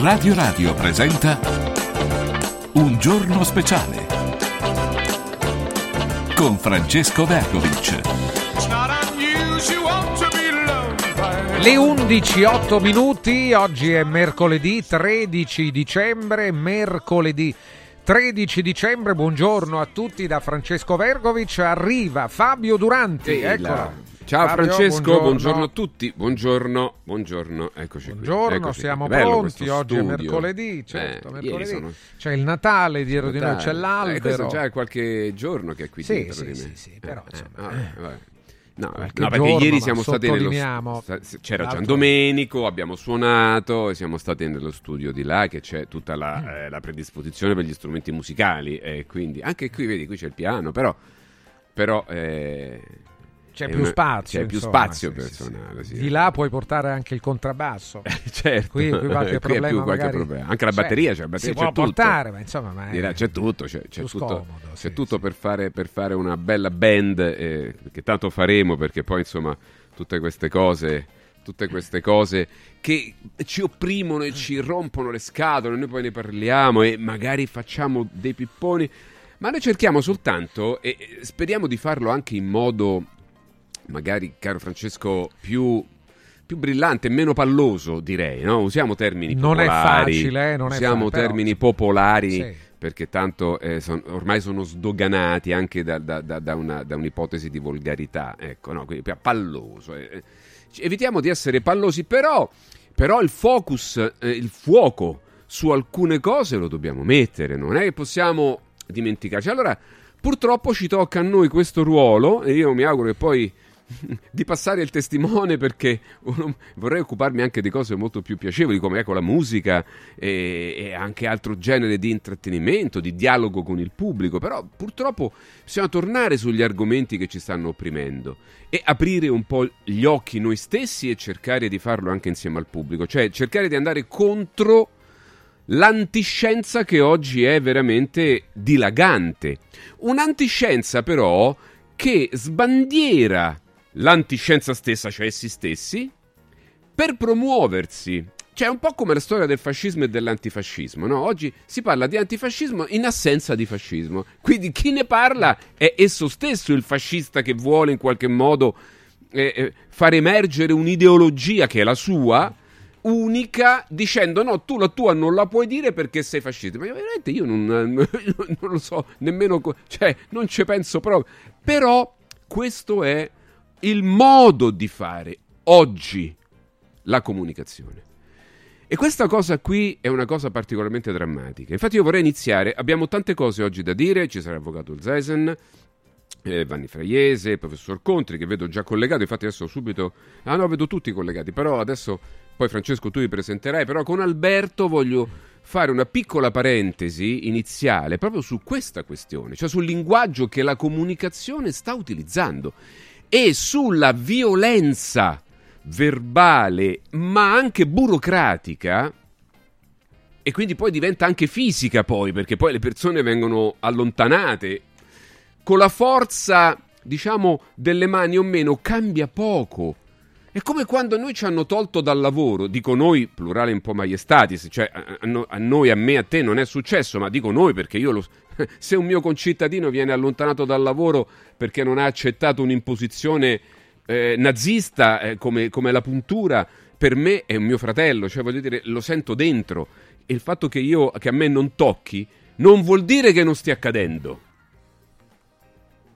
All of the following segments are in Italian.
Radio Radio presenta Un giorno speciale con Francesco Vergovic. Le 11, 8 minuti, oggi è mercoledì 13 dicembre, mercoledì 13 dicembre, buongiorno a tutti da Francesco Vergovic, arriva Fabio Duranti, eccola. Ciao Fabio, Francesco, buongiorno. buongiorno. a tutti, buongiorno, buongiorno, eccoci qui. Buongiorno, eccoci siamo qui. Pronti, oggi è mercoledì, certo, Eh, mercoledì. sono- C'è il Natale, dietro di noi c'è. Eh, l'albero. già è qualche giorno che è qui Sì, dentro sì, di me. sì, sì, però, Eh, insomma, eh. vabbè. No, Qualche no, perché giorno, ieri siamo stati nello c'era Gian Domenico, abbiamo suonato e siamo stati nello studio di là che c'è tutta la, Mm. eh, la predisposizione per gli strumenti musicali e quindi anche qui vedi qui c'è il piano, però però eh, C'è più una- spazio. c'è più insomma, spazio sì, per sì, sì. suonare, sì. Di là puoi portare anche il contrabbasso. certo, Qui- qui qualche è problema più qualche magari- problema. Anche la batteria, c'è, la batteria si c'è può tutto. portare, ma insomma, ma è- Dirà, c'è tutto, c'è, c'è tutto, scomodo, c'è tutto. Per, fare, per fare una bella band eh, che tanto faremo perché poi insomma tutte queste cose tutte queste cose che ci opprimono e ci rompono le scatole noi poi ne parliamo e magari facciamo dei pipponi ma noi cerchiamo soltanto e speriamo di farlo anche in modo magari caro Francesco più più brillante, meno palloso direi, no? Usiamo termini Non è popolari. facile, eh, non è Usiamo fa- però- termini popolari Sì. perché tanto eh, son- ormai sono sdoganati anche da, da- da- da una- da un'ipotesi di volgarità. Ecco, no? Quindi, palloso. eh, eh. Evitiamo di essere pallosi, però, però il focus, eh, il fuoco su alcune cose lo dobbiamo mettere, non è che possiamo dimenticarci. Allora, purtroppo ci tocca a noi questo ruolo e io mi auguro che poi di passare il testimone perché vorrei occuparmi anche di cose molto più piacevoli come ecco la musica e, e anche altro genere di intrattenimento, di dialogo con il pubblico, però purtroppo bisogna tornare sugli argomenti che ci stanno opprimendo e aprire un po' gli occhi noi stessi e cercare di farlo anche insieme al pubblico, cioè cercare di andare contro l'antiscienza che oggi è veramente dilagante. Un'antiscienza però che sbandiera l'antiscienza stessa, cioè essi stessi, per promuoversi. Cioè, è un po' come la storia del fascismo e dell'antifascismo, no? Oggi si parla di antifascismo in assenza di fascismo. Quindi chi ne parla è esso stesso il fascista che vuole in qualche modo eh, eh, far emergere un'ideologia che è la sua, unica, dicendo no, tu la tua non la puoi dire perché sei fascista. Ma io veramente io non, non lo so nemmeno, cioè non ci penso proprio. Però questo è il modo di fare oggi la comunicazione. E questa cosa qui è una cosa particolarmente drammatica. Infatti io vorrei iniziare, abbiamo tante cose oggi da dire, ci sarà l'avvocato Zeisen, eh, Vanni Fraiese, il professor Contri che vedo già collegato, infatti adesso subito, ah no, vedo tutti collegati, però adesso poi Francesco tu li presenterai, però con Alberto voglio fare una piccola parentesi iniziale proprio su questa questione, cioè sul linguaggio che la comunicazione sta utilizzando e sulla violenza verbale ma anche burocratica e quindi poi diventa anche fisica poi perché poi le persone vengono allontanate con la forza diciamo delle mani o meno cambia poco è come quando noi ci hanno tolto dal lavoro, dico noi, plurale un po' maiestatis, cioè a, a no- a noi, a me, a te non è successo, ma dico noi perché io lo, se un mio concittadino viene allontanato dal lavoro perché non ha accettato un'imposizione eh, nazista eh, come, come la puntura, per me è un mio fratello, cioè voglio dire, lo sento dentro. E il fatto che, io, che a me non tocchi non vuol dire che non stia accadendo.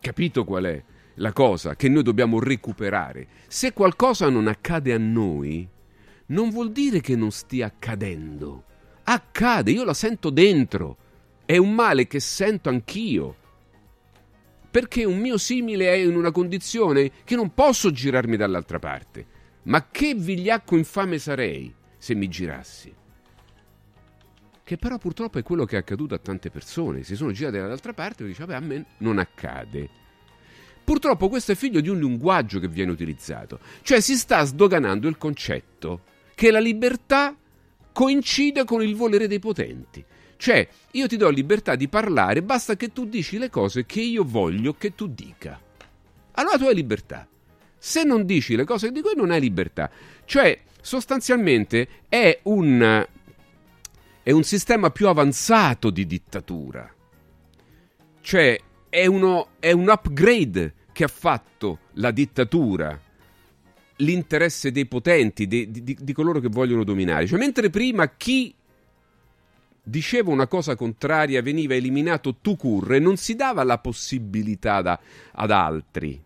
Capito qual è la cosa che noi dobbiamo recuperare? Se qualcosa non accade a noi, non vuol dire che non stia accadendo. Accade, io la sento dentro. È un male che sento anch'io. Perché un mio simile è in una condizione che non posso girarmi dall'altra parte. Ma che vigliacco infame sarei se mi girassi. Che però purtroppo è quello che è accaduto a tante persone. Si sono girate dall'altra parte e dice, vabbè, a me non accade. Purtroppo questo è figlio di un linguaggio che viene utilizzato. Cioè si sta sdoganando il concetto che la libertà coincide con il volere dei potenti. Cioè, io ti do libertà di parlare, basta che tu dici le cose che io voglio che tu dica. Allora tu hai libertà. Se non dici le cose che dico non hai libertà. Cioè, sostanzialmente è un è un sistema più avanzato di dittatura. Cioè è, uno, è un upgrade che ha fatto la dittatura, l'interesse dei potenti, di, di, di coloro che vogliono dominare. Cioè, mentre prima chi diceva una cosa contraria veniva eliminato tu curre, non si dava la possibilità da, ad altri.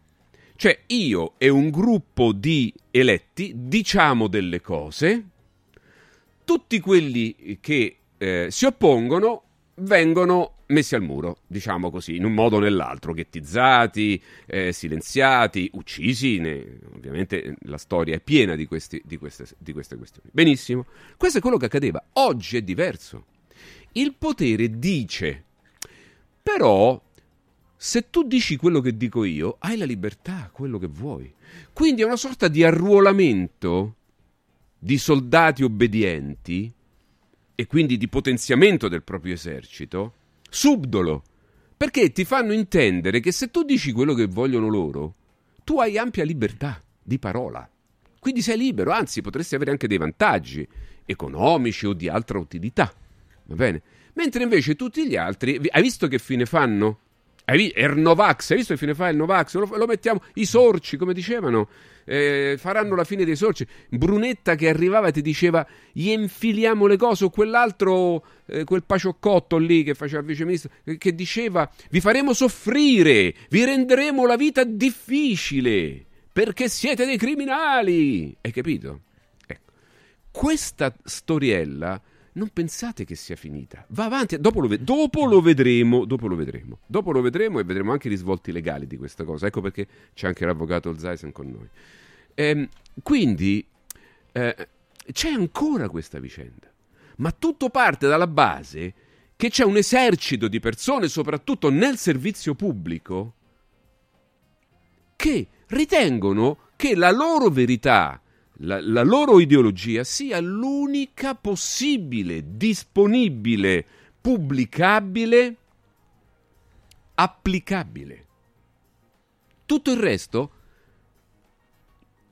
Cioè io e un gruppo di eletti diciamo delle cose, tutti quelli che eh, si oppongono vengono messi al muro, diciamo così, in un modo o nell'altro, ghettizzati, eh, silenziati, uccisi. Ne, ovviamente la storia è piena di, questi, di, queste, di queste questioni. Benissimo, questo è quello che accadeva. Oggi è diverso. Il potere dice, però se tu dici quello che dico io, hai la libertà, quello che vuoi. Quindi è una sorta di arruolamento di soldati obbedienti e quindi di potenziamento del proprio esercito, subdolo, perché ti fanno intendere che se tu dici quello che vogliono loro, tu hai ampia libertà di parola. Quindi sei libero, anzi potresti avere anche dei vantaggi economici o di altra utilità. Va bene? Mentre invece tutti gli altri, hai visto che fine fanno? Hai visto? Hai visto che fine fa il Novax? Lo, lo mettiamo, i sorci, come dicevano, eh, faranno la fine dei sorci. Brunetta che arrivava e ti diceva, gli infiliamo le cose, o quell'altro, eh, quel pacioccotto lì che faceva il viceministro, che, diceva, vi faremo soffrire, vi renderemo la vita difficile, perché siete dei criminali. Hai capito? Ecco, questa storiella non pensate che sia finita. Va avanti, dopo lo, ve- dopo lo, vedremo, dopo lo vedremo. Dopo lo vedremo e vedremo anche i risvolti legali di questa cosa. Ecco perché c'è anche l'avvocato Zeisen con noi. Ehm, quindi eh, c'è ancora questa vicenda. Ma tutto parte dalla base che c'è un esercito di persone, soprattutto nel servizio pubblico, che ritengono che la loro verità la, la loro ideologia sia l'unica possibile, disponibile, pubblicabile, applicabile. Tutto il resto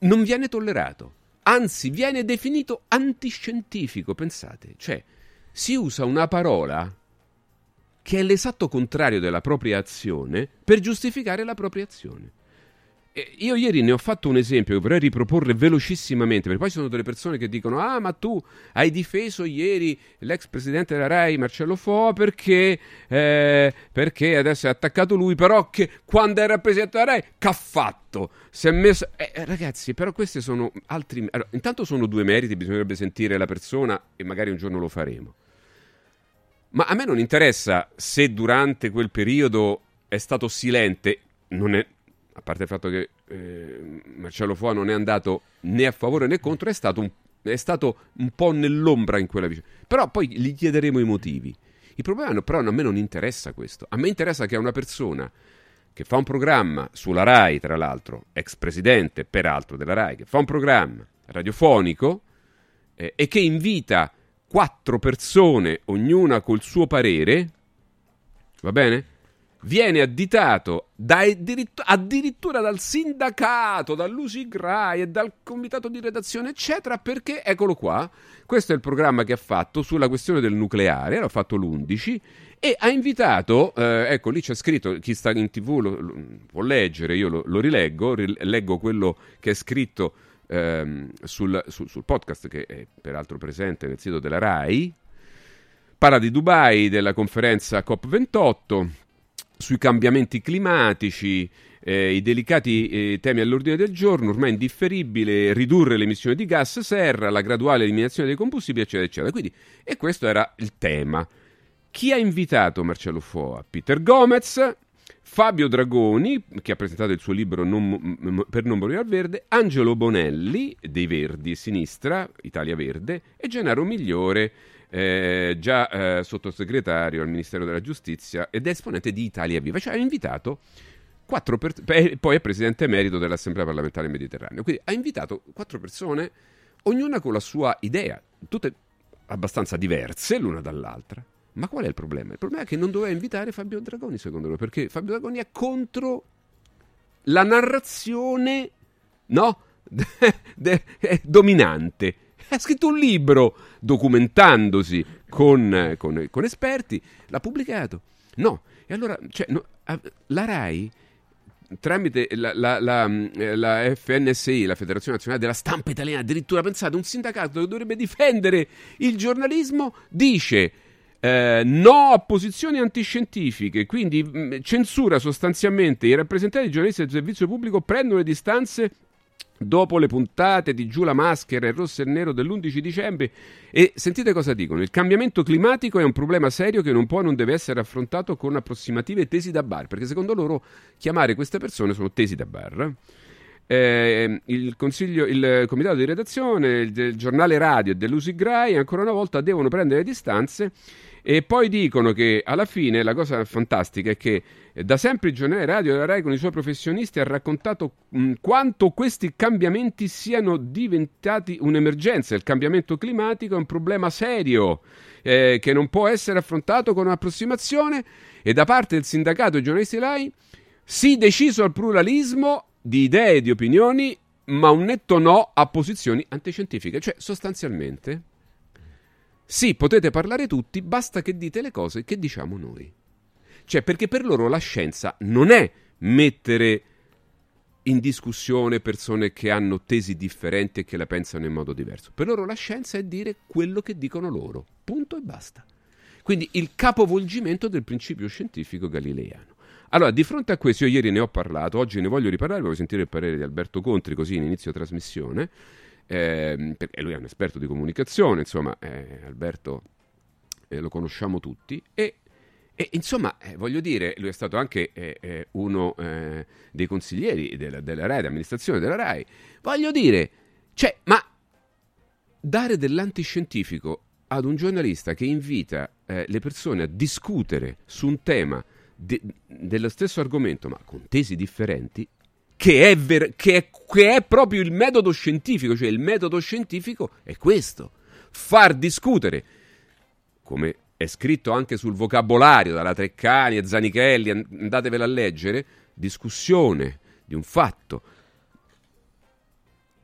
non viene tollerato, anzi viene definito antiscientifico, pensate, cioè si usa una parola che è l'esatto contrario della propria azione per giustificare la propria azione. Io ieri ne ho fatto un esempio che vorrei riproporre velocissimamente, perché poi ci sono delle persone che dicono: Ah, ma tu hai difeso ieri l'ex presidente della Rai, Marcello Foa, perché, eh, perché adesso è attaccato lui, però che quando era presidente della Rai, che ha fatto? Si è messo. Eh, eh, ragazzi, però questi sono altri. Allora, intanto sono due meriti, bisognerebbe sentire la persona e magari un giorno lo faremo. Ma a me non interessa se durante quel periodo è stato silente, non è, a parte il fatto che eh, Marcello Foa non è andato né a favore né contro, è stato un, è stato un po' nell'ombra in quella vicenda. Però poi gli chiederemo i motivi. Il problema però a me non interessa questo. A me interessa che una persona che fa un programma sulla RAI, tra l'altro, ex presidente peraltro della RAI, che fa un programma radiofonico eh, e che invita quattro persone, ognuna col suo parere, va bene? Viene additato da, addirittura dal sindacato, dall'Usigrai e dal comitato di redazione, eccetera, perché eccolo qua, questo è il programma che ha fatto sulla questione del nucleare, l'ha fatto l'11 e ha invitato, eh, ecco lì c'è scritto, chi sta in tv lo, lo, può leggere, io lo, lo rileggo, leggo quello che è scritto ehm, sul, sul, sul podcast che è peraltro presente nel sito della RAI, parla di Dubai, della conferenza COP28, sui cambiamenti climatici, eh, i delicati eh, temi all'ordine del giorno, ormai indifferibile, ridurre le emissioni di gas serra, la graduale eliminazione dei combustibili, eccetera, eccetera. Quindi, e questo era il tema. Chi ha invitato Marcello Foa? Peter Gomez, Fabio Dragoni, che ha presentato il suo libro non, Per non morire al verde, Angelo Bonelli, dei Verdi Sinistra, Italia Verde, e Gennaro Migliore, eh, già eh, sottosegretario al Ministero della Giustizia ed esponente di Italia Viva, cioè ha invitato quattro per- poi è presidente emerito dell'Assemblea parlamentare mediterranea. Quindi ha invitato quattro persone, ognuna con la sua idea, tutte abbastanza diverse l'una dall'altra. Ma qual è il problema? Il problema è che non doveva invitare Fabio Dragoni, secondo me, perché Fabio Dragoni è contro la narrazione no? dominante Ha scritto un libro documentandosi con, con, con esperti, l'ha pubblicato. No, e allora, cioè, no, la RAI tramite la, la, la, la, FNSI, la Federazione Nazionale della Stampa Italiana, addirittura pensate, un sindacato che dovrebbe difendere il giornalismo, dice eh, no a posizioni antiscientifiche, quindi mh, censura sostanzialmente i rappresentanti dei giornalisti del servizio pubblico prendono le distanze dopo le puntate di Giù la maschera e Rosso e Nero dell'11 dicembre e sentite cosa dicono il cambiamento climatico è un problema serio che non può e non deve essere affrontato con approssimative tesi da bar perché secondo loro chiamare queste persone sono tesi da bar. Eh, il, il, comitato di redazione del giornale radio e dell'Usigrai ancora una volta devono prendere distanze e poi dicono che alla fine la cosa fantastica è che da sempre il giornale radio della RAI con i suoi professionisti ha raccontato mh, quanto questi cambiamenti siano diventati un'emergenza. Il cambiamento climatico è un problema serio eh, che non può essere affrontato con un'approssimazione e da parte del sindacato dei giornalisti RAI si deciso al pluralismo di idee e di opinioni ma un netto no a posizioni antiscientifiche. Cioè, sostanzialmente, sì, potete parlare tutti, basta che dite le cose che diciamo noi. Cioè, perché per loro la scienza non è mettere in discussione persone che hanno tesi differenti e che la pensano in modo diverso. Per loro la scienza è dire quello che dicono loro. Punto e basta. Quindi il capovolgimento del principio scientifico galileiano. Allora, di fronte a questo, io ieri ne ho parlato, oggi ne voglio riparlare, voglio sentire il parere di Alberto Contri, così in inizio trasmissione eh, perché lui è un esperto di comunicazione, insomma, eh, Alberto eh, lo conosciamo tutti e, e insomma, eh, voglio dire, lui è stato anche eh, eh, uno dei consiglieri della, della RAI, dell'amministrazione della RAI. Voglio dire, cioè, ma dare dell'antiscientifico ad un giornalista che invita le persone a discutere su un tema de- dello stesso argomento, ma con tesi differenti, che è, ver- che, è, che è proprio il metodo scientifico, cioè il metodo scientifico è questo, far discutere, come è scritto anche sul vocabolario dalla Treccani e Zanichelli, andatevela a leggere, discussione di un fatto,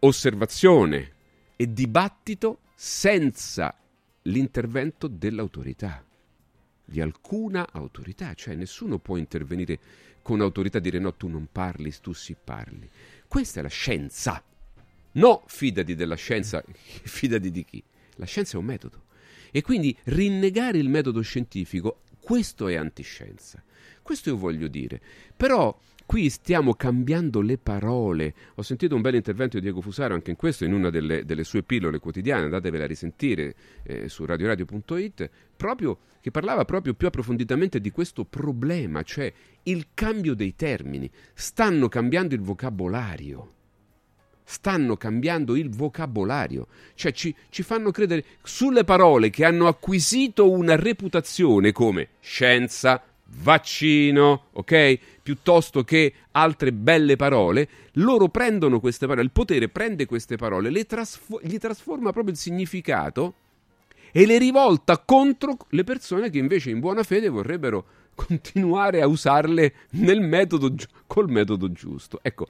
osservazione e dibattito senza l'intervento dell'autorità, di alcuna autorità, cioè nessuno può intervenire con autorità dire no, tu non parli, tu si parli. Questa è la scienza. No, fidati della scienza, fidati di chi? La scienza è un metodo. E quindi rinnegare il metodo scientifico, questo è antiscienza. Questo io voglio dire. Però qui stiamo cambiando le parole. Ho sentito un bel intervento di Diego Fusaro anche in questo, in una delle, delle sue pillole quotidiane, andatevela a risentire eh, su radioradio.it, proprio, che parlava proprio più approfonditamente di questo problema, cioè il cambio dei termini. Stanno cambiando il vocabolario. Stanno cambiando il vocabolario, cioè ci, ci fanno credere sulle parole che hanno acquisito una reputazione come scienza, vaccino, ok? Piuttosto che altre belle parole, loro prendono queste parole, il potere prende queste parole, trasfo- gli trasforma proprio il significato e le rivolta contro le persone che invece in buona fede vorrebbero continuare a usarle nel metodo, col metodo giusto. Ecco,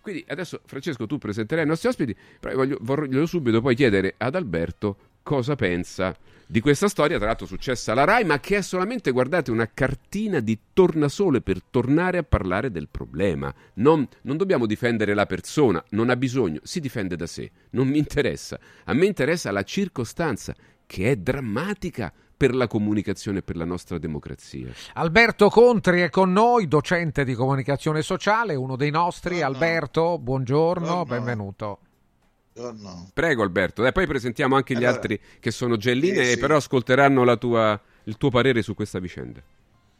quindi adesso Francesco tu presenterai i nostri ospiti, però voglio, voglio subito poi chiedere ad Alberto cosa pensa di questa storia, tra l'altro successa alla RAI, ma che è solamente, guardate, una cartina di tornasole per tornare a parlare del problema. Non, non, dobbiamo difendere la persona, non ha bisogno, si difende da sé, non mi interessa. A me interessa la circostanza, che è drammatica per la comunicazione e per la nostra democrazia. Alberto Contri è con noi, docente di comunicazione sociale, uno dei nostri. Buongiorno. Alberto, buongiorno, buongiorno. benvenuto. Buongiorno. Prego Alberto, e poi presentiamo anche gli allora, altri che sono già in linea e sì. però ascolteranno tua, il tuo parere su questa vicenda.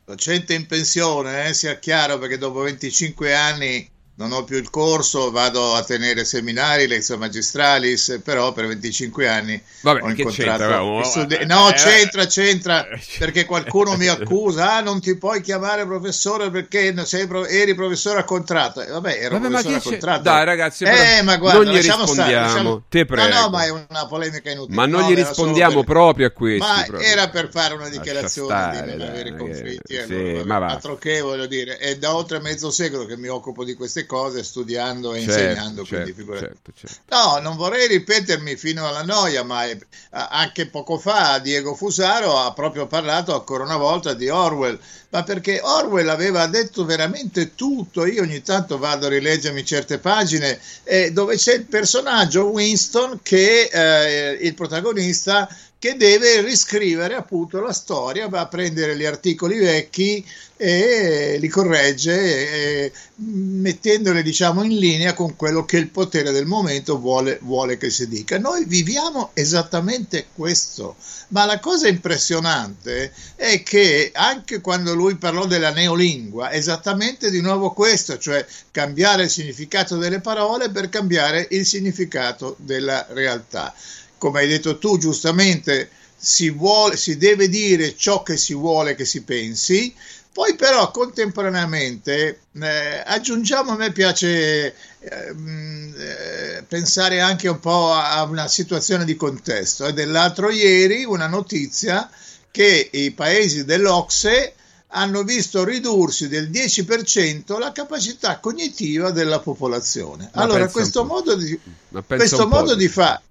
Docente in pensione, eh, sia chiaro, perché dopo 25 anni non ho più il corso, vado a tenere seminari, lezioni magistrali, però per 25 anni Vabbè, ho incontrato studi- no, eh, c'entra, c'entra, eh, perché qualcuno mi accusa, ah, non ti puoi chiamare professore perché pro- eri professore a contratto. Eh, vabbè, ero Vabbè, professore a contratto. Dai ragazzi, eh, ma guarda, non gli rispondiamo, stare, lasciamo... te prego. No, no, ma è una polemica inutile. Ma non no, gli rispondiamo per... proprio a questo. Ma proprio. era per fare una dichiarazione stare, di non avere conflitti. Eh, sì, ma va. Altro che, voglio dire, è da oltre mezzo secolo che mi occupo di queste cose studiando e Certo, insegnando. quindi certo, figurati. certo, certo. No, non vorrei ripetermi fino alla noia, ma eh, anche poco fa Diego Fusaro ha proprio parlato ancora una volta di Orwell, ma perché Orwell aveva detto veramente tutto. Io ogni tanto vado a rileggermi certe pagine eh, dove c'è il personaggio Winston che eh, il protagonista che deve riscrivere appunto la storia, va a prendere gli articoli vecchi e li corregge eh, mettendoli diciamo in linea con quello che il potere del momento vuole, vuole che si dica. Noi viviamo esattamente questo, ma la cosa impressionante è che anche quando lui parlò della neolingua, esattamente di nuovo questo, cioè cambiare il significato delle parole per cambiare il significato della realtà come hai detto tu giustamente, si, vuole, si deve dire ciò che si vuole che si pensi, poi però contemporaneamente eh, aggiungiamo, a me piace eh, pensare anche un po' a una situazione di contesto. È dell'altro ieri una notizia che i paesi dell'Ocse hanno visto ridursi del 10% la capacità cognitiva della popolazione. Ma allora, questo modo di, questo modo di fare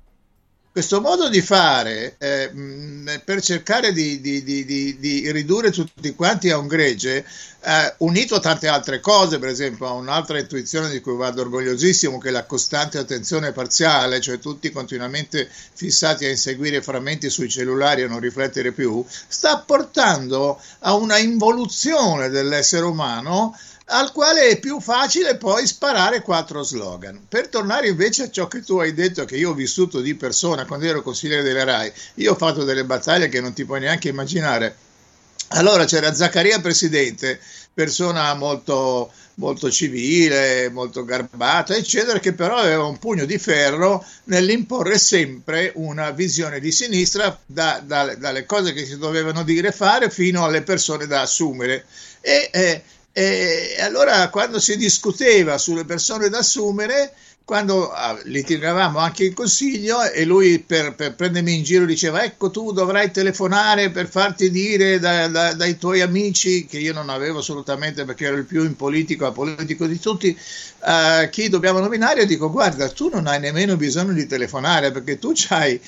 questo modo di fare eh, per cercare di, di- di- di- ridurre tutti quanti a un gregge, eh, unito a tante altre cose, per esempio a un'altra intuizione di cui vado orgogliosissimo, che è la costante attenzione parziale, cioè tutti continuamente fissati a inseguire frammenti sui cellulari e non riflettere più, sta portando a una involuzione dell'essere umano al quale è più facile poi sparare quattro slogan. Per tornare invece a ciò che tu hai detto, che io ho vissuto di persona quando ero consigliere della RAI, io ho fatto delle battaglie che non ti puoi neanche immaginare. Allora c'era Zaccaria Presidente, persona molto, molto civile, molto garbata, eccetera, che però aveva un pugno di ferro nell'imporre sempre una visione di sinistra da- da- dalle cose che si dovevano dire e fare fino alle persone da assumere. E, eh, e allora quando si discuteva sulle persone da assumere, quando ah, litigavamo anche in consiglio e lui per, per prendermi in giro diceva ecco tu dovrai telefonare per farti dire da- da- dai tuoi amici che io non avevo assolutamente perché ero il più in politico apolitico di tutti eh, chi dobbiamo nominare? Io dico guarda tu non hai nemmeno bisogno di telefonare perché tu c'hai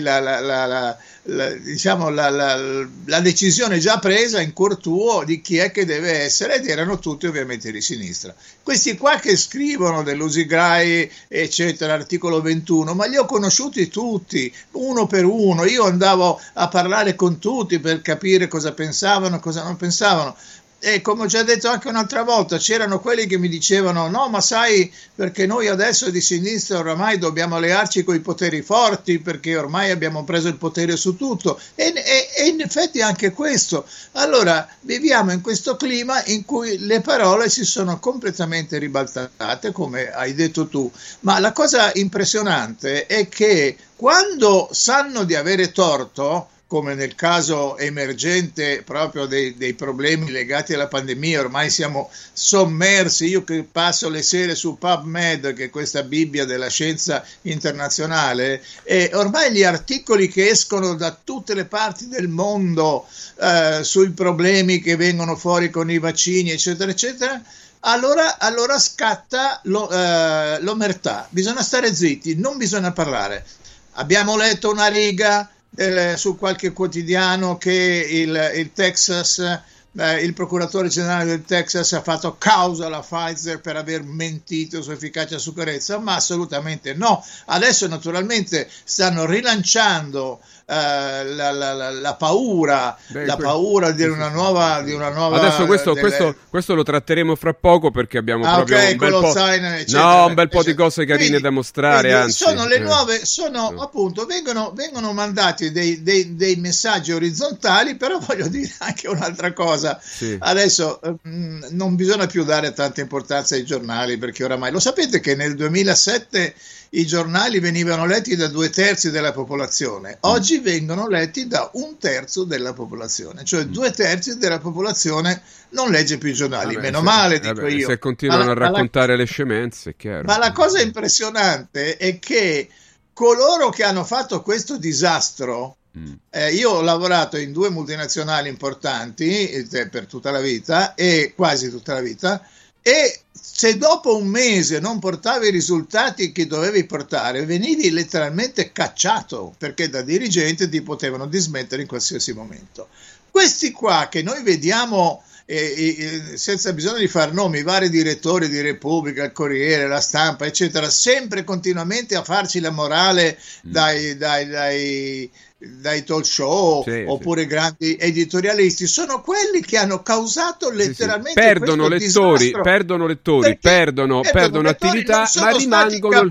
la, la- la- la- diciamo la decisione già presa in cuor tuo di chi è che deve essere ed erano tutti ovviamente di sinistra. Questi qua che scrivono dell'Usigrai eccetera articolo 21 ma li ho conosciuti tutti uno per uno. Io andavo a parlare con tutti per capire cosa pensavano cosa non pensavano e come ho già detto anche un'altra volta, c'erano quelli che mi dicevano: no, ma sai, perché noi adesso di sinistra oramai dobbiamo allearci con i poteri forti, perché ormai abbiamo preso il potere su tutto. E, e- e in effetti anche questo. Allora, viviamo in questo clima in cui le parole si sono completamente ribaltate, come hai detto tu. Ma la cosa impressionante è che quando sanno di avere torto, come nel caso emergente proprio dei, dei problemi legati alla pandemia, ormai siamo sommersi, io che passo le sere su PubMed, che è questa Bibbia della scienza internazionale, e ormai gli articoli che escono da tutte le parti del mondo eh, sui problemi che vengono fuori con i vaccini, eccetera, eccetera, allora, allora scatta lo- eh, l'omertà, bisogna stare zitti, non bisogna parlare. Abbiamo letto una riga eh, su qualche quotidiano che il, il Texas, eh, il procuratore generale del Texas ha fatto causa alla Pfizer per aver mentito su efficacia e sicurezza, ma assolutamente no. Adesso naturalmente stanno rilanciando la, la- la- la paura, Beh, la paura di una nuova... Di una nuova Adesso questo, delle- questo- questo lo tratteremo fra poco perché abbiamo Ah, proprio ok, un bel po', zaino, eccetera, no, un bel po' di cose carine Quindi- da mostrare. quindi sono le eh. nuove, sono Eh. appunto, vengono, vengono mandati dei, dei- dei messaggi orizzontali, però voglio dire anche un'altra cosa. Sì. Adesso mm, non bisogna più dare tanta importanza ai giornali perché oramai lo sapete che nel 2007 i giornali venivano letti da due terzi della popolazione, oggi vengono letti da un terzo della popolazione, cioè due terzi della popolazione non legge più i giornali. Vabbè, Meno se- male, dico vabbè, io. Se continuano Ma a ma la- raccontare le scemenze, è chiaro. ma la cosa impressionante è che coloro che hanno fatto questo disastro, Mm. eh, io ho lavorato in due multinazionali importanti eh, per tutta la vita e quasi tutta la vita e se dopo un mese non portavi i risultati che dovevi portare, venivi letteralmente cacciato perché da dirigente ti potevano dismettere in qualsiasi momento. Questi qua che noi vediamo eh, eh, senza bisogno di far nomi, i vari direttori di Repubblica, il Corriere, la stampa, eccetera, sempre continuamente a farci la morale mm. dai, dai, dai dai talk show sì, oppure sì. grandi editorialisti sono quelli che hanno causato letteralmente sì, perdono lettori, perdono lettori, perdono, perdono attività, ma rimangono,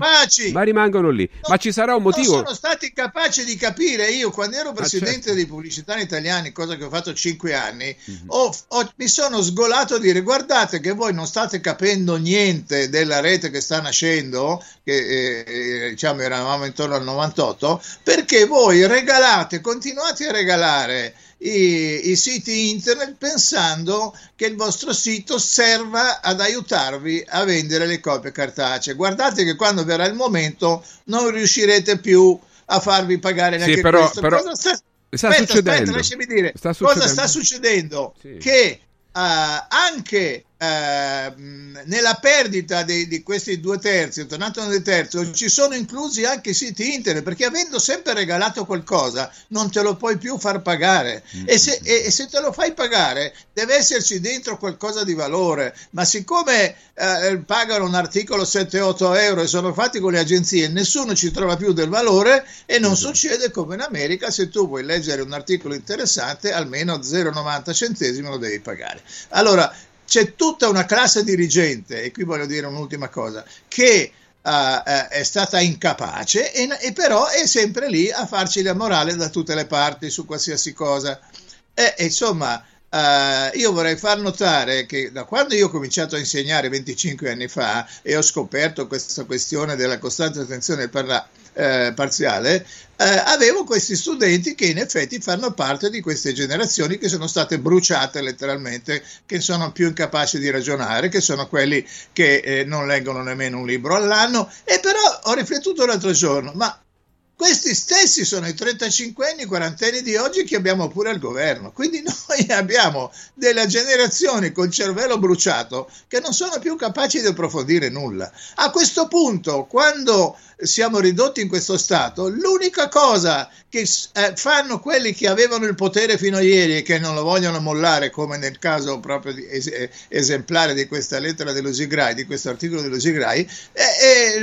ma rimangono, lì. No, ma ci sarà un motivo. Non sono stati capaci di capire. Io quando ero presidente certo. dei pubblicitari italiani, cosa che ho fatto cinque anni, mm-hmm. ho, ho, mi sono sgolato a dire guardate che voi non state capendo niente della rete che sta nascendo, che eh, eh diciamo eravamo intorno al 98, perché voi regalate regalate, continuate a regalare i, i, siti internet pensando che il vostro sito serva ad aiutarvi a vendere le copie cartacee. Guardate che quando verrà il momento non riuscirete più a farvi pagare neanche sì, però, questo. Però... Cosa sta... Sta aspetta, succedendo. aspetta, lasciami dire. Sta cosa sta succedendo? Sì. Che uh, anche eh, nella perdita di, di, questi due terzi, tornato nel terzo, ci sono inclusi anche i siti internet perché avendo sempre regalato qualcosa non te lo puoi più far pagare mm-hmm. e, se, e, e, se, te lo fai pagare deve esserci dentro qualcosa di valore ma siccome eh, pagano un articolo 7-8 euro e sono fatti con le agenzie nessuno ci trova più del valore e non mm-hmm. succede come in America se tu vuoi leggere un articolo interessante almeno 0,90 centesimi lo devi pagare allora c'è tutta una classe dirigente, e qui voglio dire un'ultima cosa, che uh, uh, è stata incapace e, e, però è sempre lì a farci la morale da tutte le parti su qualsiasi cosa. E, insomma, uh, io vorrei far notare che da quando io ho cominciato a insegnare 25 anni fa e ho scoperto questa questione della costante attenzione per la eh, parziale, eh, avevo questi studenti che in effetti fanno parte di queste generazioni che sono state bruciate letteralmente, che sono più incapaci di ragionare, che sono quelli che eh, non leggono nemmeno un libro all'anno. E però ho riflettuto l'altro giorno, ma questi stessi sono i 35 anni, 40 anni di oggi che abbiamo pure al governo. Quindi noi abbiamo delle generazioni col cervello bruciato che non sono più capaci di approfondire nulla. A questo punto, quando siamo ridotti in questo stato, l'unica cosa che eh, fanno quelli che avevano il potere fino a ieri e che non lo vogliono mollare, come nel caso proprio di, es- eh, esemplare di questa lettera dell'Usigrai, di questo articolo dell'Usigrai, eh,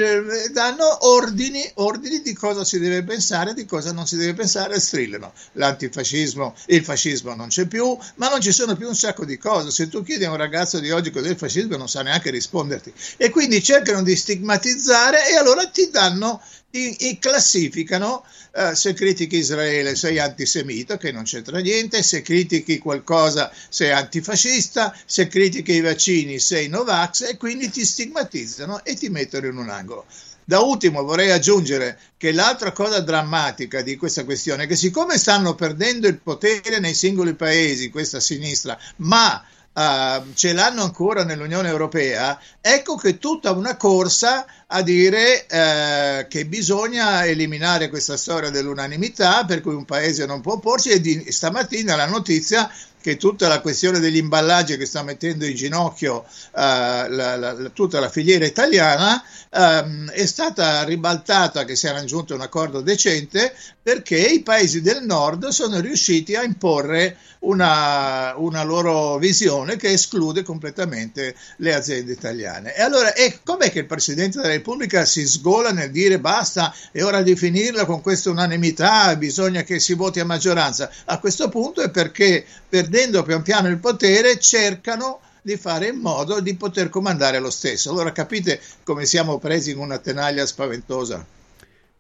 eh, danno ordini, ordini di cosa si deve pensare, di cosa non si deve pensare e strillano. L'antifascismo, il fascismo non c'è più, ma non ci sono più un sacco di cose. Se tu chiedi a un ragazzo di oggi cos'è il fascismo non sa neanche risponderti. E quindi cercano di stigmatizzare e allora ti danno danno ti, classificano eh, se critichi Israele sei antisemita, che non c'entra niente, se critichi qualcosa sei antifascista, se critichi i vaccini sei Novax e quindi ti stigmatizzano e ti mettono in un angolo. Da ultimo vorrei aggiungere che l'altra cosa drammatica di questa questione è che siccome stanno perdendo il potere nei singoli paesi, questa sinistra, ma uh, ce l'hanno ancora nell'Unione Europea, ecco che tutta una corsa a dire uh, che bisogna eliminare questa storia dell'unanimità per cui un paese non può opporsi e di, stamattina la notizia che tutta la questione degli imballaggi che sta mettendo in ginocchio uh, la, la, tutta la filiera italiana um, è stata ribaltata, che si era raggiunto un accordo decente, perché i paesi del nord sono riusciti a imporre una, una loro visione che esclude completamente le aziende italiane. E allora e com'è che il Presidente della Repubblica si sgola nel dire basta, è ora di finirla con questa unanimità, bisogna che si voti a maggioranza? A questo punto è perché perdendo pian piano il potere cercano di fare in modo di poter comandare lo stesso. Allora capite come siamo presi in una tenaglia spaventosa.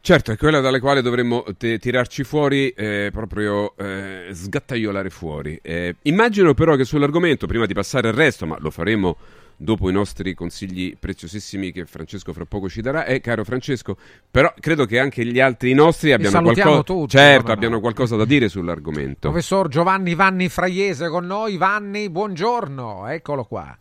Certo, è quella dalle quali dovremmo te- tirarci fuori, eh, proprio eh, sgattaiolare fuori. Eh, immagino però che sull'argomento, prima di passare al resto, ma lo faremo dopo i nostri consigli preziosissimi che Francesco fra poco ci darà, eh, caro Francesco, però credo che anche gli altri nostri abbiano, qualco- tutti, certo, abbiano qualcosa da dire sull'argomento. Professor Giovanni Vanni Fraiese con noi. Vanni, buongiorno, eccolo qua.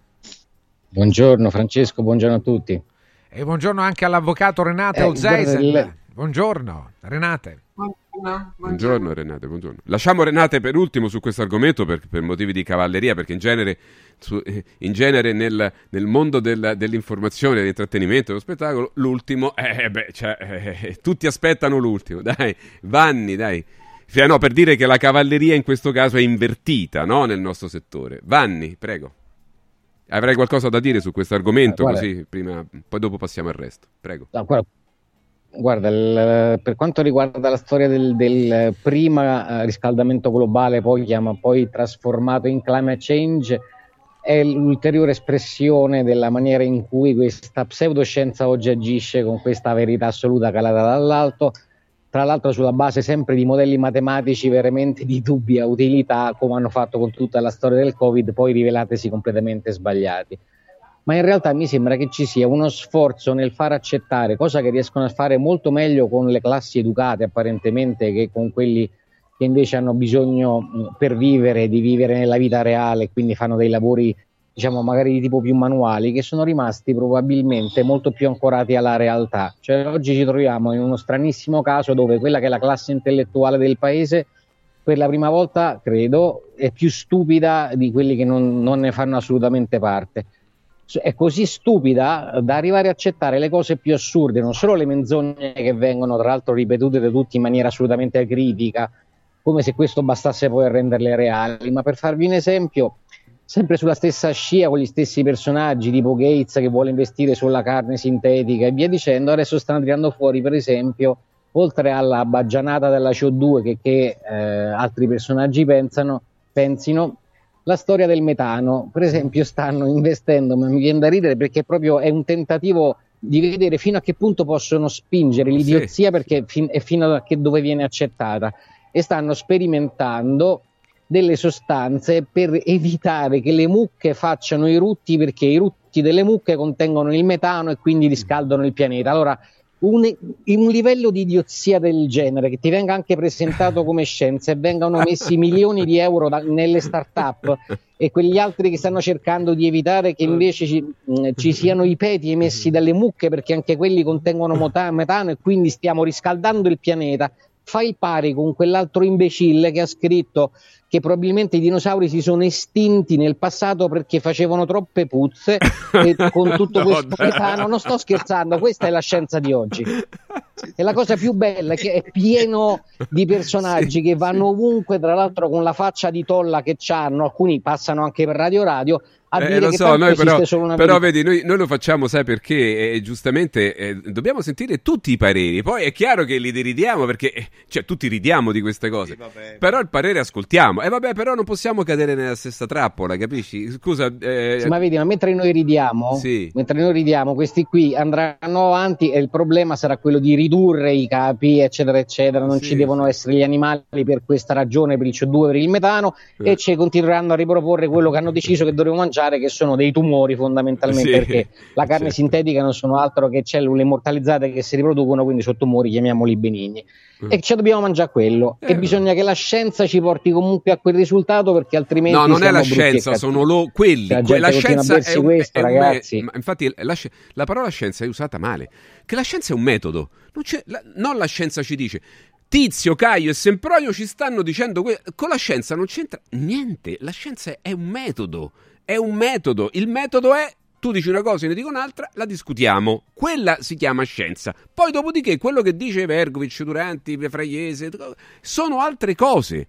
Buongiorno Francesco, buongiorno a tutti. E buongiorno anche all'avvocato Renate eh, Olzeisen. Buongiorno, Renate. Buongiorno. buongiorno Renate, buongiorno. Lasciamo Renate per ultimo su questo argomento per, per motivi di cavalleria, perché in genere, su, in genere nel, nel, mondo del, dell'informazione, dell'intrattenimento, dello spettacolo, l'ultimo, eh, beh, cioè, eh, tutti aspettano l'ultimo, dai, Vanni, dai. Cioè, no, per dire che la cavalleria in questo caso è invertita no, nel nostro settore. Vanni, prego. Avrai qualcosa da dire su questo argomento, eh, così prima, poi dopo passiamo al resto. Prego. No, guarda, guarda il, per quanto riguarda la storia del, del prima eh, riscaldamento globale, poi, chiama, poi trasformato in climate change, è l'ulteriore espressione della maniera in cui questa pseudoscienza oggi agisce con questa verità assoluta calata dall'alto tra l'altro sulla base sempre di modelli matematici veramente di dubbia utilità, come hanno fatto con tutta la storia del Covid, poi rivelatesi completamente sbagliati. Ma in realtà mi sembra che ci sia uno sforzo nel far accettare, cosa che riescono a fare molto meglio con le classi educate apparentemente che con quelli che invece hanno bisogno per vivere, di vivere nella vita reale, quindi fanno dei lavori diciamo magari di tipo più manuali, che sono rimasti probabilmente molto più ancorati alla realtà. Cioè oggi ci troviamo in uno stranissimo caso dove quella che è la classe intellettuale del paese per la prima volta, credo, è più stupida di quelli che non, non ne fanno assolutamente parte. È così stupida da arrivare a accettare le cose più assurde, non solo le menzogne che vengono tra l'altro ripetute da tutti in maniera assolutamente critica, come se questo bastasse poi a renderle reali, ma per farvi un esempio, sempre sulla stessa scia con gli stessi personaggi tipo Gates che vuole investire sulla carne sintetica e via dicendo, adesso stanno tirando fuori per esempio oltre alla baggianata della CO2 che, che eh, altri personaggi pensano, pensino, la storia del metano, per esempio stanno investendo, ma mi viene da ridere perché proprio è un tentativo di vedere fino a che punto possono spingere l'idiozia sì. perché fin- e fino a che dove viene accettata e stanno sperimentando delle sostanze per evitare che le mucche facciano i rutti perché i rutti delle mucche contengono il metano e quindi riscaldano il pianeta. Allora, un, un, livello di idiozia del genere che ti venga anche presentato come scienza e vengano messi milioni di euro da, nelle start-up e quegli altri che stanno cercando di evitare che invece ci, mh, ci siano i peti emessi dalle mucche perché anche quelli contengono metano e quindi stiamo riscaldando il pianeta. Fa il pari con quell'altro imbecille che ha scritto che probabilmente i dinosauri si sono estinti nel passato perché facevano troppe puzze e con tutto no, questo metano, non sto scherzando, questa è la scienza di oggi. E la cosa più bella è che è pieno di personaggi sì, che vanno ovunque, tra l'altro con la faccia di tolla che hanno, alcuni passano anche per Radio Radio, a eh, lo so, noi però, però vedi, noi, noi, lo facciamo, sai perché? Eh, giustamente eh, dobbiamo sentire tutti i pareri. Poi è chiaro che li deridiamo perché, eh, cioè, tutti ridiamo di queste cose. Sì, però il parere ascoltiamo. E eh, vabbè, però non possiamo cadere nella stessa trappola, capisci? Scusa. Eh, sì, ma vedi, ma mentre noi ridiamo, sì. mentre noi ridiamo, questi qui andranno avanti e il problema sarà quello di ridurre i capi, eccetera, eccetera. Non ci devono essere gli animali per questa ragione, per il CO2, per il metano, e ci continueranno a riproporre quello che hanno deciso che dovremmo mangiare che sono dei tumori fondamentalmente sì, perché la carne certo. sintetica non sono altro che cellule immortalizzate che si riproducono quindi sono tumori chiamiamoli benigni mm. e ci dobbiamo mangiare quello. Eh, e bisogna che la scienza ci porti comunque a quel risultato perché altrimenti no non è la scienza sono lo, quelli. La, la scienza è un, questo, è un, ragazzi. me, infatti la, la, parola scienza è usata male. Che la scienza è un metodo. Non, la, non la scienza ci dice Tizio, Caio e Sempronio ci stanno dicendo que- con la scienza non c'entra niente, la scienza è un metodo, è un metodo. Il metodo è tu dici una cosa, io ne dico un'altra, la discutiamo. Quella si chiama scienza. Poi, dopodiché, quello che dice Vergovic, Duranti, Fraiese, sono altre cose.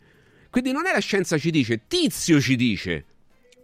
Quindi non è la scienza ci dice, Tizio ci dice.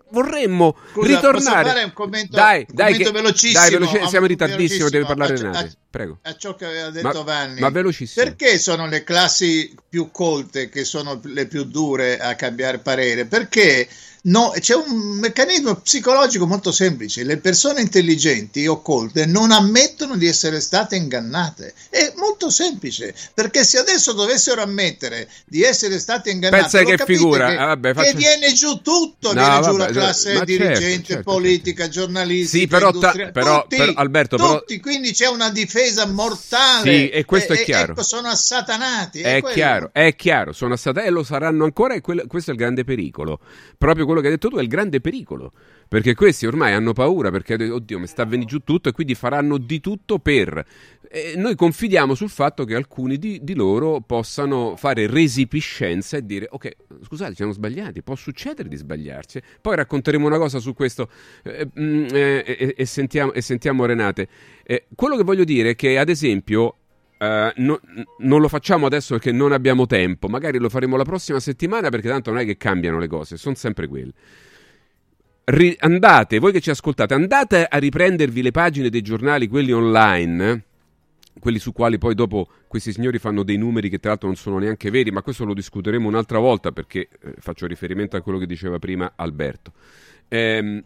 Vorremmo Scusa, ritornare. fare un commento, dai, un dai, commento che, velocissimo. Dai, veloci- siamo in ritardissimo, deve parlare a, Renate. Prego. A ciò che aveva detto ma, Vanni. Ma velocissimo. Perché sono le classi più colte che sono le più dure a cambiare parere? Perché No, c'è un meccanismo psicologico molto semplice. Le persone intelligenti o colte non ammettono di essere state ingannate. È molto semplice, perché se adesso dovessero ammettere di essere state ingannate, pensa che figura, che, ah, vabbè, faccio... che, viene giù tutto, no, viene vabbè, giù la classe certo, dirigente, certo, certo, politica, certo. giornalistica, sì, però, ta- però, tutti, però, Alberto, tutti, però... quindi c'è una difesa mortale. Sì, e questo e, è chiaro. Ecco, sono assatanati. È, è chiaro, è chiaro, sono assatanati e lo saranno ancora e quello, questo è il grande pericolo. Proprio quello che hai detto tu è il grande pericolo. Perché questi ormai hanno paura perché, oddio, mi sta venendo giù tutto e quindi faranno di tutto per E noi confidiamo sul fatto che alcuni di, di, loro possano fare resipiscenza e dire ok, scusate, ci siamo sbagliati, può succedere di sbagliarci. Poi racconteremo una cosa su questo eh, mm, eh, e, sentiamo, e, sentiamo, Renate. Eh, quello che voglio dire è che, ad esempio, Uh, no, non lo facciamo adesso perché non abbiamo tempo, magari lo faremo la prossima settimana perché tanto non è che cambiano le cose, sono sempre quelle. Ri- andate, voi che ci ascoltate, andate a riprendervi le pagine dei giornali, quelli online, quelli su quali poi dopo questi signori fanno dei numeri che tra l'altro non sono neanche veri, ma questo lo discuteremo un'altra volta perché eh, faccio riferimento a quello che diceva prima Alberto. Eh,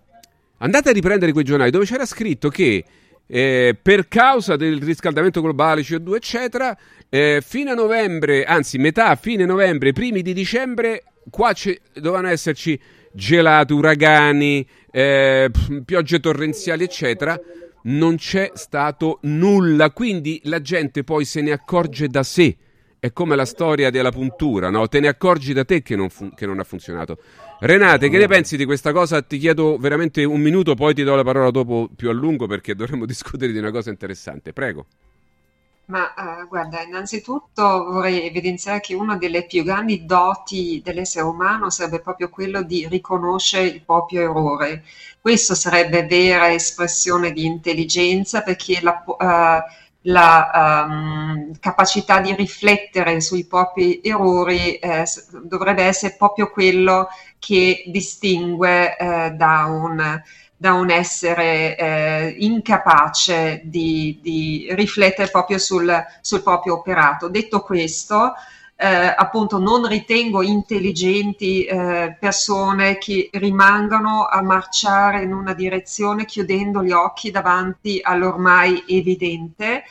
andate a riprendere quei giornali dove c'era scritto che eh, per causa del riscaldamento globale, CO2, eccetera, eh, fino novembre, anzi metà, fine novembre, primi di dicembre, qua dovevano esserci gelati, uragani, eh, piogge torrenziali, eccetera. Non c'è stato nulla, quindi la gente poi se ne accorge da sé. È come la storia della puntura, no? Te ne accorgi da te che non, fun- che non ha funzionato. Renate, che ne pensi di questa cosa? Ti chiedo veramente un minuto, poi ti do la parola dopo più a lungo perché dovremmo discutere di una cosa interessante. Prego. Ma uh, guarda, innanzitutto vorrei evidenziare che una delle più grandi doti dell'essere umano sarebbe proprio quello di riconoscere il proprio errore. Questo sarebbe vera espressione di intelligenza perché la, uh, la um, capacità di riflettere sui propri errori eh, dovrebbe essere proprio quello che distingue eh, da, un, da, un, essere eh, incapace di, di, riflettere proprio sul, sul, proprio operato. Detto questo, eh, appunto non ritengo intelligenti eh, persone che rimangano a marciare in una direzione chiudendo gli occhi davanti all'ormai evidente.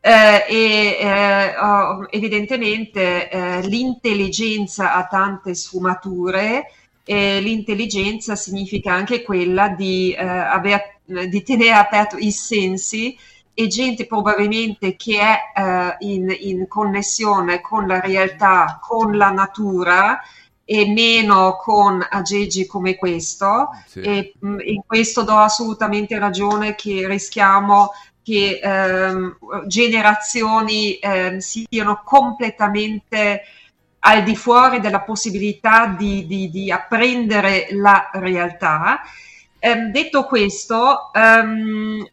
Eh, e eh, oh, evidentemente eh, l'intelligenza ha tante sfumature e l'intelligenza significa anche quella di, eh, aver, di tenere aperto i sensi e gente probabilmente che è uh, in, in, connessione con la realtà, con la natura e meno con aggeggi come questo sì. e mh, mm, in questo do assolutamente ragione che rischiamo che ehm, generazioni ehm, siano completamente al di fuori della possibilità di, di, di apprendere la realtà. Eh, detto questo, ehm,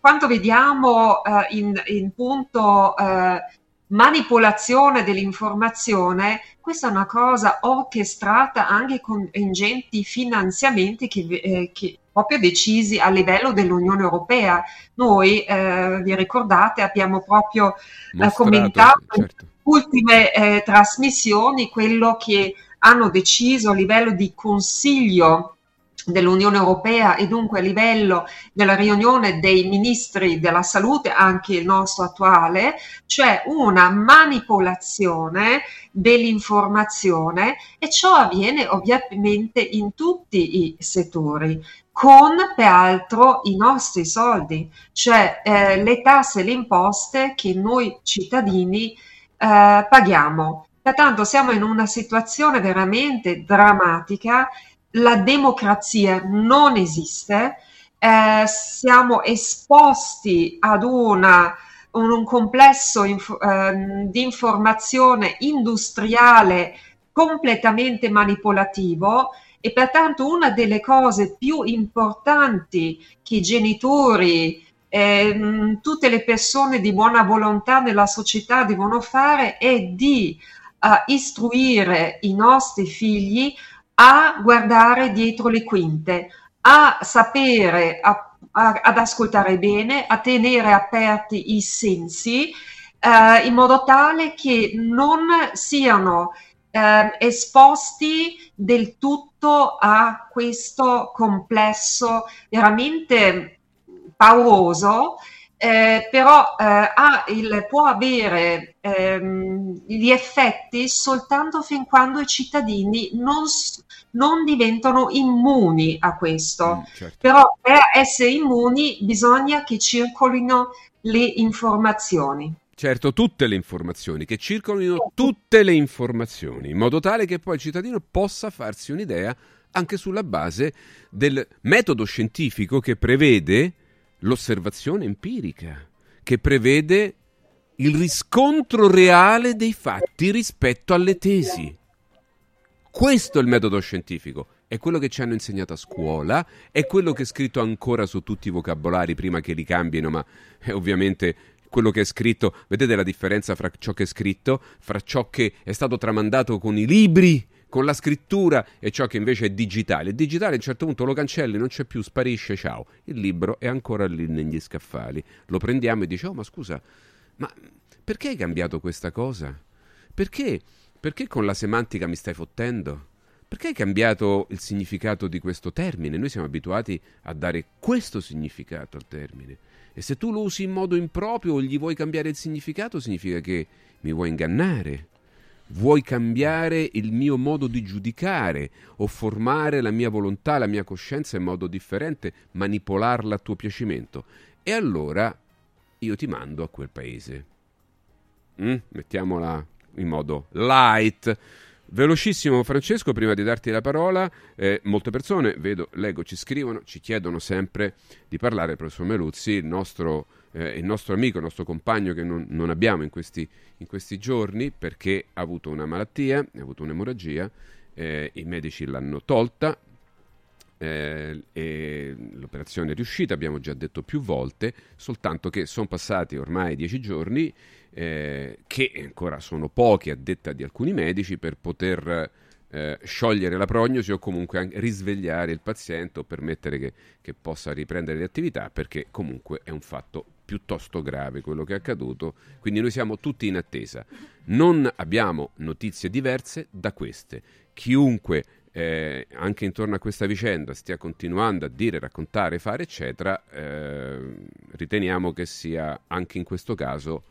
quanto vediamo eh, in, in, punto eh, manipolazione dell'informazione, questa è una cosa orchestrata anche con ingenti finanziamenti che, eh, che proprio decisi a livello dell'Unione Europea. Noi, eh, vi ricordate, abbiamo proprio eh, commentato certo. in ultime eh, trasmissioni quello che hanno deciso a livello di Consiglio dell'Unione Europea e dunque a livello della riunione dei ministri della salute, anche il nostro attuale, cioè una manipolazione dell'informazione e ciò avviene ovviamente in tutti i settori con peraltro i nostri soldi, cioè eh, le tasse e le imposte che noi cittadini eh, paghiamo. Pertanto siamo in una situazione veramente drammatica la democrazia non esiste, eh, siamo esposti ad una, un, un complesso inf- eh, di informazione industriale completamente manipolativo e pertanto una delle cose più importanti che i genitori, eh, tutte le persone di buona volontà nella società devono fare è di uh, istruire i nostri figli a guardare dietro le quinte, a sapere, a, a, ad ascoltare bene, a tenere aperti i sensi, eh, in modo tale che non siano eh, esposti del tutto a questo complesso veramente pauroso eh, però eh, il, può avere ehm, gli effetti soltanto fin quando i cittadini non, non diventano immuni a questo. Mm, certo. Però per essere immuni bisogna che circolino le informazioni. Certo, tutte le informazioni, che circolino tutte le informazioni, in modo tale che poi il cittadino possa farsi un'idea anche sulla base del metodo scientifico che prevede l'osservazione empirica che prevede il riscontro reale dei fatti rispetto alle tesi. Questo è il metodo scientifico, è quello che ci hanno insegnato a scuola, è quello che è scritto ancora su tutti i vocabolari prima che li cambino, ma è ovviamente quello che è scritto, vedete la differenza fra ciò che è scritto, fra ciò che è stato tramandato con i libri, con la scrittura e ciò che invece è digitale. Il digitale a un certo punto lo cancelli, non c'è più, sparisce, ciao. Il libro è ancora lì negli scaffali. Lo prendiamo e dice, oh ma scusa, ma perché hai cambiato questa cosa? Perché? Perché con la semantica mi stai fottendo? Perché hai cambiato il significato di questo termine? Noi siamo abituati a dare questo significato al termine. E se tu lo usi in modo improprio o gli vuoi cambiare il significato, significa che mi vuoi ingannare. Vuoi cambiare il mio modo di giudicare o formare la mia volontà, la mia coscienza in modo differente, manipolarla a tuo piacimento. E allora io ti mando a quel paese. Mm? Mettiamola in modo light. Velocissimo Francesco, prima di darti la parola, eh, molte persone, vedo, leggo, ci scrivono, ci chiedono sempre di parlare del professor Meluzzi, il nostro, eh, il nostro amico, il nostro compagno che non, non abbiamo in questi, in questi, giorni perché ha avuto una malattia, ha avuto un'emorragia, eh, i medici l'hanno tolta, eh, l'operazione è riuscita, abbiamo già detto più volte, soltanto che sono passati ormai dieci giorni, eh, che ancora sono pochi a detta di alcuni medici, per poter eh, sciogliere la prognosi o comunque risvegliare il paziente o permettere che, che possa riprendere le attività, perché comunque è un fatto piuttosto grave quello che è accaduto, quindi noi siamo tutti in attesa. Non abbiamo notizie diverse da queste. Chiunque eh, anche intorno a questa vicenda stia continuando a dire, raccontare, fare, eccetera, eh, riteniamo che sia anche in questo caso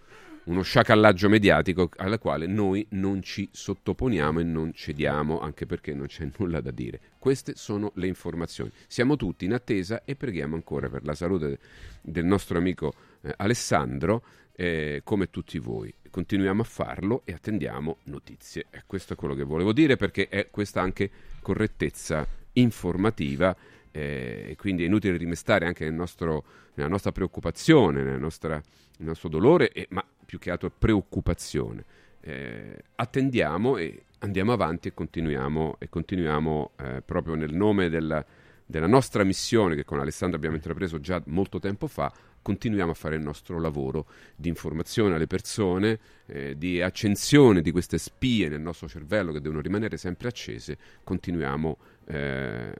uno sciacallaggio mediatico alla quale noi non ci sottoponiamo e non cediamo, anche perché non c'è nulla da dire. Queste sono le informazioni. Siamo tutti in attesa e preghiamo ancora per la salute del nostro amico eh, Alessandro, eh, come tutti voi continuiamo a farlo e attendiamo notizie. E questo è quello che volevo dire perché è questa anche correttezza informativa eh, e quindi è inutile rimestare anche nel nostro, nella nostra preoccupazione, nella nostra, nel nostro dolore, e, ma più che altro preoccupazione. Eh, attendiamo e andiamo avanti e continuiamo, e continuiamo eh, proprio nel nome della, della nostra missione che con Alessandro abbiamo intrapreso già molto tempo fa continuiamo a fare il nostro lavoro di informazione alle persone, eh, di accensione di queste spie nel nostro cervello che devono rimanere sempre accese, continuiamo eh,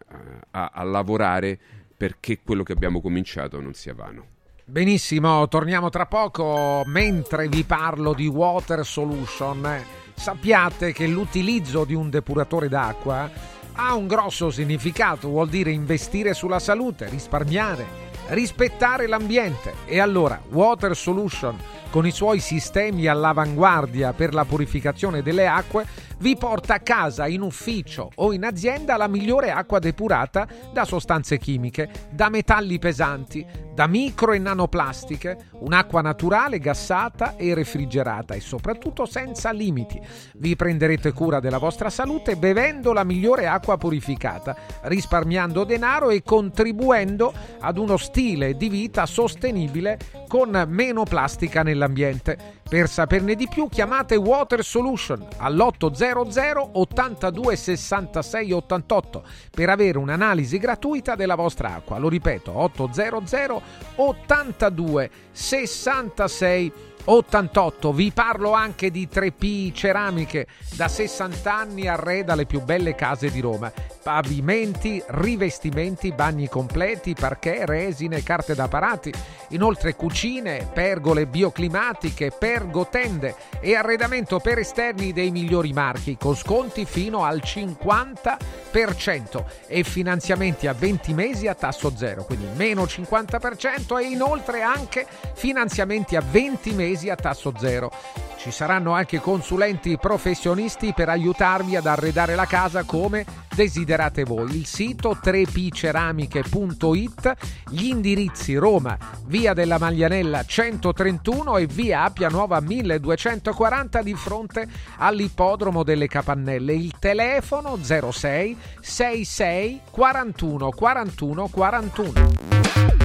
a, a lavorare perché quello che abbiamo cominciato non sia vano. Benissimo, torniamo tra poco. Mentre vi parlo di Water Solution, sappiate che l'utilizzo di un depuratore d'acqua ha un grosso significato, vuol dire investire sulla salute, risparmiare rispettare l'ambiente. E allora Water Solution, con i suoi sistemi all'avanguardia per la purificazione delle acque, vi porta a casa, in ufficio o in azienda la migliore acqua depurata da sostanze chimiche, da metalli pesanti, da micro e nanoplastiche, un'acqua naturale, gassata e refrigerata e soprattutto senza limiti. Vi prenderete cura della vostra salute bevendo la migliore acqua purificata, risparmiando denaro e contribuendo ad uno stile di vita sostenibile con meno plastica nell'ambiente. Per saperne di più chiamate Water Solution all'800 82 66 88 per avere un'analisi gratuita della vostra acqua. Lo ripeto, 800 82 66 88. 88. Vi parlo anche di 3P ceramiche. Da 60 anni arreda le più belle case di Roma. Pavimenti, rivestimenti, bagni completi, parquet, resine, carte da parati. Inoltre cucine, pergole bioclimatiche, pergotende e arredamento per esterni dei migliori marchi con sconti fino al 50% e finanziamenti a 20 mesi a tasso zero, quindi meno 50% e inoltre anche finanziamenti a 20 mesi mesi a tasso zero. Ci saranno anche consulenti professionisti per aiutarvi ad arredare la casa come desiderate voi. Il sito 3pceramiche.it, gli indirizzi Roma, via della Maglianella 131 e via Appia Nuova 1240 di fronte all'ippodromo delle Capannelle. Il telefono 06 66 41 41 41.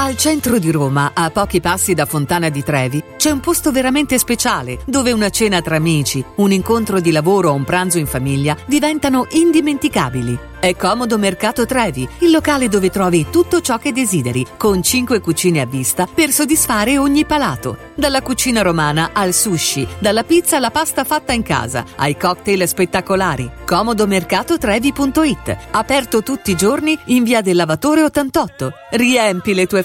Al centro di Roma, a pochi passi da Fontana di Trevi, c'è un posto veramente speciale dove una cena tra amici, un incontro di lavoro o un pranzo in famiglia diventano indimenticabili. È Comodo Mercato Trevi, il locale dove trovi tutto ciò che desideri, con 5 cucine a vista per soddisfare ogni palato. Dalla cucina romana al sushi, dalla pizza alla pasta fatta in casa, ai cocktail spettacolari. Comodomercatotrevi.it, aperto tutti i giorni in via del Lavatore 88. Riempi le tue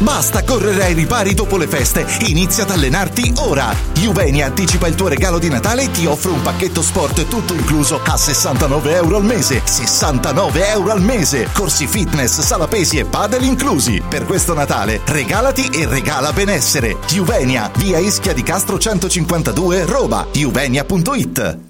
Basta correre ai ripari dopo le feste, inizia ad allenarti ora. Juvenia anticipa il tuo regalo di Natale e ti offre un pacchetto sport tutto incluso a 69 euro al mese. 69 euro al mese! Corsi fitness, sala pesi e padel inclusi. Per questo Natale regalati e regala benessere. Juvenia, via Ischia di Castro 152, Roma. Juvenia.it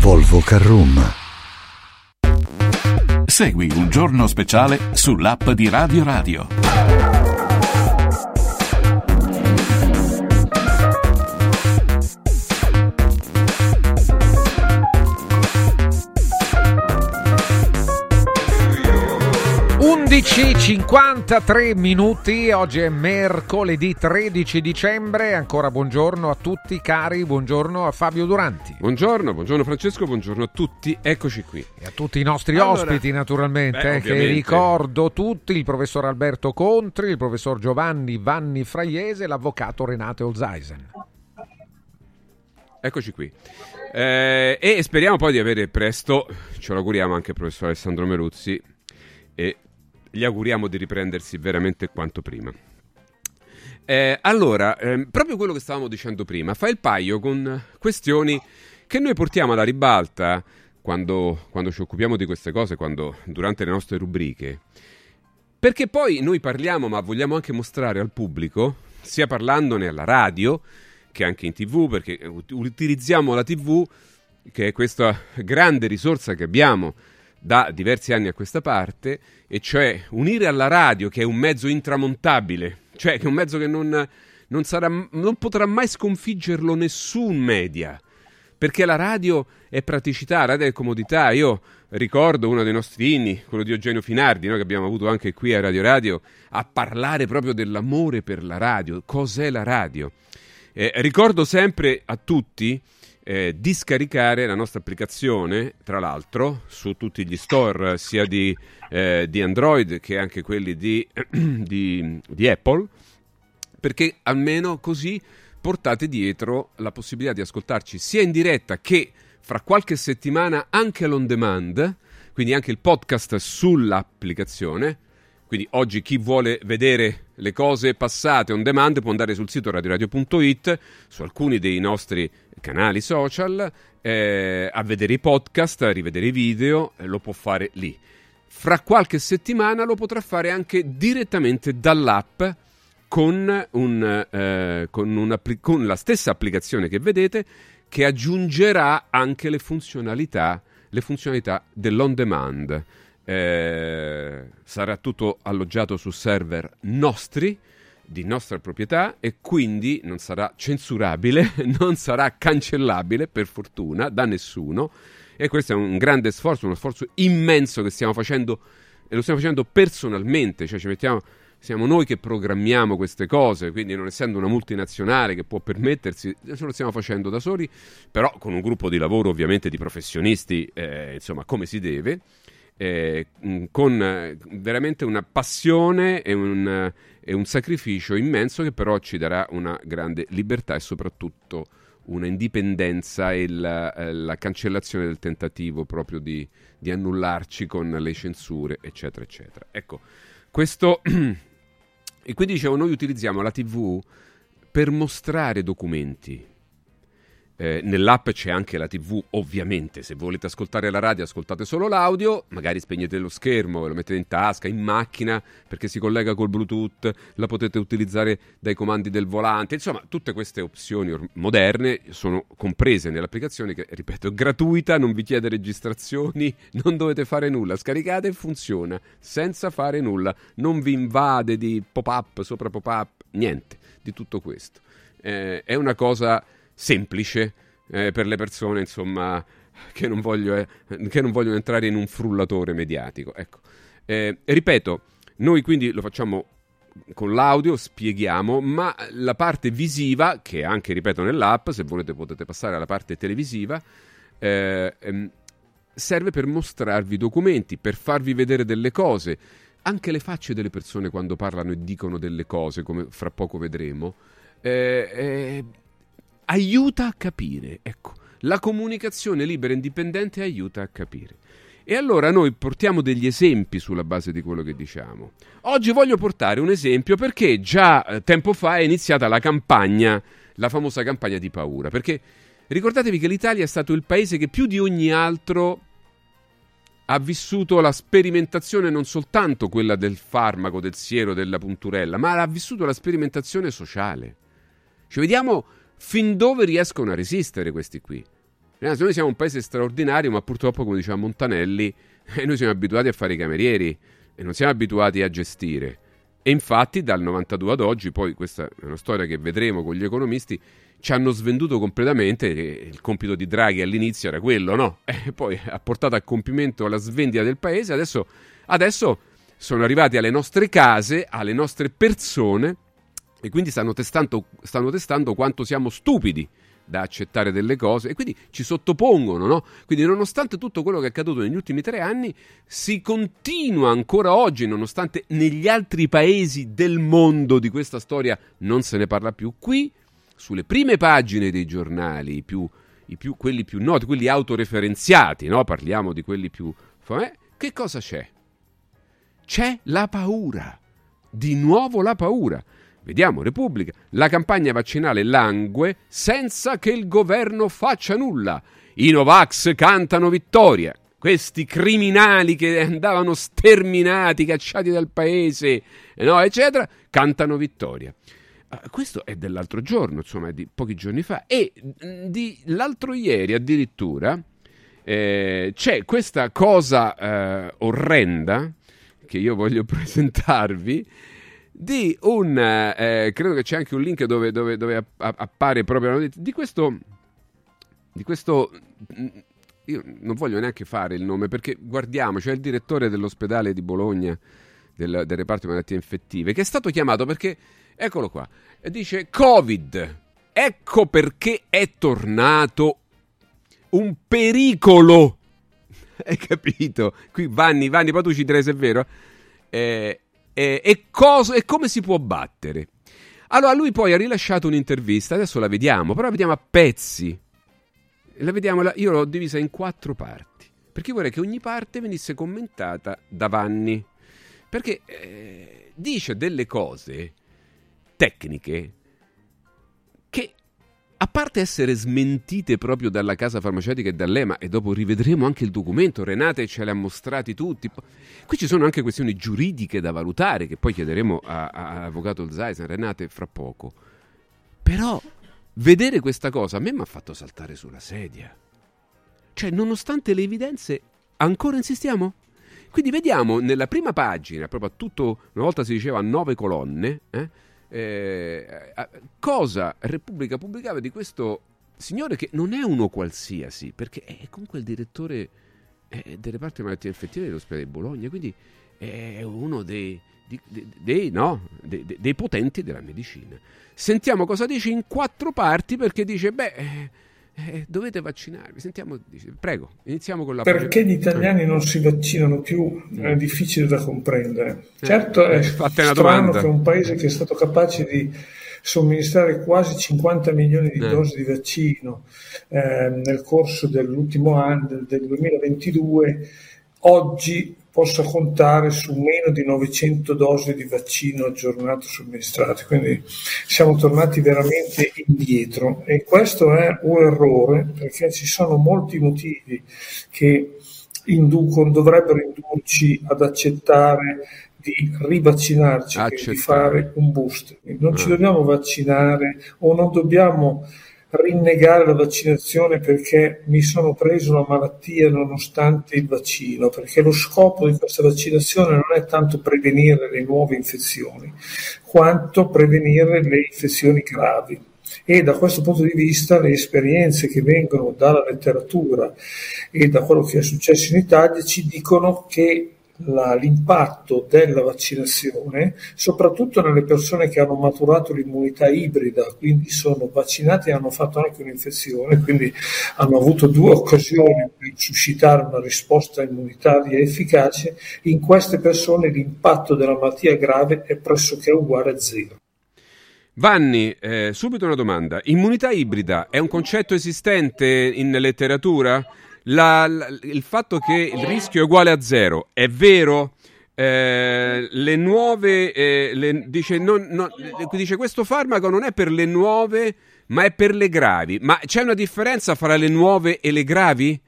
Volvo Carroom. Segui un giorno speciale sull'app di Radio Radio. Undici 53 minuti, oggi è mercoledì 13 dicembre, ancora buongiorno a tutti cari, buongiorno a Fabio Duranti. Buongiorno, buongiorno Francesco, buongiorno a tutti, eccoci qui. E a tutti i nostri Allora, ospiti naturalmente, beh, eh, che ricordo tutti, il professor Alberto Contri, il professor Giovanni Vanni Fraiese e l'avvocato Renate Olzaisen. Eccoci qui. Eh, e speriamo poi di avere presto, ce lo auguriamo anche il professor Alessandro Meruzzi, e gli auguriamo di riprendersi veramente quanto prima. Eh, allora, ehm, proprio quello che stavamo dicendo prima, fa il paio con questioni che noi portiamo alla ribalta quando, quando ci occupiamo di queste cose, quando, durante le nostre rubriche. Perché poi noi parliamo, ma vogliamo anche mostrare al pubblico, sia parlandone alla radio che anche in tv, perché ut- utilizziamo la tv, che è questa grande risorsa che abbiamo da diversi anni a questa parte, e cioè unire alla radio, che è un mezzo intramontabile, cioè che è un mezzo che non, non sarà, non potrà mai sconfiggerlo nessun media perché la radio è praticità, la radio è comodità. Io ricordo uno dei nostri inni, quello di Eugenio Finardi, no, che abbiamo avuto anche qui a Radio Radio, a parlare proprio dell'amore per la radio. Cos'è la radio? Eh, ricordo sempre a tutti eh, di scaricare la nostra applicazione, tra l'altro, su tutti gli store, sia di, eh, di Android che anche quelli di, di- di Apple, perché almeno così portate dietro la possibilità di ascoltarci sia in diretta che fra qualche settimana anche l'on demand, quindi anche il podcast sull'applicazione. Quindi oggi chi vuole vedere le cose passate on demand può andare sul sito radioradio.it, su alcuni dei nostri canali social, eh, a vedere i podcast, a rivedere i video, eh, lo può fare lì. Fra qualche settimana lo potrà fare anche direttamente dall'app con, un, eh, con, con la stessa applicazione che vedete che aggiungerà anche le funzionalità, le funzionalità dell'on demand. Eh, sarà tutto alloggiato su server nostri, di nostra proprietà e quindi non sarà censurabile, non sarà cancellabile per fortuna da nessuno. E questo è un grande sforzo, uno sforzo immenso che stiamo facendo e lo stiamo facendo personalmente, cioè ci mettiamo siamo noi che programmiamo queste cose, quindi non essendo una multinazionale che può permettersi, lo stiamo facendo da soli, però con un gruppo di lavoro ovviamente di professionisti, eh, insomma, come si deve, eh, mh, con eh, veramente una passione e un, eh, e un sacrificio immenso che però ci darà una grande libertà e soprattutto una indipendenza e la, eh, la cancellazione del tentativo proprio di, di annullarci con le censure, eccetera, eccetera. Ecco, questo... e quindi dicevo, noi utilizziamo la TV per mostrare documenti. Eh, nell'app c'è anche la TV, ovviamente. Se volete ascoltare la radio, ascoltate solo l'audio. Magari spegnete lo schermo, ve lo mettete in tasca, in macchina, perché si collega col Bluetooth. La potete utilizzare dai comandi del volante. Insomma, tutte queste opzioni moderne sono comprese nell'applicazione che, ripeto, è gratuita, non vi chiede registrazioni, non dovete fare nulla. Scaricate e funziona senza fare nulla. Non vi invade di pop-up sopra pop-up, niente di tutto questo. Eh, è una cosa semplice eh, per le persone, insomma, che non, voglio, eh, che non vogliono entrare in un frullatore mediatico. Ecco. Eh, ripeto, noi quindi lo facciamo con l'audio, spieghiamo, ma la parte visiva, che anche, ripeto, nell'app, se volete potete passare alla parte televisiva, eh, ehm, serve per mostrarvi documenti, per farvi vedere delle cose, anche le facce delle persone quando parlano e dicono delle cose, come fra poco vedremo. eh, eh, aiuta a capire, ecco, la comunicazione libera e indipendente aiuta a capire. E allora noi portiamo degli esempi sulla base di quello che diciamo. Oggi voglio portare un esempio perché già eh, tempo fa è iniziata la campagna, la famosa campagna di paura, perché ricordatevi che l'Italia è stato il paese che più di ogni altro ha vissuto la sperimentazione non soltanto quella del farmaco, del siero, della punturella, ma ha vissuto la sperimentazione sociale. Ci vediamo fin dove riescono a resistere questi qui. Eh, noi siamo un paese straordinario, ma purtroppo, come diceva Montanelli, eh, noi siamo abituati a fare i camerieri e non siamo abituati a gestire. E infatti dal 92 ad oggi, poi questa è una storia che vedremo con gli economisti, ci hanno svenduto completamente il compito di Draghi all'inizio era quello, no? E poi ha portato a compimento la svendita del paese, adesso, adesso sono arrivati alle nostre case, alle nostre persone e quindi stanno testando, stanno testando quanto siamo stupidi da accettare delle cose e quindi ci sottopongono, no? Quindi nonostante tutto quello che è accaduto negli ultimi tre anni, si continua ancora oggi, nonostante negli altri paesi del mondo di questa storia non se ne parla più, qui sulle prime pagine dei giornali, i più, i più, quelli più noti, quelli autoreferenziati, no? Parliamo di quelli più... Eh? Che cosa c'è? C'è la paura, di nuovo la paura. Vediamo, Repubblica. La campagna vaccinale langue senza che il governo faccia nulla. I Novax cantano vittoria. Questi criminali che andavano sterminati, cacciati dal paese, no, eccetera, cantano vittoria. Uh, questo è dell'altro giorno, insomma, di pochi giorni fa. E di l'altro ieri addirittura eh, c'è questa cosa eh, orrenda che io voglio presentarvi di un, eh, credo che c'è anche un link dove, dove, dove appare proprio di questo, di questo, mm, io non voglio neanche fare il nome perché guardiamo, c'è il direttore dell'ospedale di Bologna, del, del reparto malattie infettive, che è stato chiamato perché, eccolo qua, dice Covid, ecco perché è tornato un pericolo. Hai capito? Qui Vanni, Vanni, poi tu ci direi se è vero. Eh, eh, e, cosa, e come si può battere. Allora lui poi ha rilasciato un'intervista, adesso la vediamo, però la vediamo a pezzi. La vediamo, io l'ho divisa in quattro parti, perché vorrei che ogni parte venisse commentata da Vanni, perché eh, dice delle cose tecniche che a parte essere smentite proprio dalla casa farmaceutica e dall'EMA, e dopo rivedremo anche il documento, Renate ce li ha mostrati tutti. Qui ci sono anche questioni giuridiche da valutare, che poi chiederemo all'avvocato Zeisen, Renate, fra poco. Però vedere questa cosa a me mi ha fatto saltare sulla sedia. Cioè, nonostante le evidenze, ancora insistiamo? Quindi vediamo nella prima pagina, proprio a tutto, una volta si diceva nove colonne, eh, eh, cosa Repubblica pubblicava di questo signore che non è uno qualsiasi, perché è comunque il direttore eh, del reparto di malattie infettive dell'ospedale di Bologna, quindi è uno dei, dei, dei, no, dei, dei potenti della medicina. Sentiamo cosa dice in quattro parti perché dice, beh eh, eh, dovete vaccinarvi. Sentiamo, prego, iniziamo con la Perché gli italiani non si vaccinano più è difficile da comprendere. Eh, certo è strano che un paese che è stato capace di somministrare quasi 50 milioni di eh. dosi di vaccino eh, nel corso dell'ultimo anno, del 2022, oggi possa contare su meno di 900 dosi di vaccino aggiornato somministrate. Quindi siamo tornati veramente indietro e questo è un errore perché ci sono molti motivi che inducono, dovrebbero indurci ad accettare di rivaccinarci, di fare un booster. Non ci ah. dobbiamo vaccinare o non dobbiamo rinnegare la vaccinazione perché mi sono preso una malattia nonostante il vaccino, perché lo scopo di questa vaccinazione non è tanto prevenire le nuove infezioni, quanto prevenire le infezioni gravi. E da questo punto di vista le esperienze che vengono dalla letteratura e da quello che è successo in Italia ci dicono che la, l'impatto della vaccinazione, soprattutto nelle persone che hanno maturato l'immunità ibrida, quindi sono vaccinati e hanno fatto anche un'infezione, quindi hanno avuto due occasioni per suscitare una risposta immunitaria efficace, in queste persone l'impatto della malattia grave è pressoché uguale a zero. Vanni, eh, subito una domanda. Immunità ibrida è un concetto esistente in letteratura? La, la, il fatto che il rischio è uguale a zero è vero? Eh, le nuove eh, le, dice, non, non, dice questo farmaco non è per le nuove ma è per le gravi. Ma c'è una differenza fra le nuove e le gravi?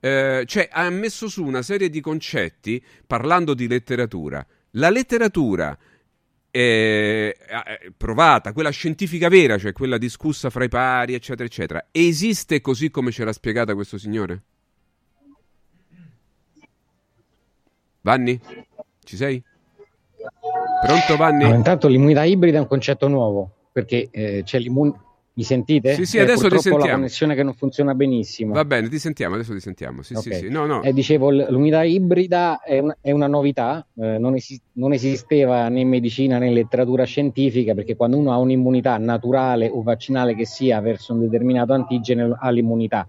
Eh, cioè, ha messo su una serie di concetti parlando di letteratura. La letteratura eh, provata, quella scientifica vera, cioè quella discussa fra i pari, eccetera, eccetera, esiste così come ce l'ha spiegata questo signore? Vanni? Ci sei? Pronto Vanni? No, intanto l'immunità ibrida è un concetto nuovo, perché eh, c'è l'immunità mi sentite? Sì, sì, eh, adesso ti sentiamo. la connessione che non funziona benissimo. Va bene, ti sentiamo, adesso ti sentiamo. Sì, okay. sì, sì. No, no. Eh, dicevo, l'unità ibrida è, un, è una novità, eh, non, esi- non, esisteva né in medicina né in letteratura scientifica, perché quando uno ha un'immunità naturale o vaccinale che sia verso un determinato antigene, ha l'immunità.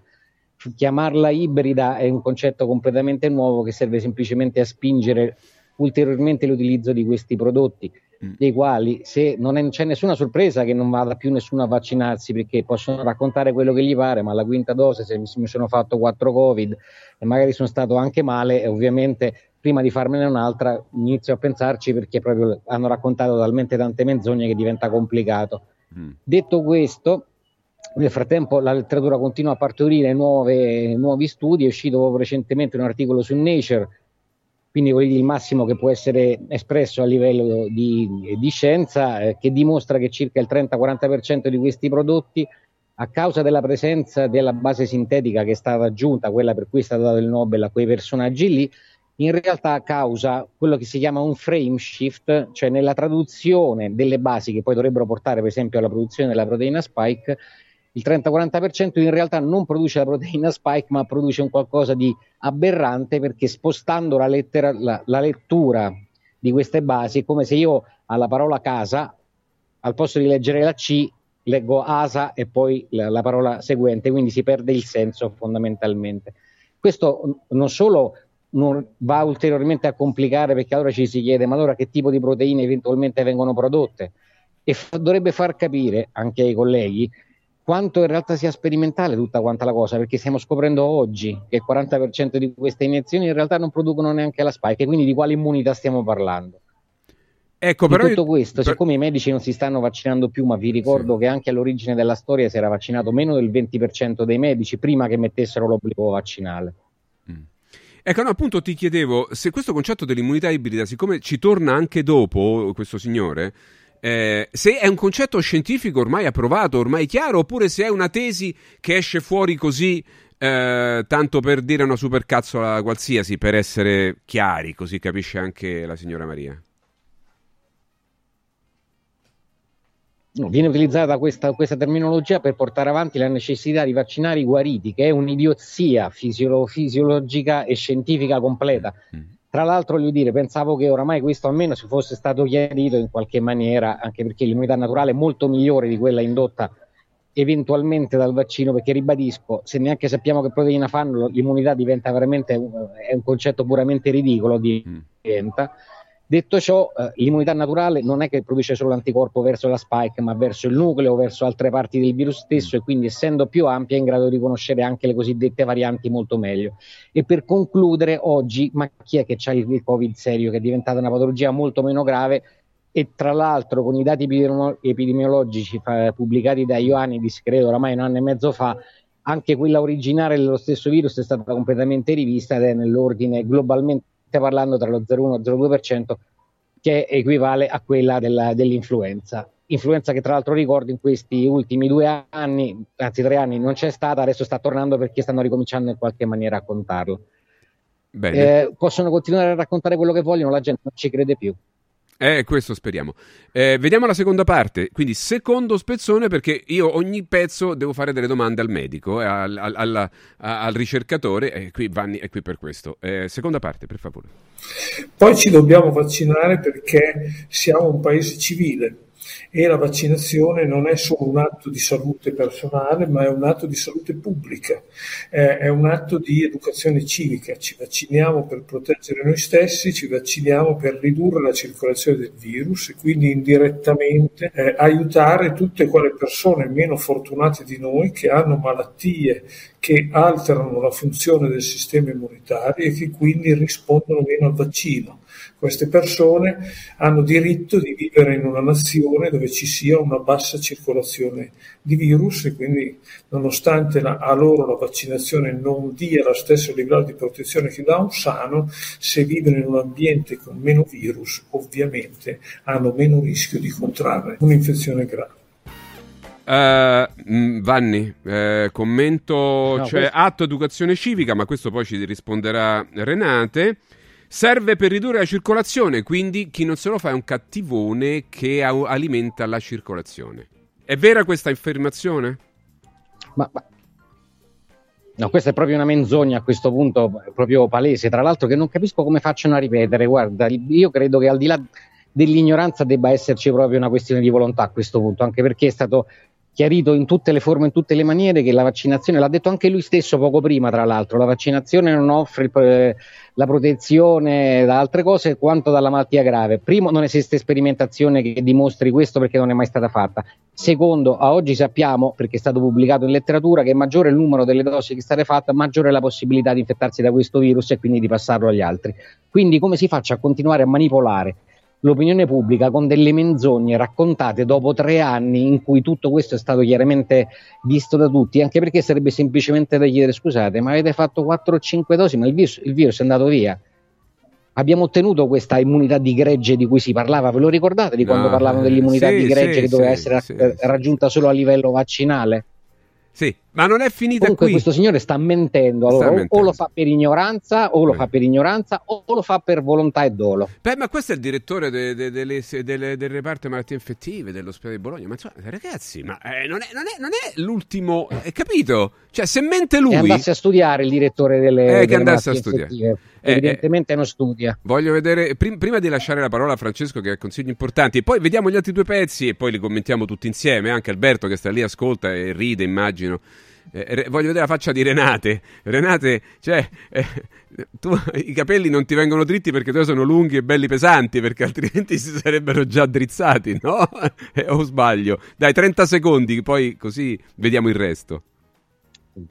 Chiamarla ibrida è un concetto completamente nuovo che serve semplicemente a spingere ulteriormente l'utilizzo di questi prodotti Mm. dei quali se non è, c'è nessuna sorpresa che non vada più nessuno a vaccinarsi perché possono raccontare quello che gli pare, ma alla quinta dose se mi, mi sono fatto quattro covid e magari sono stato anche male e ovviamente prima di farmene un'altra inizio a pensarci perché proprio hanno raccontato talmente tante menzogne che diventa complicato. Mm. Detto questo, nel frattempo la letteratura continua a partorire nuove, nuovi studi, è uscito recentemente un articolo su Nature quindi il massimo che può essere espresso a livello di, di scienza, eh, che dimostra che circa il 30-40% di questi prodotti, a causa della presenza della base sintetica che è stata aggiunta, quella per cui è stato dato il Nobel a quei personaggi lì, in realtà causa quello che si chiama un frame shift, cioè nella traduzione delle basi che poi dovrebbero portare per esempio alla produzione della proteina spike, il 30-40% in realtà non produce la proteina spike, ma produce un qualcosa di aberrante perché spostando la, lettera, la, la lettura di queste basi è come se io alla parola casa, al posto di leggere la C, leggo asa e poi la, la parola seguente, quindi si perde il senso fondamentalmente. Questo non solo non va ulteriormente a complicare perché allora ci si chiede ma allora che tipo di proteine eventualmente vengono prodotte e f- dovrebbe far capire anche ai colleghi quanto in realtà sia sperimentale tutta quanta la cosa, perché stiamo scoprendo oggi che il 40% di queste iniezioni in realtà non producono neanche la spike, quindi di quale immunità stiamo parlando? Ecco, però tutto questo, per... siccome i medici non si stanno vaccinando più, ma vi ricordo sì. che anche all'origine della storia si era vaccinato meno del 20% dei medici prima che mettessero l'obbligo vaccinale. Mm. Ecco, no, appunto ti chiedevo se questo concetto dell'immunità ibrida, siccome ci torna anche dopo questo signore, eh, se è un concetto scientifico ormai approvato, ormai chiaro, oppure se è una tesi che esce fuori così, eh, tanto per dire una supercazzola qualsiasi, per essere chiari, così capisce anche la signora Maria. No, viene utilizzata questa, questa, terminologia per portare avanti la necessità di vaccinare i guariti, che è un'idiozia fisiolo- fisiologica e scientifica completa. Mm. Tra l'altro, voglio dire, pensavo che oramai questo almeno si fosse stato chiarito in qualche maniera, anche perché l'immunità naturale è molto migliore di quella indotta eventualmente dal vaccino, perché ribadisco, se neanche sappiamo che proteina fanno, l'immunità diventa veramente è un concetto puramente ridicolo, diventa. Mm Detto ciò, eh, l'immunità naturale non è che produce solo l'anticorpo verso la spike, ma verso il nucleo, verso altre parti del virus stesso e quindi essendo più ampia è in grado di riconoscere anche le cosiddette varianti molto meglio. E per concludere, oggi, ma chi è che ha il Covid serio, che è diventata una patologia molto meno grave e tra l'altro con i dati epidemiologici pubblicati da Ioannidis, credo oramai un anno e mezzo fa, anche quella originale dello stesso virus è stata completamente rivista ed è nell'ordine globalmente parlando tra lo 0,1 e lo 0,2%, che equivale a quella della, dell'influenza. Influenza che tra l'altro ricordo in questi ultimi due anni, anzi tre anni, non c'è stata, adesso sta tornando perché stanno ricominciando in qualche maniera a contarlo. Eh, possono continuare a raccontare quello che vogliono, la gente non ci crede più. Eh, questo speriamo. Eh, vediamo la seconda parte. Quindi, secondo spezzone, perché io ogni pezzo devo fare delle domande al medico, eh, al, al, al, al, ricercatore, e qui Vanni è qui per questo. Eh, seconda parte, per favore. Poi ci dobbiamo vaccinare perché siamo un paese civile e la vaccinazione non è solo un atto di salute personale, ma è un atto di salute pubblica, eh, è un atto di educazione civica. Ci vacciniamo per proteggere noi stessi, ci vacciniamo per ridurre la circolazione del virus e quindi indirettamente eh, aiutare tutte quelle persone meno fortunate di noi che hanno malattie che alterano la funzione del sistema immunitario e che quindi rispondono meno al vaccino. Queste persone hanno diritto di vivere in una nazione dove ci sia una bassa circolazione di virus e quindi nonostante la, a loro la vaccinazione non dia lo stesso livello di protezione che dà un sano, se vivono in un ambiente con meno virus ovviamente hanno meno rischio di contrarre un'infezione grave. Uh, Vanni, uh, commento, no, cioè questo... atto educazione civica, ma questo poi ci risponderà Renate. Serve per ridurre la circolazione, quindi chi non se lo fa è un cattivone che alimenta la circolazione. È vera questa affermazione? Ma, ma... No, questa è proprio una menzogna a questo punto, proprio palese. Tra l'altro, che non capisco come facciano a ripetere. Guarda, io credo che al di là dell'ignoranza debba esserci proprio una questione di volontà a questo punto, anche perché è stato chiarito in tutte le forme, in tutte le maniere che la vaccinazione, l'ha detto anche lui stesso poco prima tra l'altro, la vaccinazione non offre eh, la protezione da altre cose quanto dalla malattia grave. Primo, non esiste sperimentazione che dimostri questo perché non è mai stata fatta. Secondo, a oggi sappiamo, perché è stato pubblicato in letteratura, che maggiore il numero delle dosi che è stata fatta, maggiore la possibilità di infettarsi da questo virus e quindi di passarlo agli altri. Quindi come si faccia a continuare a manipolare l'opinione pubblica con delle menzogne raccontate dopo tre anni in cui tutto questo è stato chiaramente visto da tutti, anche perché sarebbe semplicemente da chiedere scusate, ma avete fatto 4 o 5 dosi, ma il virus, il virus è andato via. Abbiamo ottenuto questa immunità di gregge di cui si parlava, ve lo ricordate di quando no, parlavano dell'immunità sì, di gregge sì, che doveva sì, essere raggiunta solo a livello vaccinale? Sì, ma non è finita Comunque qui. questo signore sta mentendo, allora, sta mentendo. o lo fa per ignoranza, o lo eh. fa per ignoranza, o lo fa per volontà e dolo. Beh, ma questo è il direttore de, de, de, del reparto malattie infettive dell'ospedale di Bologna. Ma insomma, ragazzi, ma eh, non, è, non, è, non, è, l'ultimo, hai capito? Cioè, se mente lui... E andasse a studiare il direttore delle, eh, delle malattie infettive. Eh, Evidentemente eh, non studia. Voglio vedere, prim, prima di lasciare la parola a Francesco che ha consigli importanti, poi vediamo gli altri due pezzi e poi li commentiamo tutti insieme. Anche Alberto che sta lì, ascolta e ride, immagino. Eh, voglio vedere la faccia di Renate. Renate, cioè, eh, tu, i capelli non ti vengono dritti perché tu sono lunghi e belli pesanti, perché altrimenti si sarebbero già drizzati, no? Eh, o sbaglio? Dai, 30 secondi, poi così vediamo il resto.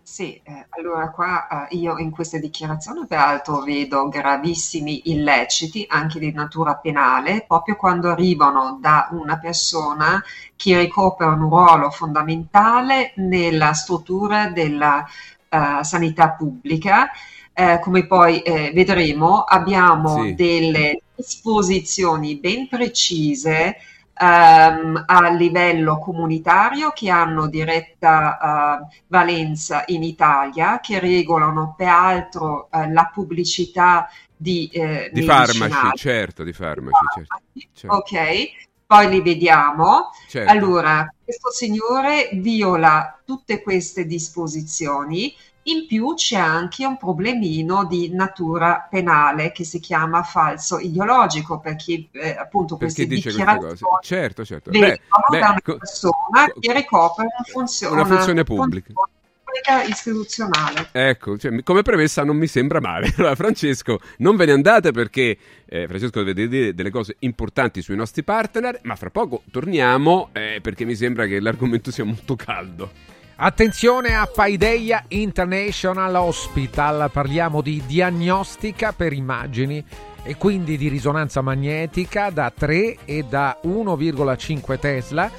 Sì, eh, allora qua eh, io in queste dichiarazioni peraltro vedo gravissimi illeciti anche di natura penale, proprio quando arrivano da una persona che ricopre un ruolo fondamentale nella struttura della uh, sanità pubblica. Eh, come poi eh, vedremo, abbiamo sì. delle disposizioni ben precise ehm, a livello comunitario che hanno diretta eh, valenza in Italia, che regolano peraltro eh, la pubblicità di, eh, di farmaci, certo, di farmaci, certo. certo. Ok, poi li vediamo. Certo. Allora, questo signore viola tutte queste disposizioni in più c'è anche un problemino di natura penale che si chiama falso ideologico, perché eh, appunto perché queste dichiarazioni certo, certo. vengono beh, da una beh, persona co- che ricopre una funzione, una funzione pubblica. pubblica istituzionale. Ecco, cioè, come premessa non mi sembra male. Allora, Francesco, non ve ne andate perché eh, Francesco deve dire delle cose importanti sui nostri partner, ma fra poco torniamo eh, perché mi sembra che l'argomento sia molto caldo. Attenzione a Paideia International Hospital, parliamo di diagnostica per immagini e quindi di risonanza magnetica da 3 e da 1,5 Tesla,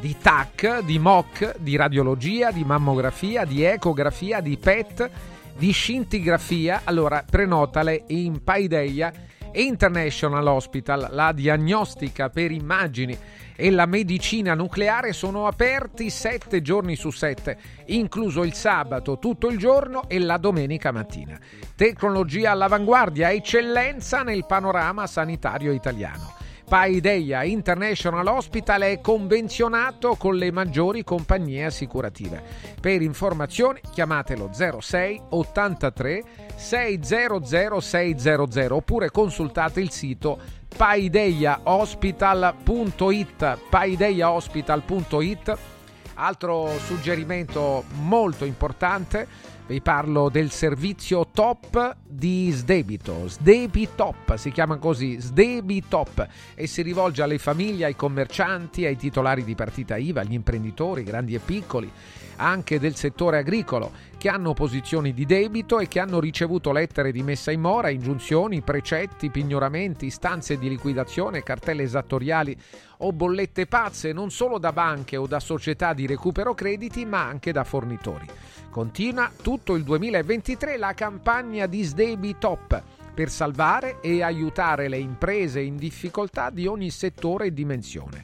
di TAC, di MOC, di radiologia, di mammografia, di ecografia, di PET, di scintigrafia. Allora prenotale in Paideia International Hospital, la diagnostica per immagini e la medicina nucleare sono aperti 7 giorni su 7, incluso il sabato tutto il giorno e la domenica mattina. Tecnologia all'avanguardia, eccellenza nel panorama sanitario italiano. Paideia International Hospital è convenzionato con le maggiori compagnie assicurative. Per informazioni chiamatelo 06 83 600 600 oppure consultate il sito paideiahospital.it paideiahospital.it altro suggerimento molto importante Vi parlo del servizio top di Sdebito, Sdebitop, si chiama così, Sdebitop e si rivolge alle famiglie, ai commercianti, ai titolari di partita IVA, agli imprenditori grandi e piccoli anche del settore agricolo, che hanno posizioni di debito e che hanno ricevuto lettere di messa in mora, ingiunzioni, precetti, pignoramenti, istanze di liquidazione, cartelle esattoriali o bollette pazze non solo da banche o da società di recupero crediti, ma anche da fornitori. Continua tutto il 2023 la campagna di Sdebitop per salvare e aiutare le imprese in difficoltà di ogni settore e dimensione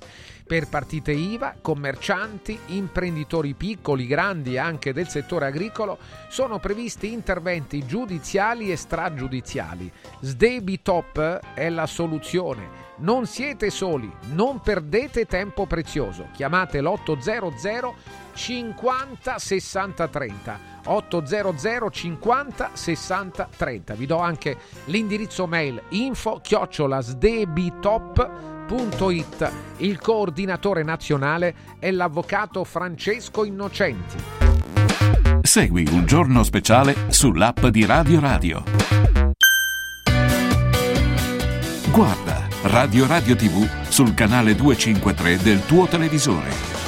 per partite IVA, commercianti, imprenditori piccoli, grandi e anche del settore agricolo sono previsti interventi giudiziali e stragiudiziali. Sdebitop è la soluzione. Non siete soli, non perdete tempo prezioso. Chiamate l'800 50 60 30 800 50 60 30. Vi do anche l'indirizzo mail info chiocciolasdebitop.com www.it. Il coordinatore nazionale è l'avvocato Francesco Innocenti. Segui un giorno speciale sull'app di Radio Radio. Guarda Radio Radio TV sul canale 253 del tuo televisore.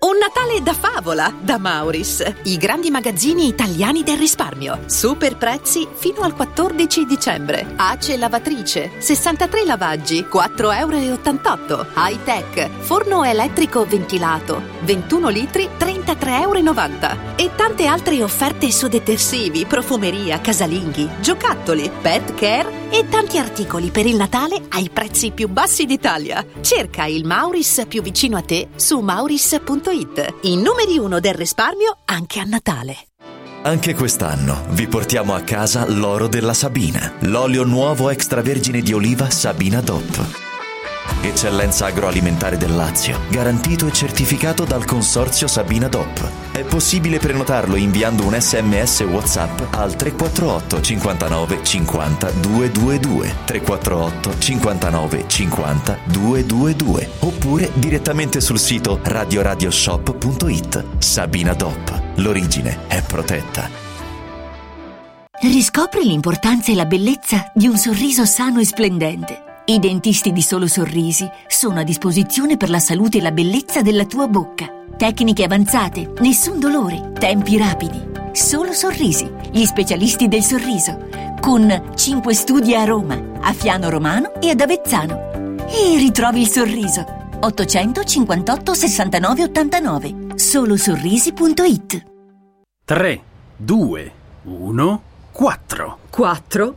Un Natale da favola da Mauris, i grandi magazzini italiani del risparmio. Super prezzi fino al 14 dicembre. Ace lavatrice, 63 lavaggi, 4,88 euro. High tech, forno elettrico ventilato, 21 litri, 33,90 euro. E tante altre offerte su detersivi, profumeria, casalinghi, giocattoli, pet care e tanti articoli per il Natale ai prezzi più bassi d'Italia. Cerca il Mauris più vicino a te su mauris.com Gratuit, i numeri uno del risparmio anche a Natale. Anche quest'anno vi portiamo a casa l'oro della Sabina, l'olio nuovo extravergine di oliva Sabina DOP. Eccellenza agroalimentare del Lazio, garantito e certificato dal consorzio Sabina DOP. È possibile prenotarlo inviando un sms WhatsApp al 348 59 50 222 348 59 50 222 oppure direttamente sul sito radioradioshop.it. Sabina DOP. L'origine è protetta. Riscopri l'importanza e la bellezza di un sorriso sano e splendente. I dentisti di Solo Sorrisi sono a disposizione per la salute e la bellezza della tua bocca. Tecniche avanzate, nessun dolore, tempi rapidi. Solo Sorrisi, gli specialisti del sorriso, con 5 studi a Roma, a Fiano Romano e ad Avezzano. E ritrovi il sorriso. 858 69 89 solosorrisi.it 3, 2, 1, 4 4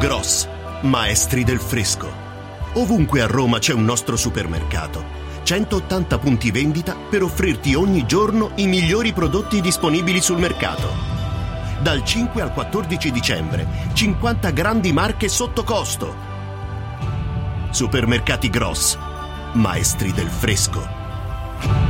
Gross, maestri del fresco. Ovunque a Roma c'è un nostro supermercato. 180 punti vendita per offrirti ogni giorno i migliori prodotti disponibili sul mercato. Dal 5 al 14 dicembre, 50 grandi marche sotto costo. Supermercati Gross, maestri del fresco.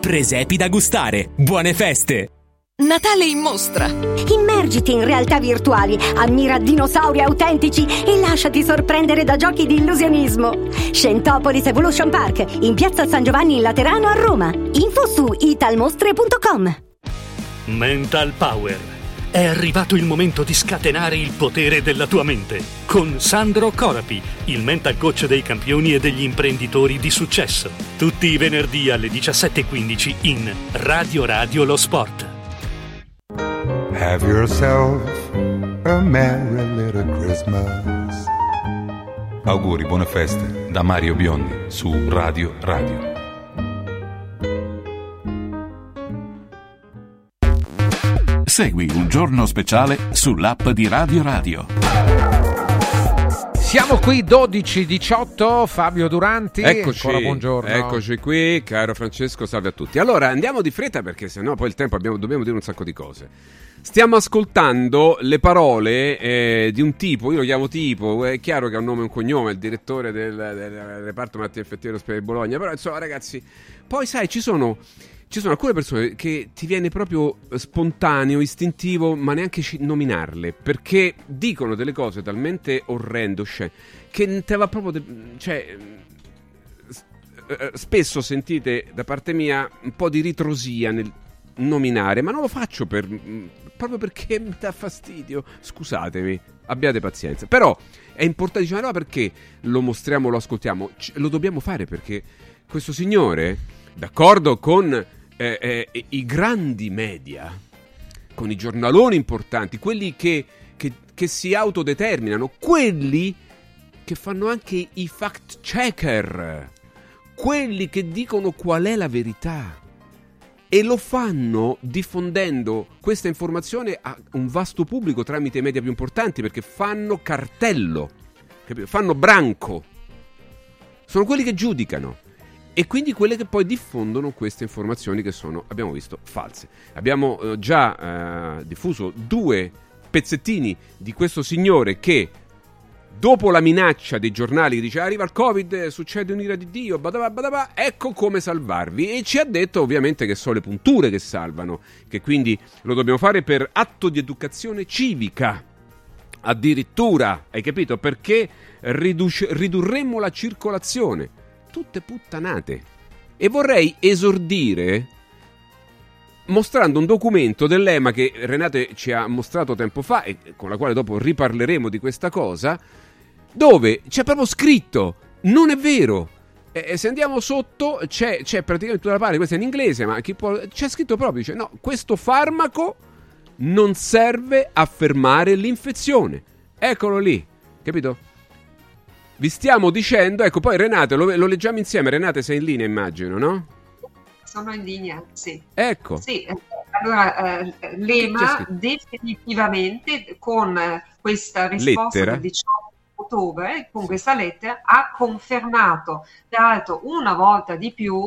Presepi da gustare. Buone feste! Natale in mostra! Immergiti in realtà virtuali, ammira dinosauri autentici e lasciati sorprendere da giochi di illusionismo. Scentopolis Evolution Park, in piazza San Giovanni in Laterano a Roma. Info su italmostre.com. Mental Power. È arrivato il momento di scatenare il potere della tua mente con Sandro Corapi, il mental coach dei campioni e degli imprenditori di successo. Tutti i venerdì alle 17.15 in Radio Radio Lo Sport. Have yourself a merry little Christmas. Auguri, buone feste da Mario Biondi su Radio Radio. Segui un giorno speciale sull'app di Radio Radio. Siamo qui 12-18, Fabio Duranti. Eccoci, Ancora buongiorno. eccoci qui, caro Francesco, salve a tutti. Allora, andiamo di fretta perché sennò poi il tempo abbiamo, dobbiamo dire un sacco di cose. Stiamo ascoltando le parole eh, di un tipo, io lo chiamo tipo, è chiaro che ha un nome e un cognome, il direttore del, del reparto malattie infettive dell'ospedale di Bologna, però insomma ragazzi, poi sai, ci sono ci sono alcune persone che ti viene proprio spontaneo, istintivo, ma neanche nominarle, perché dicono delle cose talmente orrende, oscene, che te va proprio... De- cioè, eh, eh, spesso sentite da parte mia un po' di ritrosia nel nominare, ma non lo faccio per, proprio perché mi dà fastidio. Scusatemi, abbiate pazienza. Però è importante, diciamo, no, perché lo mostriamo, lo ascoltiamo, lo dobbiamo fare perché questo signore, d'accordo con eh, eh, i grandi media, con i giornaloni importanti, quelli che, che, che si autodeterminano, quelli che fanno anche i fact checker, quelli che dicono qual è la verità e lo fanno diffondendo questa informazione a un vasto pubblico tramite i media più importanti perché fanno cartello, fanno branco. Sono quelli che giudicano e quindi quelle che poi diffondono queste informazioni che sono, abbiamo visto, false. Abbiamo eh, già eh, diffuso due pezzettini di questo signore che dopo la minaccia dei giornali dice arriva il covid, succede un'ira di Dio, badabà, badabà, ecco come salvarvi e ci ha detto ovviamente che sono le punture che salvano, che quindi lo dobbiamo fare per atto di educazione civica. Addirittura, hai capito? Perché riduce, ridurremmo la circolazione tutte puttanate. E vorrei esordire mostrando un documento dell'EMA che Renate ci ha mostrato tempo fa e con la quale dopo riparleremo di questa cosa, dove c'è proprio scritto, non è vero. E se andiamo sotto c'è, c'è praticamente tutta la parte, questa è in inglese, ma può, c'è scritto proprio, dice no, questo farmaco non serve a fermare l'infezione. Eccolo lì, capito? Vi stiamo dicendo, ecco, poi Renate, lo, lo leggiamo insieme. Renate, sei in linea, immagino, no? Sono in linea, sì. Ecco. Sì, eh, allora eh, l'EMA definitivamente con eh, questa risposta Lettera. del 18 ottobre, con questa lettera, ha confermato, tra l'altro una volta di più,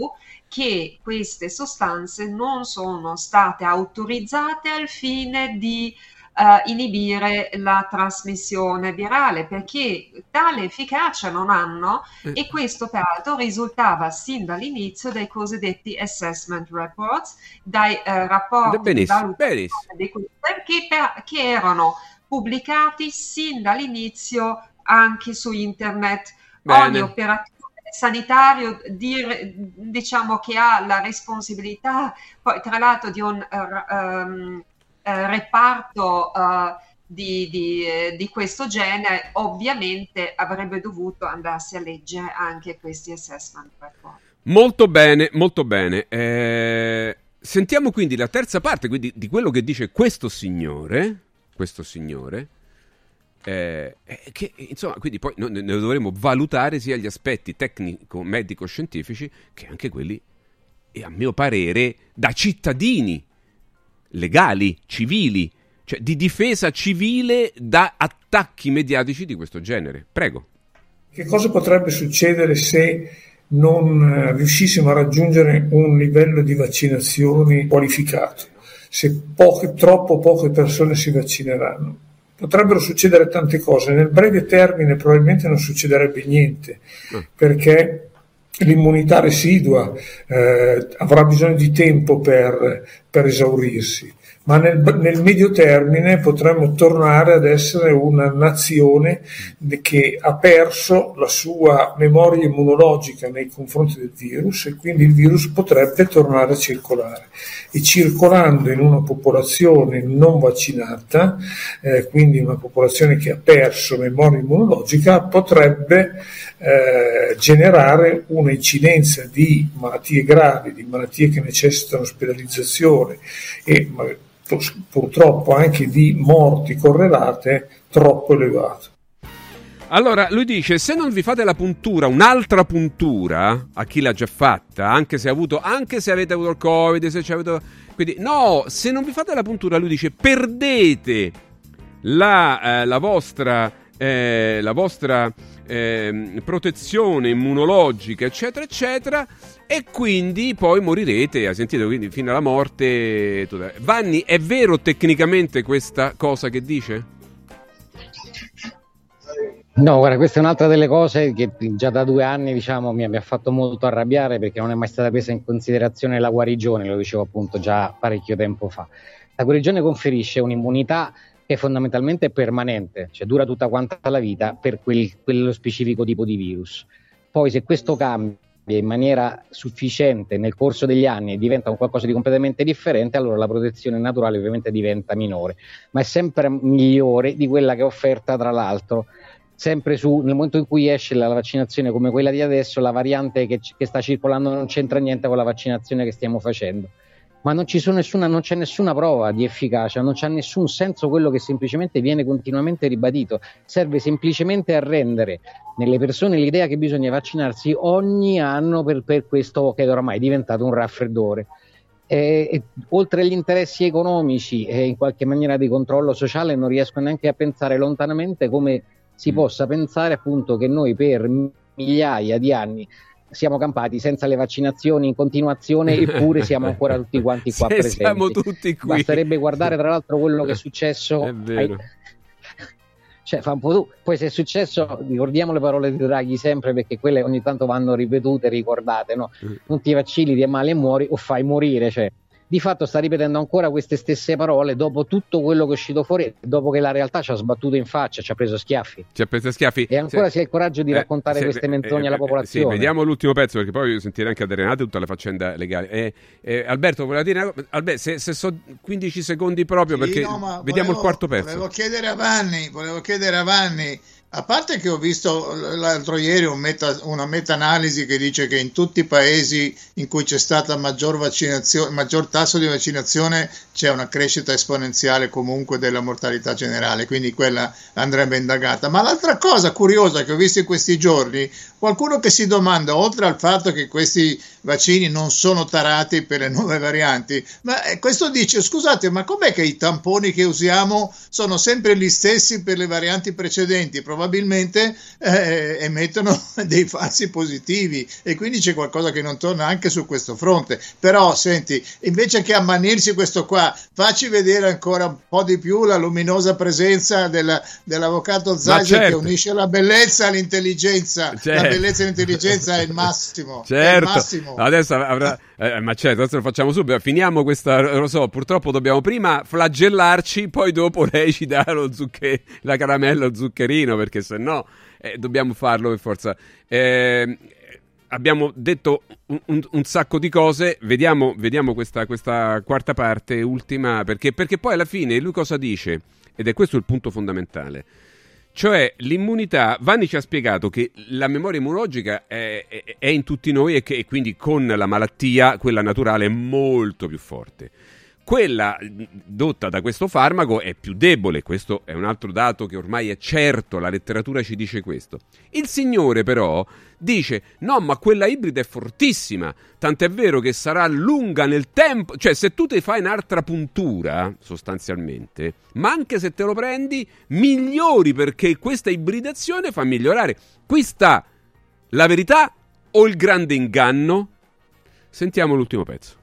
che queste sostanze non sono state autorizzate al fine di uh, inibire la trasmissione virale perché tale efficacia non hanno e questo peraltro risultava sin dall'inizio dai cosiddetti assessment reports, dai uh, rapporti benissimo, di valutazione dei che, per, che erano pubblicati sin dall'inizio anche su internet. Bene. Ogni operazione sanitario dire, diciamo che ha la responsabilità poi tra l'altro di un uh, um, uh, reparto uh, di, di, di, questo genere ovviamente avrebbe dovuto andarsi a leggere anche questi assessment report. Molto bene, molto bene. Eh, sentiamo quindi la terza parte quindi, di quello che dice questo signore, questo signore eh, eh, che, insomma, quindi poi noi ne dovremo valutare sia gli aspetti tecnico-medico-scientifici che anche quelli, e a mio parere, da cittadini legali, civili, cioè di difesa civile da attacchi mediatici di questo genere. Prego. Che cosa potrebbe succedere se non eh, riuscissimo a raggiungere un livello di vaccinazioni qualificato? Se poche, troppo poche persone si vaccineranno? potrebbero succedere tante cose. Nel breve termine probabilmente non succederebbe niente, mm. perché l'immunità residua eh, avrà bisogno di tempo per, per esaurirsi ma nel, nel, medio termine potremmo tornare ad essere una nazione che ha perso la sua memoria immunologica nei confronti del virus e quindi il virus potrebbe tornare a circolare. E circolando in una popolazione non vaccinata, eh, quindi una popolazione che ha perso memoria immunologica, potrebbe eh, generare un'incidenza di malattie gravi, di malattie che necessitano ospedalizzazione e purtroppo anche di morti correlate troppo elevato. Allora, lui dice, se non vi fate la puntura, un'altra puntura, a chi l'ha già fatta, anche se, avuto, anche se avete avuto il Covid, se ci avete... Quindi, no, se non vi fate la puntura, lui dice, perdete la, eh, la vostra, eh, la vostra eh, protezione immunologica, eccetera, eccetera, e quindi poi morirete, ha sentito, quindi fino alla morte. Vanni, è vero tecnicamente questa cosa che dice? No, guarda, questa è un'altra delle cose che già da due anni diciamo, mi, mi, ha fatto molto arrabbiare perché non è mai stata presa in considerazione la guarigione, lo dicevo appunto già parecchio tempo fa. La guarigione conferisce un'immunità che fondamentalmente è permanente, cioè dura tutta quanta la vita per quel, quello specifico tipo di virus. Poi se questo cambia in maniera sufficiente nel corso degli anni e diventa un qualcosa di completamente differente, allora la protezione naturale ovviamente diventa minore, ma è sempre migliore di quella che è offerta tra l'altro sempre su, nel momento in cui esce la, vaccinazione come quella di adesso, la variante che, che sta circolando non c'entra niente con la vaccinazione che stiamo facendo ma non, nessuna, non, c'è nessuna prova di efficacia, non c'è nessun senso quello che semplicemente viene continuamente ribadito, serve semplicemente a rendere nelle persone l'idea che bisogna vaccinarsi ogni anno per, per questo che oramai è diventato un raffreddore. E, e, oltre agli interessi economici e in qualche maniera di controllo sociale non riesco neanche a pensare lontanamente come si mm. possa pensare appunto che noi per migliaia di anni siamo campati senza le vaccinazioni in continuazione, eppure siamo ancora tutti quanti qua presenti. Siamo tutti qui. Basterebbe guardare tra l'altro quello che è successo. È vero. Ai... Cioè, fa un po' tu. Poi se è successo, ricordiamo le parole di Draghi sempre perché quelle ogni tanto vanno ripetute, ricordate, no? Mm. Non ti vaccini, ti è male e muori o fai morire, cioè di fatto sta ripetendo ancora queste stesse parole dopo tutto quello che è uscito fuori, dopo che la realtà ci ha sbattuto in faccia, ci ha preso schiaffi. Ci ha preso schiaffi. E ancora se, si ha il coraggio di eh, raccontare se, queste menzogne eh, alla popolazione. Sì, vediamo l'ultimo pezzo perché poi voglio sentire anche da Renate tutta la faccenda legale. Eh, eh, Alberto, voleva dire Alberto, se, se so 15 secondi proprio sì, perché no, vediamo volevo, il quarto pezzo. Volevo chiedere a Vanni, volevo chiedere a Vanni a parte che ho visto l'altro ieri un meta, una meta-analisi che dice che in tutti i paesi in cui c'è stata maggior, maggior tasso di vaccinazione c'è una crescita esponenziale comunque della mortalità generale, quindi quella andrebbe indagata. Ma l'altra cosa curiosa che ho visto in questi giorni, qualcuno che si domanda, oltre al fatto che questi vaccini non sono tarati per le nuove varianti, ma eh, questo dice, scusate, ma com'è che i tamponi che usiamo sono sempre gli stessi per le varianti precedenti? probabilmente eh, emettono dei falsi positivi e quindi c'è qualcosa che non torna anche su questo fronte. Però, senti, invece che ammanirsi questo qua, facci vedere ancora un po' di più la luminosa presenza della, dell'avvocato Zaghi certo. che unisce la bellezza all'intelligenza. Certo. La bellezza e l'intelligenza è il massimo. Certo. Il massimo. Adesso avrà... Eh, ma certo, adesso lo facciamo subito. Finiamo questa. Lo so, purtroppo dobbiamo prima flagellarci, poi dopo lei ci dà lo zucche, la caramella, lo zuccherino, perché se no eh, dobbiamo farlo per forza. Eh, abbiamo detto un, un, un, sacco di cose, vediamo, vediamo questa, questa, quarta parte, ultima, perché, perché poi alla fine lui cosa dice? Ed è questo il punto fondamentale. Cioè l'immunità, Vanni ci ha spiegato che la memoria immunologica è, è, è in tutti noi e che e quindi con la malattia, quella naturale, è molto più forte. Quella dotta da questo farmaco è più debole, questo è un altro dato che ormai è certo, la letteratura ci dice questo. Il signore però dice no, ma quella ibrida è fortissima, tant'è vero che sarà lunga nel tempo, cioè se tu ti fai un'altra puntura, sostanzialmente, ma anche se te lo prendi, migliori perché questa ibridazione fa migliorare. Qui sta la verità o il grande inganno? Sentiamo l'ultimo pezzo.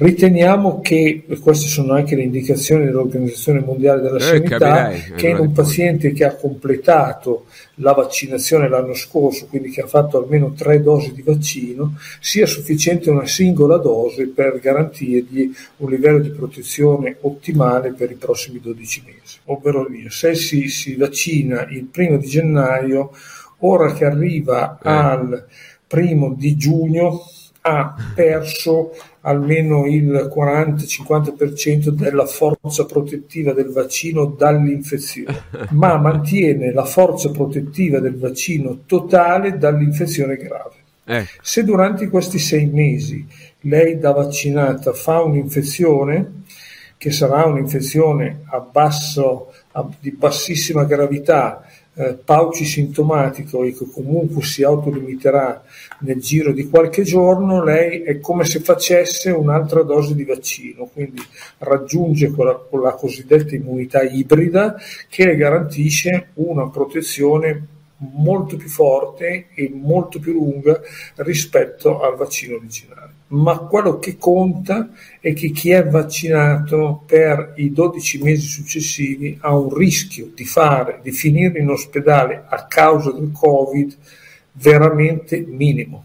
Riteniamo che, queste sono anche le indicazioni dell'Organizzazione Mondiale della eh, Sanità, capirai, che in un paziente che ha completato la vaccinazione l'anno scorso, quindi che ha fatto almeno tre dosi di vaccino, sia sufficiente una singola dose per garantirgli un livello di protezione ottimale per i prossimi 12 mesi. Ovvero se si, si vaccina il primo di gennaio, ora che arriva eh. al primo di giugno, ha perso almeno il 40-50% della forza protettiva del vaccino dall'infezione, ma mantiene la forza protettiva del vaccino totale dall'infezione grave. Eh. Se durante questi sei mesi lei da vaccinata fa un'infezione, che sarà un'infezione a basso, a, di bassissima gravità, eh, pauci sintomatico e che comunque si autolimiterà nel giro di qualche giorno, lei è come se facesse un'altra dose di vaccino, quindi raggiunge quella, quella cosiddetta immunità ibrida che le garantisce una protezione molto più forte e molto più lunga rispetto al vaccino originale. Ma quello che conta è che chi è vaccinato per i 12 mesi successivi ha un rischio di fare, di finire in ospedale a causa del Covid veramente minimo.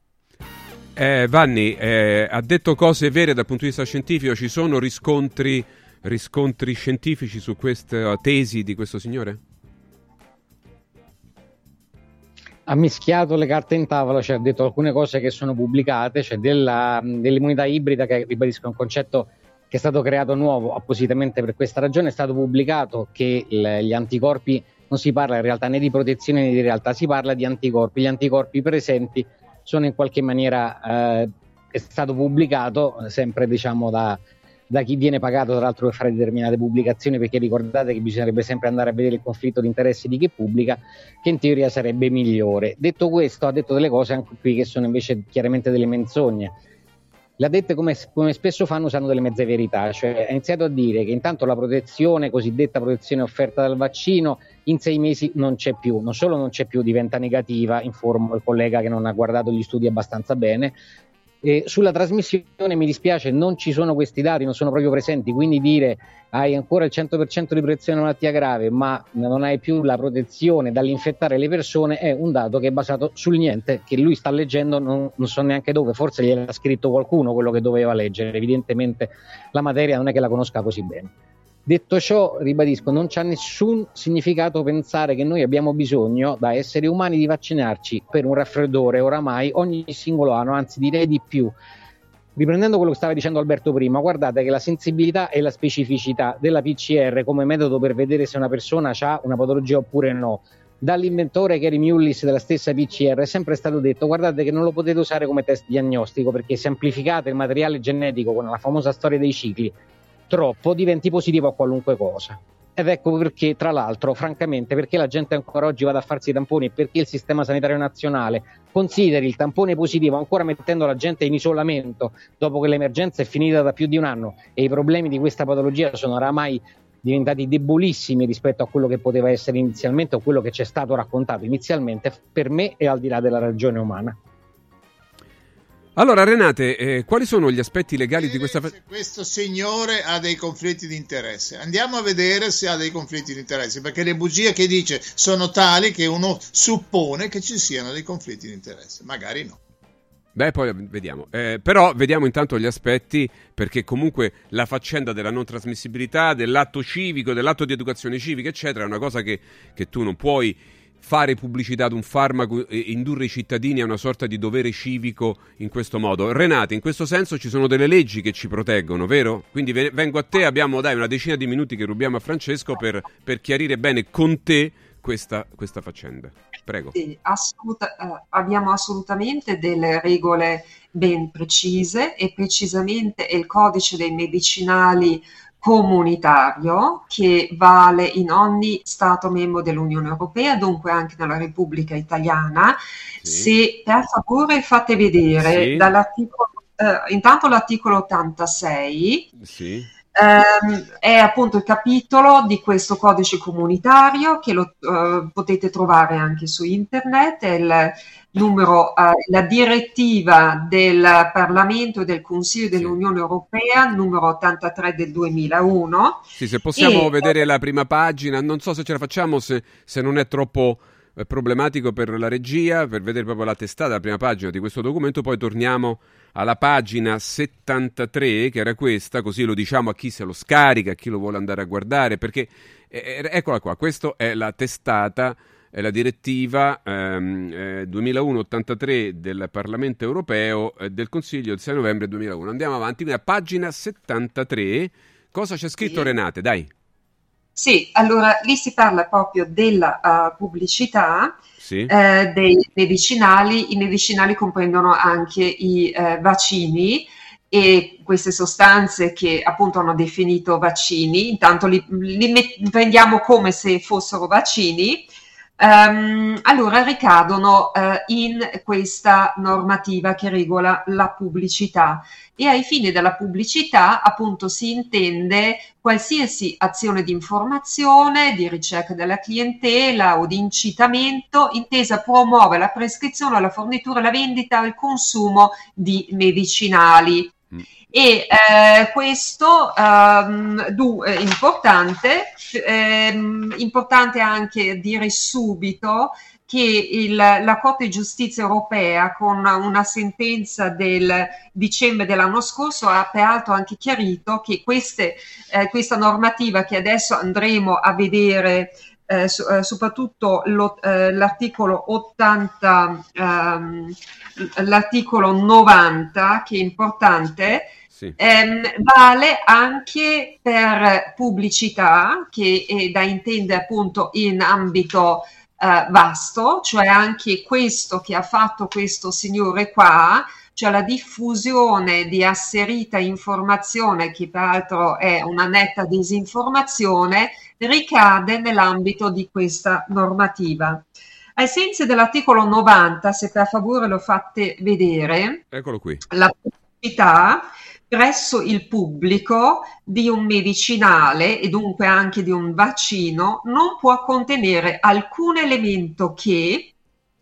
Eh, Vanni eh, ha detto cose vere dal punto di vista scientifico, ci sono riscontri, riscontri scientifici su questa tesi di questo signore? Ha mischiato le carte in tavola, cioè ha detto alcune cose che sono pubblicate, cioè della, dell'immunità ibrida, che ribadisco è un concetto che è stato creato nuovo appositamente per questa ragione, è stato pubblicato che il, gli anticorpi, non si parla in realtà né di protezione né di realtà, si parla di anticorpi, gli anticorpi presenti sono in qualche maniera, eh, è stato pubblicato sempre diciamo da, da chi viene pagato tra l'altro per fare determinate pubblicazioni, perché ricordate che bisognerebbe sempre andare a vedere il conflitto di interessi di chi pubblica, che in teoria sarebbe migliore. Detto questo, ha detto delle cose anche qui che sono invece chiaramente delle menzogne. Le ha dette come, come spesso fanno usando delle mezze verità, cioè ha iniziato a dire che intanto la protezione, cosiddetta protezione offerta dal vaccino, in sei mesi non c'è più, non solo non c'è più, diventa negativa, informo il collega che non ha guardato gli studi abbastanza bene, e sulla trasmissione mi dispiace, non ci sono questi dati, non sono proprio presenti, quindi dire hai ancora il 100% di protezione da malattia grave, ma non hai più la protezione dall'infettare le persone è un dato che è basato sul niente, che lui sta leggendo, non, non so neanche dove, forse gliel'ha scritto qualcuno quello che doveva leggere, evidentemente la materia non è che la conosca così bene. Detto ciò, ribadisco, non c'ha nessun significato pensare che noi abbiamo bisogno, da esseri umani, di vaccinarci per un raffreddore oramai ogni singolo anno, anzi direi di più. Riprendendo quello che stava dicendo Alberto prima, guardate che la sensibilità e la specificità della PCR come metodo per vedere se una persona ha una patologia oppure no, dall'inventore Gary Mullis della stessa PCR è sempre stato detto guardate che non lo potete usare come test diagnostico perché se amplificate il materiale genetico con la famosa storia dei cicli troppo diventi positivo a qualunque cosa. Ed ecco perché, tra l'altro, francamente, perché la gente ancora oggi va a farsi i tamponi e perché il sistema sanitario nazionale consideri il tampone positivo ancora mettendo la gente in isolamento dopo che l'emergenza è finita da più di un anno e i problemi di questa patologia sono oramai diventati debolissimi rispetto a quello che poteva essere inizialmente o quello che ci è stato raccontato inizialmente, per me è al di là della ragione umana. Allora, Renate, eh, quali sono gli aspetti legali di questa... Se questo signore ha dei conflitti di interesse. Andiamo a vedere se ha dei conflitti di interesse, perché le bugie che dice sono tali che uno suppone che ci siano dei conflitti di interesse. Magari no. Beh, poi vediamo. Eh, però vediamo intanto gli aspetti, perché comunque la faccenda della non trasmissibilità, dell'atto civico, dell'atto di educazione civica, eccetera, è una cosa che, che tu non puoi fare pubblicità ad un farmaco e indurre i cittadini a una sorta di dovere civico in questo modo. Renate, in questo senso ci sono delle leggi che ci proteggono, vero? Quindi vengo a te, abbiamo dai una decina di minuti che rubiamo a Francesco per, per chiarire bene con te questa, questa faccenda. Prego. Sì, assoluta, eh, abbiamo assolutamente delle regole ben precise e precisamente il codice dei medicinali comunitario che vale in ogni Stato membro dell'Unione Europea, dunque anche nella Repubblica Italiana. Sì. Se per favore fate vedere sì. dall'articolo, eh, intanto l'articolo 86. Sì. Ehm, è appunto il capitolo di questo codice comunitario che lo uh, potete trovare anche su internet, è il numero, uh, la direttiva del Parlamento e del Consiglio dell'Unione Europea numero 83 del 2001. Sì, se possiamo e, vedere la prima pagina, non so se ce la facciamo, se, se non è troppo problematico per la regia, per vedere proprio la testata, la prima pagina di questo documento, poi torniamo alla pagina 73, che era questa, così lo diciamo a chi se lo scarica, a chi lo vuole andare a guardare, perché eh, eh eccola qua, questa è la testata, è la direttiva ehm, eh, 2001-83 del Parlamento europeo e del Consiglio del 6 novembre 2001. Andiamo avanti, quindi a pagina 73, cosa c'è scritto sì. Renate? Dai. Sì, allora lì si parla proprio della uh, pubblicità sì. eh, dei medicinali. I medicinali comprendono anche i eh, vaccini e queste sostanze che appunto hanno definito vaccini, intanto li, li met- prendiamo come se fossero vaccini Um, allora ricadono uh, in questa normativa che regola la pubblicità e ai fini della pubblicità appunto si intende qualsiasi azione di informazione, di ricerca della clientela o di incitamento intesa a promuovere la prescrizione, la fornitura, la vendita e il consumo di medicinali. E eh, questo um, du, è importante, ehm, importante anche dire subito che il, la Corte di Giustizia europea con una sentenza del dicembre dell'anno scorso ha peraltro anche chiarito che queste, eh, questa normativa che adesso andremo a vedere eh, so, eh, soprattutto lo, eh, l'articolo 80, ehm, l'articolo 90 che è importante sì. ehm, vale anche per pubblicità che è da intendere appunto in ambito eh, vasto, cioè anche questo che ha fatto questo signore qua, cioè la diffusione di asserita informazione, che peraltro è una netta disinformazione, ricade nell'ambito di questa normativa. Ai sensi dell'articolo 90, se per favore lo fate vedere, Eccolo qui. la pubblicità presso il pubblico di un medicinale e dunque anche di un vaccino non può contenere alcun elemento che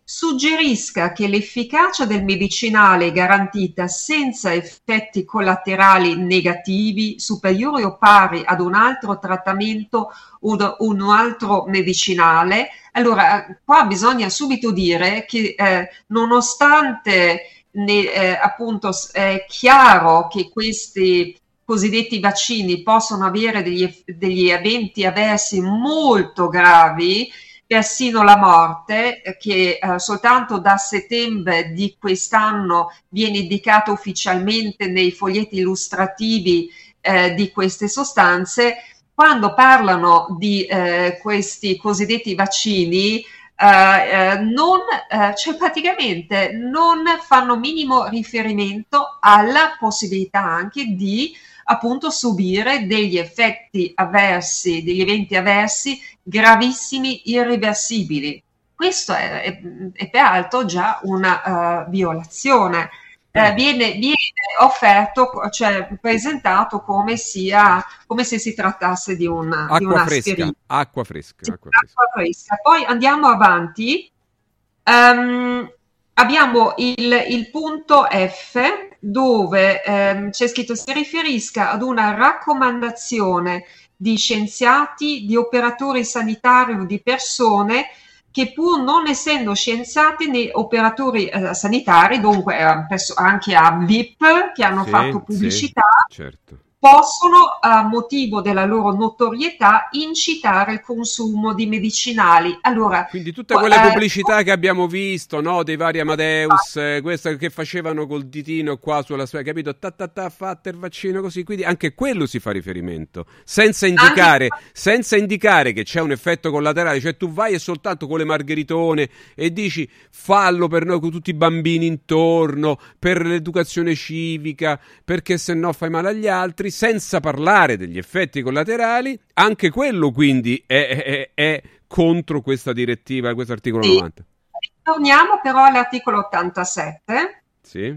suggerisca che l'efficacia del medicinale è garantita senza effetti collaterali negativi superiori o pari ad un altro trattamento o un altro medicinale. Allora, qua bisogna subito dire che eh, nonostante ne, eh, appunto è chiaro che questi cosiddetti vaccini possono avere degli, degli eventi avversi molto gravi, persino la morte, che eh, soltanto da settembre di quest'anno viene indicata ufficialmente nei foglietti illustrativi eh, di queste sostanze, quando parlano di eh, questi cosiddetti vaccini, Uh, non, uh, cioè praticamente non fanno minimo riferimento alla possibilità anche di appunto subire degli effetti avversi, degli eventi avversi gravissimi, irreversibili. Questo è, è, è peraltro già una uh, violazione eh, viene, viene, offerto, cioè presentato come, sia, come se si trattasse di, un, acqua di una fresca, acqua fresca, sì, acqua fresca. acqua fresca. Poi andiamo avanti. Um, abbiamo il, il, punto F dove um, c'è scritto si riferisca ad una raccomandazione di scienziati, di operatori sanitari o di persone che pur non essendo scienziati né operatori eh, sanitari, dunque eh, anche a VIP che hanno sì, fatto pubblicità, sì, certo. Possono, a motivo della loro notorietà, incitare il consumo di medicinali. Allora, Quindi tutte quelle eh, pubblicità che abbiamo visto, no? dei vari Amadeus, eh, queste che facevano col ditino qua sulla sua, capito? Ta ta ta, fatte il vaccino così, quindi anche quello si fa riferimento, senza indicare, anche... senza indicare che c'è un effetto collaterale, cioè tu vai e soltanto con le margheritone e dici fallo per noi con tutti i bambini intorno, per l'educazione civica, perché se no fai male agli altri, senza parlare degli effetti collaterali, anche quello quindi è, è, è contro questa direttiva, questo articolo sì. 90. Torniamo però all'articolo 87. Sì.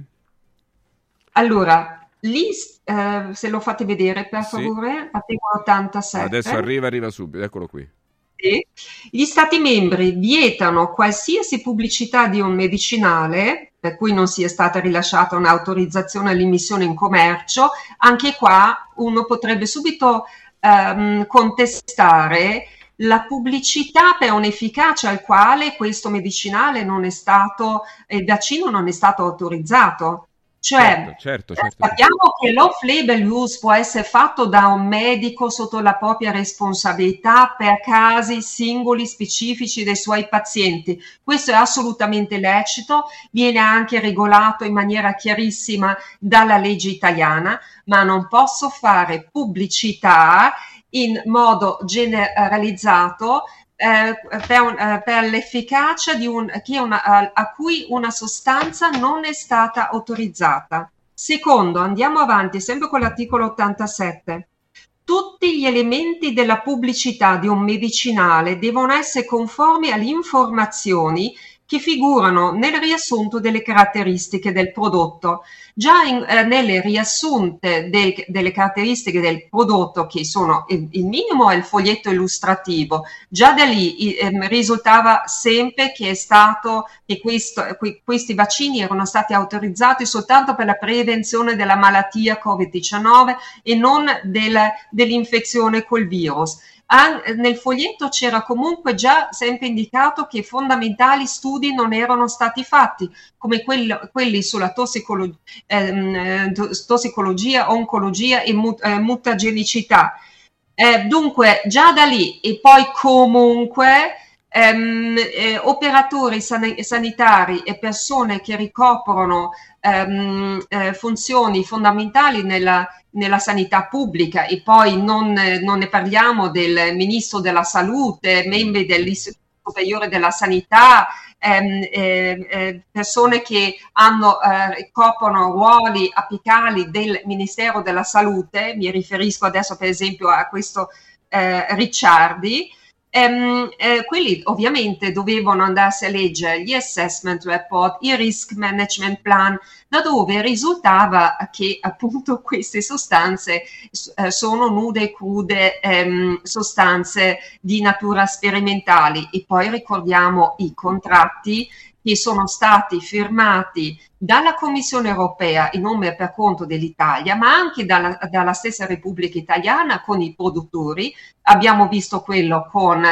Allora, lì, eh, se lo fate vedere per favore, sì. articolo 87. Adesso arriva, arriva subito, eccolo qui. Gli Stati membri vietano qualsiasi pubblicità di un medicinale per cui non sia stata rilasciata un'autorizzazione all'immissione in commercio, anche qua uno potrebbe subito ehm, contestare la pubblicità per un'efficacia al quale questo medicinale non è stato, il vaccino non è stato autorizzato. Cioè, certo, certo, certo. sappiamo che l'off-label use può essere fatto da un medico sotto la propria responsabilità per casi singoli specifici dei suoi pazienti. Questo è assolutamente lecito, viene anche regolato in maniera chiarissima dalla legge italiana, ma non posso fare pubblicità in modo generalizzato eh, per, un, eh, per, l'efficacia un, una, a, a cui una sostanza non è stata autorizzata. Secondo, andiamo avanti, sempre con l'articolo 87. Tutti gli elementi della pubblicità di un medicinale devono essere conformi alle informazioni che figurano nel riassunto delle caratteristiche del prodotto. Già in, eh, nelle riassunte de, delle caratteristiche del prodotto, che sono il, il, minimo è il foglietto illustrativo, già da lì eh, risultava sempre che, stato, che questo, que, questi vaccini erano stati autorizzati soltanto per la prevenzione della malattia Covid-19 e non del, dell'infezione col virus nel foglietto c'era comunque già sempre indicato che fondamentali studi non erano stati fatti, come quello, quelli sulla tossicolo, ehm, eh, tossicologia, oncologia e mut, eh, mutagenicità. Eh, dunque, già da lì e poi comunque ehm, eh, operatori san- sanitari e persone che ricoprono ehm, eh, funzioni fondamentali nella, nella, sanità pubblica e poi non, non, ne parliamo del ministro della salute, membri dell'Istituto Superiore della Sanità, ehm, eh, eh, persone che hanno, eh, ricoprono ruoli apicali del Ministero della Salute, mi riferisco adesso per esempio a questo eh, Ricciardi, Ehm, eh, quelli ovviamente dovevano andarsi a leggere gli assessment report, il risk management plan, da dove risultava che appunto queste sostanze eh, sono nude e crude ehm, sostanze di natura sperimentali e poi ricordiamo i contratti che sono stati firmati dalla Commissione europea in nome e per conto dell'Italia, ma anche dalla, dalla stessa Repubblica Italiana con i produttori. Abbiamo visto quello con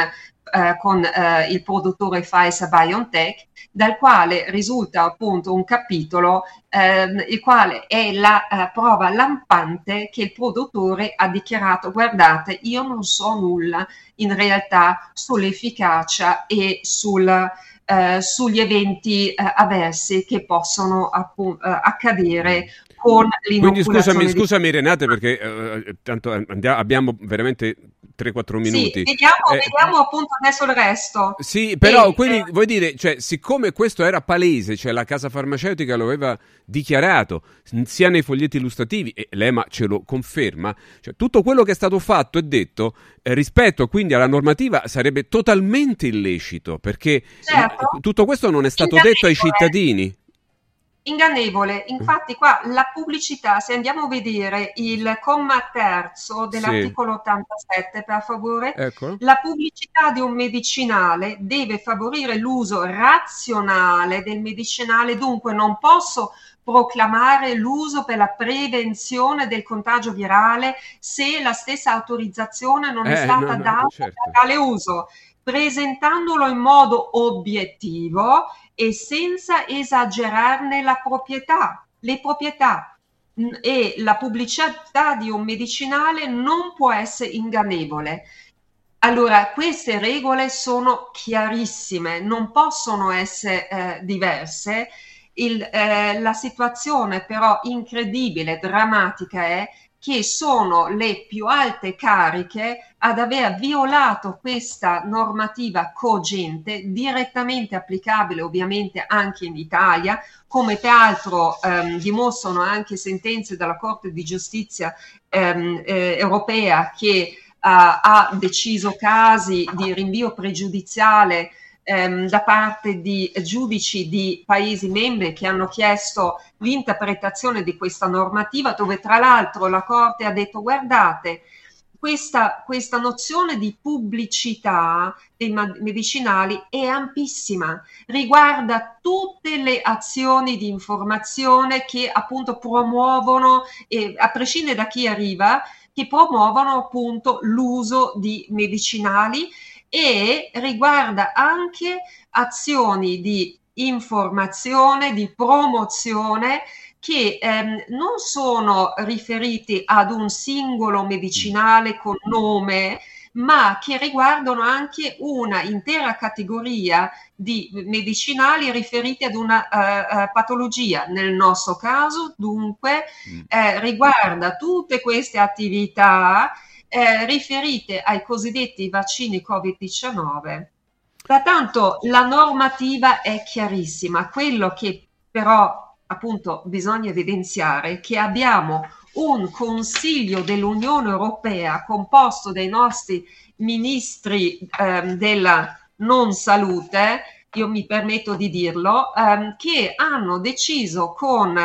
eh, con eh, il produttore Pfizer BioNTech, dal quale risulta appunto un capitolo, eh, il quale è la eh, prova lampante che il produttore ha dichiarato: guardate, io non so nulla in realtà sull'efficacia e sul eh, sugli eventi eh, avversi che possono appunto, eh, accadere con Quindi scusami, scusami Renate perché eh, tanto andiamo, abbiamo veramente 3-4 minuti. Sì, vediamo, eh, vediamo, appunto adesso il resto. Sì, però e, quindi eh, vuoi dire, cioè, siccome questo era palese, cioè la casa farmaceutica lo aveva dichiarato sia nei foglietti illustrativi e l'EMA ce lo conferma, cioè, tutto quello che è stato fatto e detto eh, rispetto quindi alla normativa sarebbe totalmente illecito perché certo. tutto questo non è stato detto ai cittadini ingannevole. Infatti, qua la pubblicità, se andiamo a vedere il comma terzo dell'articolo sì. 87, per favore, ecco. la pubblicità di un medicinale deve favorire l'uso razionale del medicinale, dunque non posso proclamare l'uso per la prevenzione del contagio virale se la stessa autorizzazione non è eh, stata no, no, data certo. per tale uso presentandolo in modo obiettivo e senza esagerarne la proprietà, le proprietà. e la pubblicità di un medicinale non può essere ingannevole. Allora, queste regole sono chiarissime, non possono essere eh, diverse. Il, eh, la situazione però incredibile, drammatica è che sono le più alte cariche ad aver violato questa normativa cogente, direttamente applicabile ovviamente anche in Italia, come peraltro ehm, dimostrano anche sentenze della Corte di Giustizia ehm, eh, europea che ha deciso casi di rinvio pregiudiziale ehm, da parte di giudici di Paesi membri che hanno chiesto l'interpretazione di questa normativa, dove tra l'altro la Corte ha detto guardate, questa, questa, nozione di pubblicità dei medicinali è ampissima, riguarda tutte le azioni di informazione che appunto promuovono, eh, a prescindere da chi arriva, che promuovono appunto l'uso di medicinali e riguarda anche azioni di informazione, di promozione che ehm, non sono riferiti ad un singolo medicinale con nome, ma che riguardano anche una intera categoria di medicinali riferiti ad una uh, patologia. Nel nostro caso, dunque, mm. eh, riguarda tutte queste attività eh, riferite ai cosiddetti vaccini Covid-19. Pertanto la normativa è chiarissima, quello che però appunto bisogna evidenziare è che abbiamo un Consiglio dell'Unione Europea composto dai nostri ministri ehm, della non salute, io mi permetto di dirlo, ehm, che hanno deciso con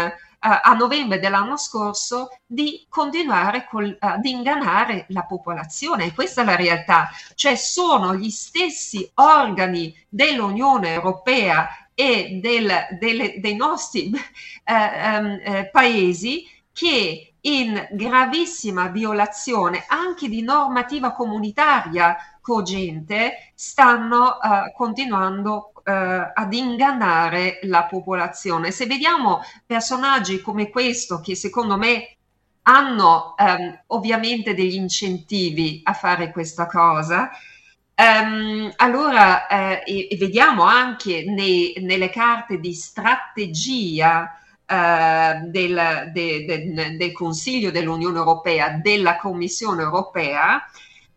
a novembre dell'anno scorso di continuare col, ad ingannare la popolazione. Questa è la realtà, cioè sono gli stessi organi dell'Unione Europea e del, delle, dei nostri eh, eh, paesi che in gravissima violazione anche di normativa comunitaria cogente stanno uh, continuando uh, ad ingannare la popolazione. Se vediamo personaggi come questo che secondo me hanno um, ovviamente degli incentivi a fare questa cosa, Um, allora, eh, e, e vediamo anche nei, nelle carte di strategia eh, del, de, de, del Consiglio dell'Unione Europea, della Commissione Europea,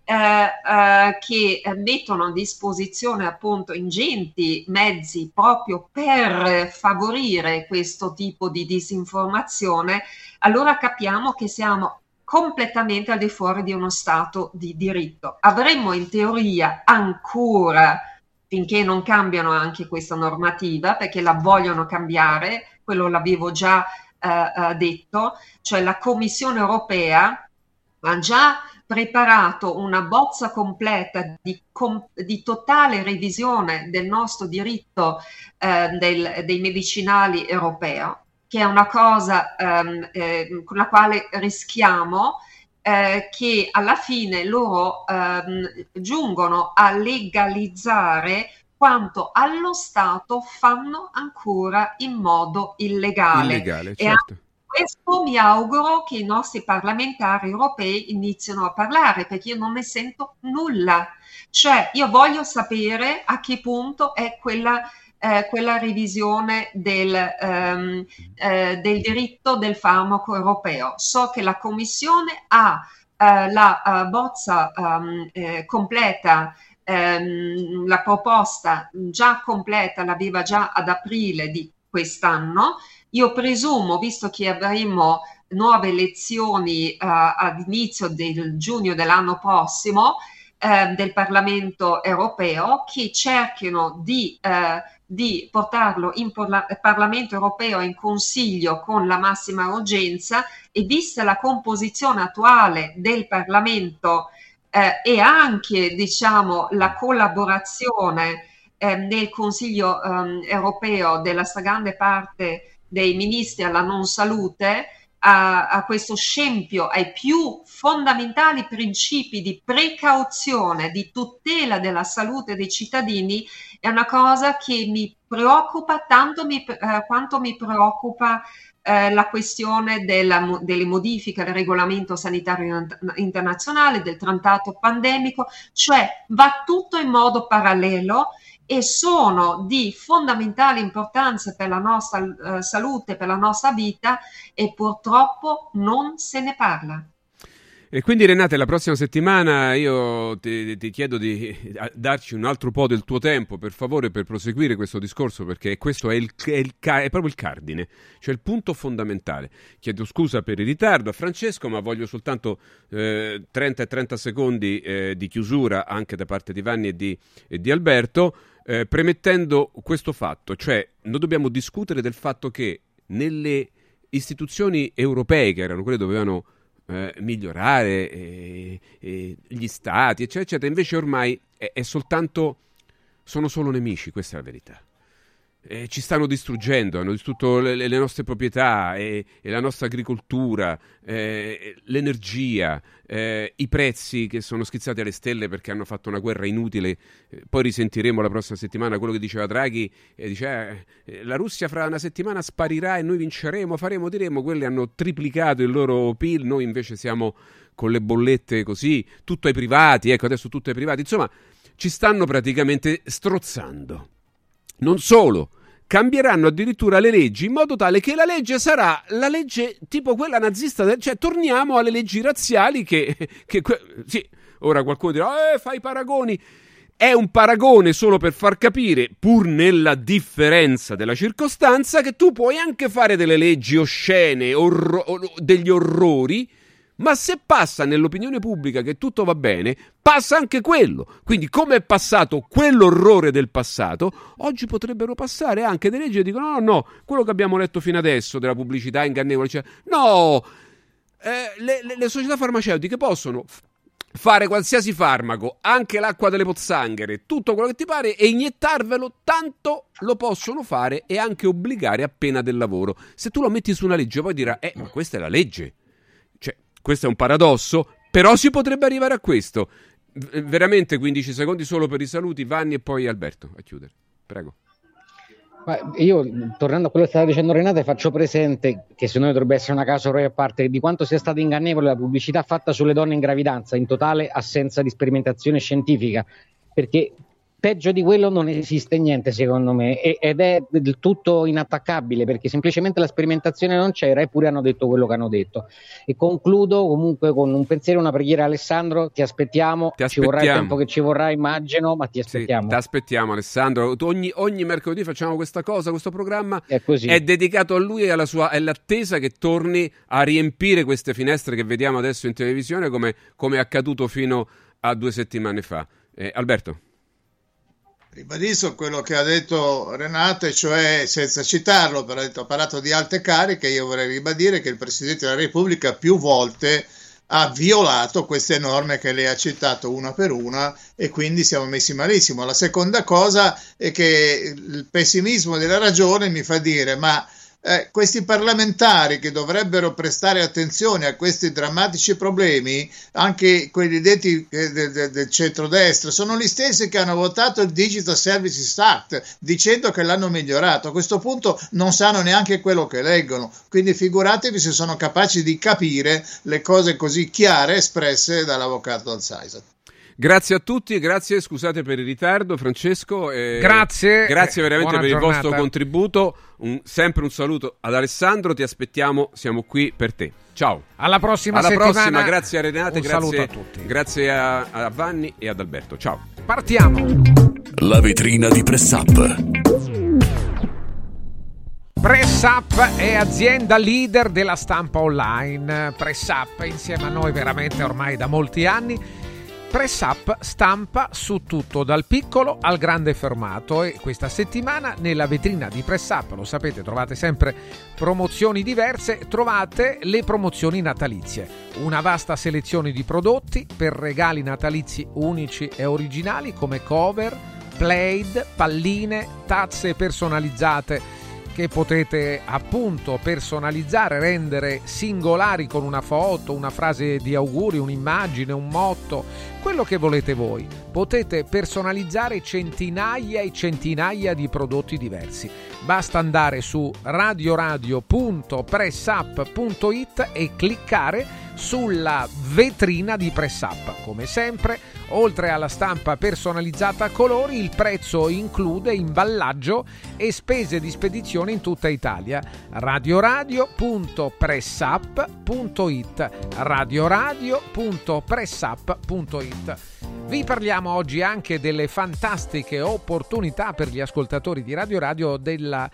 eh, eh, che mettono a disposizione appunto ingenti mezzi proprio per favorire questo tipo di disinformazione, allora capiamo che siamo completamente al di fuori di uno Stato di diritto. Avremmo in teoria ancora, finché non cambiano anche questa normativa, perché la vogliono cambiare, quello l'avevo già eh, eh, detto, cioè la Commissione europea ha già preparato una bozza completa di, com, di totale revisione del nostro diritto eh, del, dei medicinali europeo, che è una cosa ehm, eh, con la quale rischiamo eh, che alla fine loro ehm, giungono a legalizzare quanto allo Stato fanno ancora in modo illegale. Illegale, certo. Questo mi auguro che i nostri parlamentari europei iniziano a parlare perché io non ne sento nulla. Cioè, io voglio sapere a che punto è quella, eh, quella revisione del, ehm, eh, del, diritto del farmaco europeo. So che la Commissione ha eh, la uh, bozza um, completa ehm, la proposta già completa l'aveva già ad aprile di quest'anno. Io presumo, visto che avremo nuove elezioni eh, ad inizio del giugno dell'anno prossimo eh, del Parlamento europeo, che cerchino di, eh, di portarlo in parla- Parlamento europeo e in Consiglio con la massima urgenza e vista la composizione attuale del Parlamento eh, e anche diciamo, la collaborazione eh, nel Consiglio eh, europeo della stragrande parte dei ministri alla non salute, a, a questo scempio ai più fondamentali principi di precauzione, di tutela della salute dei cittadini, è una cosa che mi preoccupa tanto mi, eh, quanto mi preoccupa eh, la questione della, delle modifiche al regolamento sanitario internazionale, del trattato pandemico, cioè va tutto in modo parallelo e sono di fondamentale importanza per la nostra eh, salute, per la nostra vita e purtroppo non se ne parla. E quindi Renate, la prossima settimana io ti, ti, chiedo di darci un altro po' del tuo tempo, per favore, per proseguire questo discorso, perché questo è, il, è, il, è, proprio il cardine, cioè il punto fondamentale. Chiedo scusa per il ritardo a Francesco, ma voglio soltanto eh, 30 e 30 secondi eh, di chiusura anche da parte di Vanni e di, e di Alberto, eh, premettendo questo fatto, cioè noi dobbiamo discutere del fatto che nelle istituzioni europee, che erano quelle che dovevano eh, migliorare eh, eh, gli stati, eccetera, eccetera. Invece ormai è, è soltanto, sono solo nemici, questa è la verità eh, ci stanno distruggendo, hanno distrutto le, le nostre proprietà e, e, la nostra agricoltura, eh, l'energia, eh, i prezzi che sono schizzati alle stelle perché hanno fatto una guerra inutile. Eh, poi risentiremo la prossima settimana quello che diceva Draghi, dice eh, la Russia fra una settimana sparirà e noi vinceremo, faremo, diremo, quelli hanno triplicato il loro PIL, noi invece siamo con le bollette così, tutto ai privati, ecco adesso tutto ai privati, insomma ci stanno praticamente strozzando. Non solo, cambieranno addirittura le leggi in modo tale che la legge sarà la legge tipo quella nazista, cioè torniamo alle leggi razziali che... che sì, ora qualcuno dirà, eh, fai paragoni. È un paragone solo per far capire, pur nella differenza della circostanza, che tu puoi anche fare delle leggi oscene, orro- degli orrori, ma se passa nell'opinione pubblica che tutto va bene, passa anche quello. Quindi, come è passato quell'orrore del passato, oggi potrebbero passare anche delle leggi che dicono: no, no, quello che abbiamo letto fino adesso della pubblicità ingannevole, cioè, no, eh, le, le, le società farmaceutiche possono fare qualsiasi farmaco, anche l'acqua delle pozzanghere, tutto quello che ti pare e iniettarvelo, tanto lo possono fare e anche obbligare a pena del lavoro. Se tu lo metti su una legge, poi dirà, eh, ma questa è la legge. Questo è un paradosso, però si potrebbe arrivare a questo. veramente 15 secondi solo per i saluti, Vanni e poi Alberto a chiudere. Prego. Io, tornando a quello che stava dicendo Renata, faccio presente che secondo me dovrebbe essere una casa a parte di quanto sia stata ingannevole la pubblicità fatta sulle donne in gravidanza, in totale assenza di sperimentazione scientifica, perché peggio di quello non esiste niente secondo me ed è del tutto inattaccabile perché semplicemente la sperimentazione non c'era eppure hanno detto quello che hanno detto. E concludo comunque con un pensiero una preghiera. Alessandro ti aspettiamo, ti aspettiamo. ci vorrà il tempo che ci vorrà immagino ma ti aspettiamo. sì, ti aspettiamo Alessandro. Ogni, ogni, mercoledì facciamo questa cosa questo programma. È, è dedicato a lui e alla sua all'attesa che torni a riempire queste finestre che vediamo adesso in televisione come, come è accaduto fino a due settimane fa. Eh, Alberto Ribadisco quello che ha detto Renate, cioè senza citarlo, però ha parlato di alte cariche, io vorrei ribadire che il Presidente della Repubblica più volte ha violato queste norme che lei ha citato una per una e quindi siamo messi malissimo. La seconda cosa è che il pessimismo della ragione mi fa dire ma eh, questi parlamentari che dovrebbero prestare attenzione a questi drammatici problemi, anche quelli detti eh, del, del, del centrodestra, sono gli stessi che hanno votato il Digital Services Act dicendo che l'hanno migliorato. A questo punto non sanno neanche quello che leggono, quindi figuratevi se sono capaci di capire le cose così chiare espresse dall'avvocato Alzaisa. Grazie a tutti, grazie, scusate per il ritardo Francesco. Eh, grazie. Grazie veramente per giornata. il vostro contributo. Un, sempre un saluto ad Alessandro, ti aspettiamo, siamo qui per te. Ciao. Alla prossima Alla settimana. prossima, grazie a Renate, un grazie, a tutti. grazie a, a Vanni e ad Alberto. Ciao. Partiamo. La vetrina di Press Up. Press Up è azienda leader della stampa online. Press Up insieme a noi veramente ormai da molti anni Press Up stampa su tutto, dal piccolo al grande formato e questa settimana nella vetrina di Press Up, lo sapete, trovate sempre promozioni diverse, trovate le promozioni natalizie. Una vasta selezione di prodotti per regali natalizi unici e originali come cover, plaid, palline, tazze personalizzate che potete appunto personalizzare, rendere singolari con una foto, una frase di auguri, un'immagine, un motto, quello che volete voi. Potete personalizzare centinaia e centinaia di prodotti diversi. Basta andare su radioradio.pressup.it e cliccare sulla vetrina di PressUp. Come sempre, oltre alla stampa personalizzata a colori, il prezzo include imballaggio e spese di spedizione in tutta Italia. radioradio.pressup.it radioradio.pressup.it vi parliamo oggi anche delle fantastiche opportunità per gli ascoltatori di Radio Radio della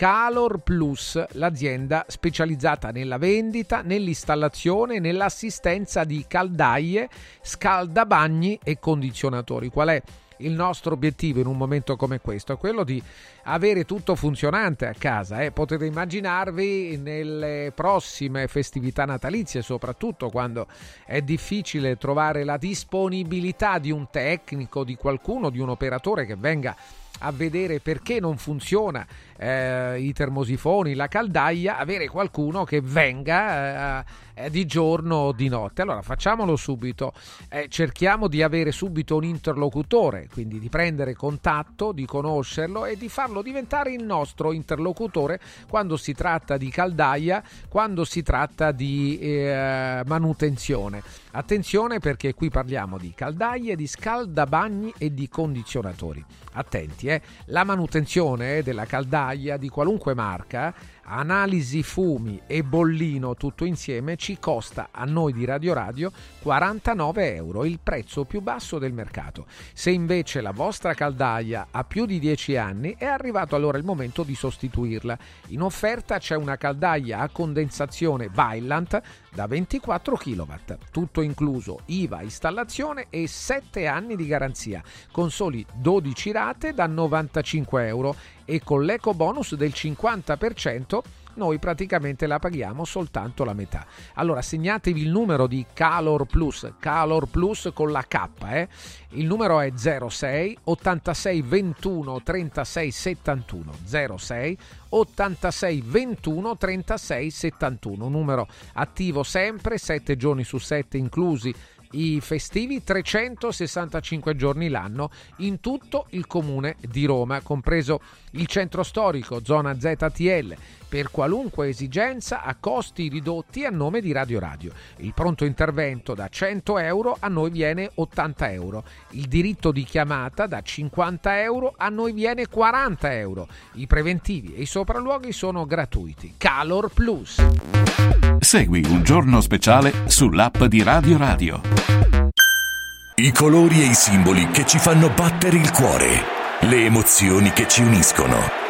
Calor Plus, l'azienda specializzata nella vendita, nell'installazione e nell'assistenza di caldaie, scaldabagni e condizionatori. Qual è il nostro obiettivo in un momento come questo? È quello di avere tutto funzionante a casa. Eh? Potete immaginarvi nelle prossime festività natalizie, soprattutto quando è difficile trovare la disponibilità di un tecnico, di qualcuno, di un operatore che venga a vedere perché non funziona eh, i termosifoni, la caldaia, avere qualcuno che venga eh, di giorno o di notte. Allora facciamolo subito, eh, cerchiamo di avere subito un interlocutore, quindi di prendere contatto, di conoscerlo e di farlo diventare il nostro interlocutore quando si tratta di caldaia, quando si tratta di eh, manutenzione. Attenzione perché qui parliamo di caldaie, di scaldabagni e di condizionatori. Attenti, eh? la manutenzione della caldaia di qualunque marca analisi fumi e bollino tutto insieme ci costa a noi di Radio Radio 49 euro, il prezzo più basso del mercato. Se invece la vostra caldaia ha più di 10 anni è arrivato allora il momento di sostituirla. In offerta c'è una caldaia a condensazione Vaillant da 24 kW, tutto incluso IVA, installazione e 7 anni di garanzia, con soli 12 rate da 95 euro e con l'eco bonus del 50% noi praticamente la paghiamo soltanto la metà. Allora segnatevi il numero di Calor Plus, Calor Plus con la K, eh? il numero è 06 86 21 36 71 06 86 21 36 71 numero attivo sempre 7 giorni su 7 inclusi i festivi 365 giorni l'anno in tutto il comune di Roma, compreso il centro storico, zona ZTL, per qualunque esigenza a costi ridotti a nome di Radio Radio. Il pronto intervento da 100 euro a noi viene 80 euro. Il diritto di chiamata da 50 euro a noi viene 40 euro. I preventivi e i sopralluoghi sono gratuiti. Calor Plus. Segui un giorno speciale sull'app di Radio Radio. I colori e i simboli che ci fanno battere il cuore. Le emozioni che ci uniscono.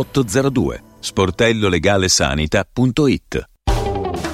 802 sportellolegalesanita.it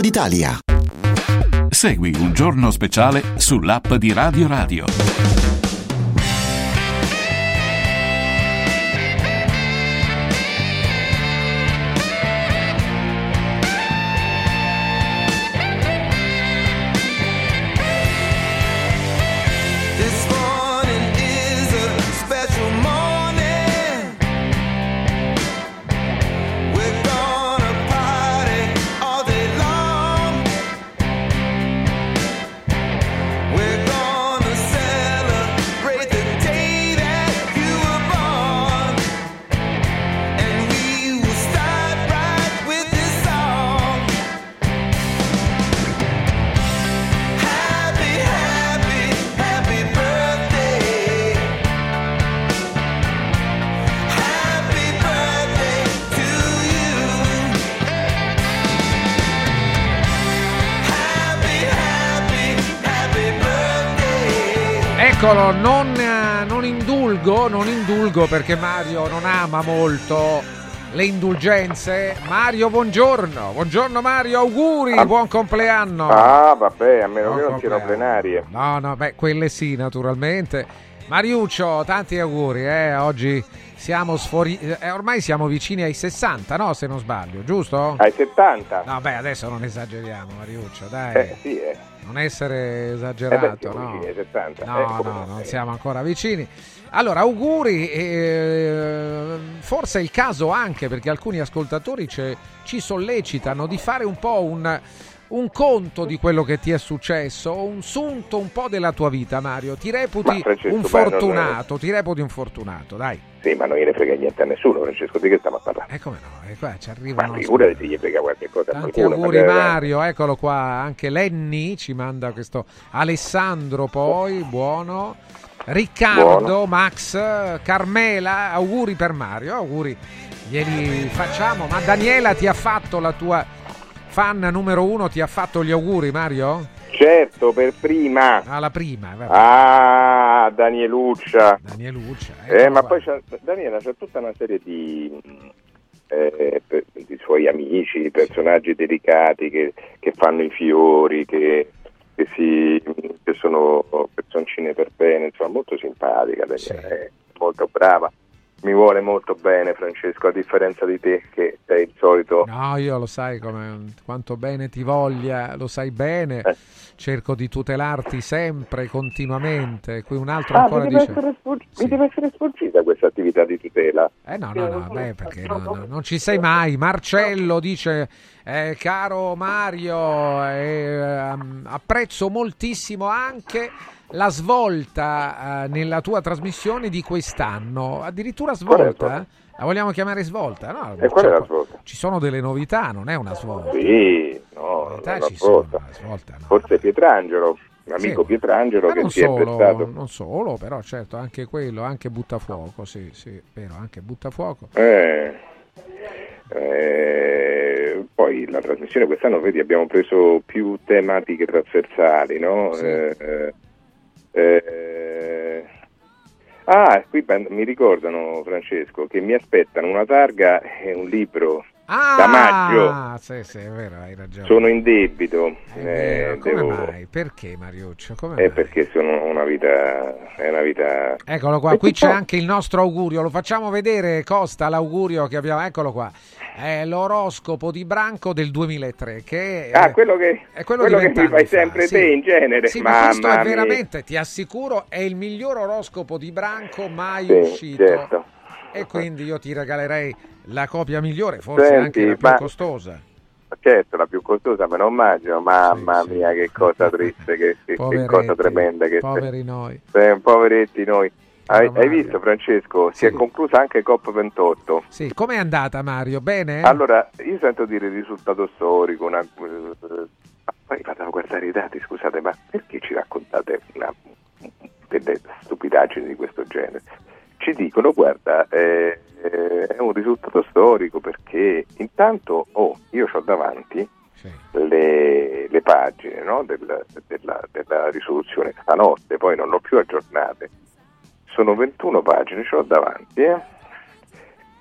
d'Italia. Segui un giorno speciale sull'app di Radio Radio. Indulgo perché Mario non ama molto le indulgenze. Mario, buongiorno. Buongiorno Mario, auguri, buon compleanno. Ah, vabbè, a meno Buon che non siano plenarie. No, no, beh, quelle sì, naturalmente. Mariuccio, tanti auguri, eh. Oggi siamo sfori... eh, ormai siamo vicini ai 60, no? Se non sbaglio, giusto? Ai 70? No, beh, adesso non esageriamo, Mariuccio, dai. Eh, sì, eh. Non essere Eh beh, esagerato, no? vicini ai 70. No, eh, no, non siamo ancora vicini. Allora, auguri, eh, forse è il caso anche perché alcuni ascoltatori ci sollecitano di fare un po' un, un conto di quello che ti è successo, un sunto un po' della tua vita, Mario. Ti reputi Ma, Francesco, un ma non è- fortunato, ti reputi un fortunato, dai. Sì, ma non gliene frega niente a nessuno, Francesco, di che stiamo a parlare? E come no? E qua ci Ma arrivano... figurati se gli frega qualche cosa Tanti qualcuno. auguri magari- Mario, eccolo qua, anche Lenny ci manda questo Alessandro poi, buono. Riccardo, Buono. Max, Carmela, auguri per Mario, auguri. Glieli facciamo, ma Daniela ti ha fatto la tua fan numero uno, ti ha fatto gli auguri Mario? Certo, per prima. Ah, la prima, vabbè. Ah, Danieluccia. Danieluccia. Eh, ma poi c'ha, Daniela c'ha tutta una serie di, mh, eh, per- di suoi amici, personaggi delicati che, che fanno i fiori, che, che, si, che sono personcine per bene, insomma molto simpatica Daniela, è molto brava. Mi vuole molto bene Francesco, a differenza di te che sei il solito... No, io lo sai come, quanto bene ti voglia, lo sai bene. Eh. Cerco di tutelarti sempre, continuamente. Qui un altro Ah, ancora mi deve, dice... essere sfugg- mi deve essere sfuggita questa attività di tutela. Eh no, no, no, beh, perché no, no, non ci sei mai. Marcello dice, eh, caro Mario, eh, ehm, apprezzo moltissimo anche la svolta eh, nella tua trasmissione di quest'anno. Addirittura è svolta? eh? La vogliamo chiamare svolta? No, E qual è la svolta? Ci sono delle novità, non è una svolta. Sì, no, è una ci sono, svolta. la svolta no. Forse Pietrangelo, l'amico Sì. Pietrangelo Ma che si è solo, prestato. non solo, però certo, anche quello, anche buttafuoco, sì, sì, vero, anche buttafuoco. Eh, eh, poi la trasmissione quest'anno, vedi, abbiamo preso più tematiche trasversali, no? Sì. Eh, eh, ah, qui mi ricordano, Francesco, che mi aspettano una targa e un libro Ah, da maggio. sì, sì, è vero, hai ragione. Sono in debito. Eh, come devo- mai? Perché Mariuccio? Come eh, perché sono una vita, è una vita Eccolo qua, qui c'è anche il nostro augurio, lo facciamo vedere Costa, l'augurio che abbiamo, eccolo qua, è l'oroscopo di Branco del 2003 che Ah, eh, quello che, è quello, quello che mi fai fa, sempre sì. te in genere. Sì, ma questo è mia. veramente, ti assicuro, è il miglior oroscopo di Branco mai Sì, uscito. certo. E quindi io ti regalerei la copia migliore, forse Senti, anche la più ma- costosa. Certo, la più costosa me lo immagino, mamma mia che cosa triste, che, che- cosa tremenda che poveri noi. sei. Poveretti noi. Hai, hai visto Francesco? Si è conclusa anche COP28. Sì, com'è andata Mario? Bene? Allora, io sento dire risultato storico, una, eh, ma poi vado a guardare i dati, scusate, ma perché ci raccontate una- delle stupidaggini di questo genere? Ci dicono, guarda, eh, eh, è un risultato storico perché intanto, oh, io ho davanti le, le pagine no, del- della, della risoluzione stanotte, poi non l'ho più aggiornate. Sono 21 pagine, ce l'ho davanti, eh.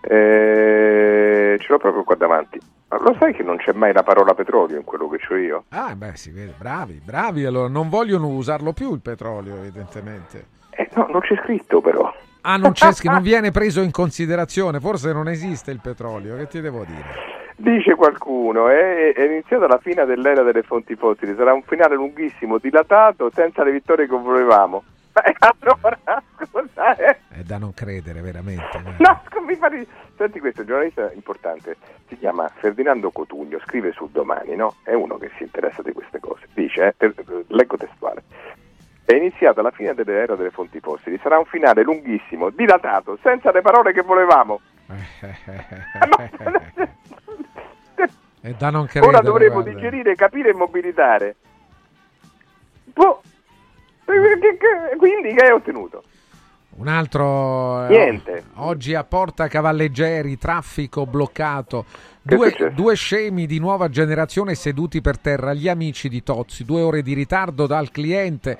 Eh, ce l'ho proprio qua davanti. Ma lo sai che non c'è mai la parola petrolio in quello che ho io? Ah, beh, si vede, bravi, bravi. Allora, non vogliono usarlo più il petrolio, evidentemente. Eh, no, non c'è scritto però. Ah, non, c'è, non viene preso in considerazione, forse non esiste il petrolio, che ti devo dire? Dice qualcuno, eh, è iniziata la fine dell'era delle fonti fossili, sarà un finale lunghissimo, dilatato, senza le vittorie che volevamo. Eh, allora, scusa, eh. È da non credere, veramente. guarda. No, scu- mi fa ri- Senti, questo giornalista importante si chiama Ferdinando Cotugno, scrive su Domani, no? È uno che si interessa di queste cose. Dice, eh, per- leggo testuale. È iniziata la fine dell'era delle fonti fossili, sarà un finale lunghissimo, dilatato, senza le parole che volevamo. È da non credere. Ora dovremo guarda. digerire, capire e mobilitare. Boh. Quindi che hai ottenuto? Un altro... eh, Niente. Oggi a Porta Cavalleggeri, traffico bloccato. Due, due scemi di nuova generazione seduti per terra, gli amici di Tozzi, due ore di ritardo dal cliente.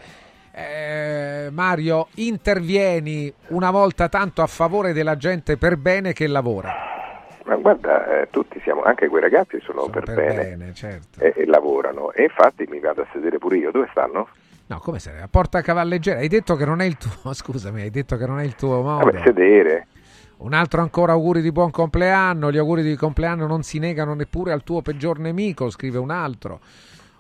Eh, Mario, intervieni una volta tanto a favore della gente per bene che lavora. Ma guarda, eh, tutti siamo, anche quei ragazzi sono, per, per bene, bene, certo. e, e lavorano. E infatti mi vado a sedere pure io. Dove stanno? No, come sarebbe? A Porta Cavalleggeri, hai detto che non è il tuo, scusami, hai detto che non è il tuo modo. Vabbè, sedere. Un altro ancora auguri di buon compleanno. Gli auguri di compleanno non si negano neppure al tuo peggior nemico, scrive un altro.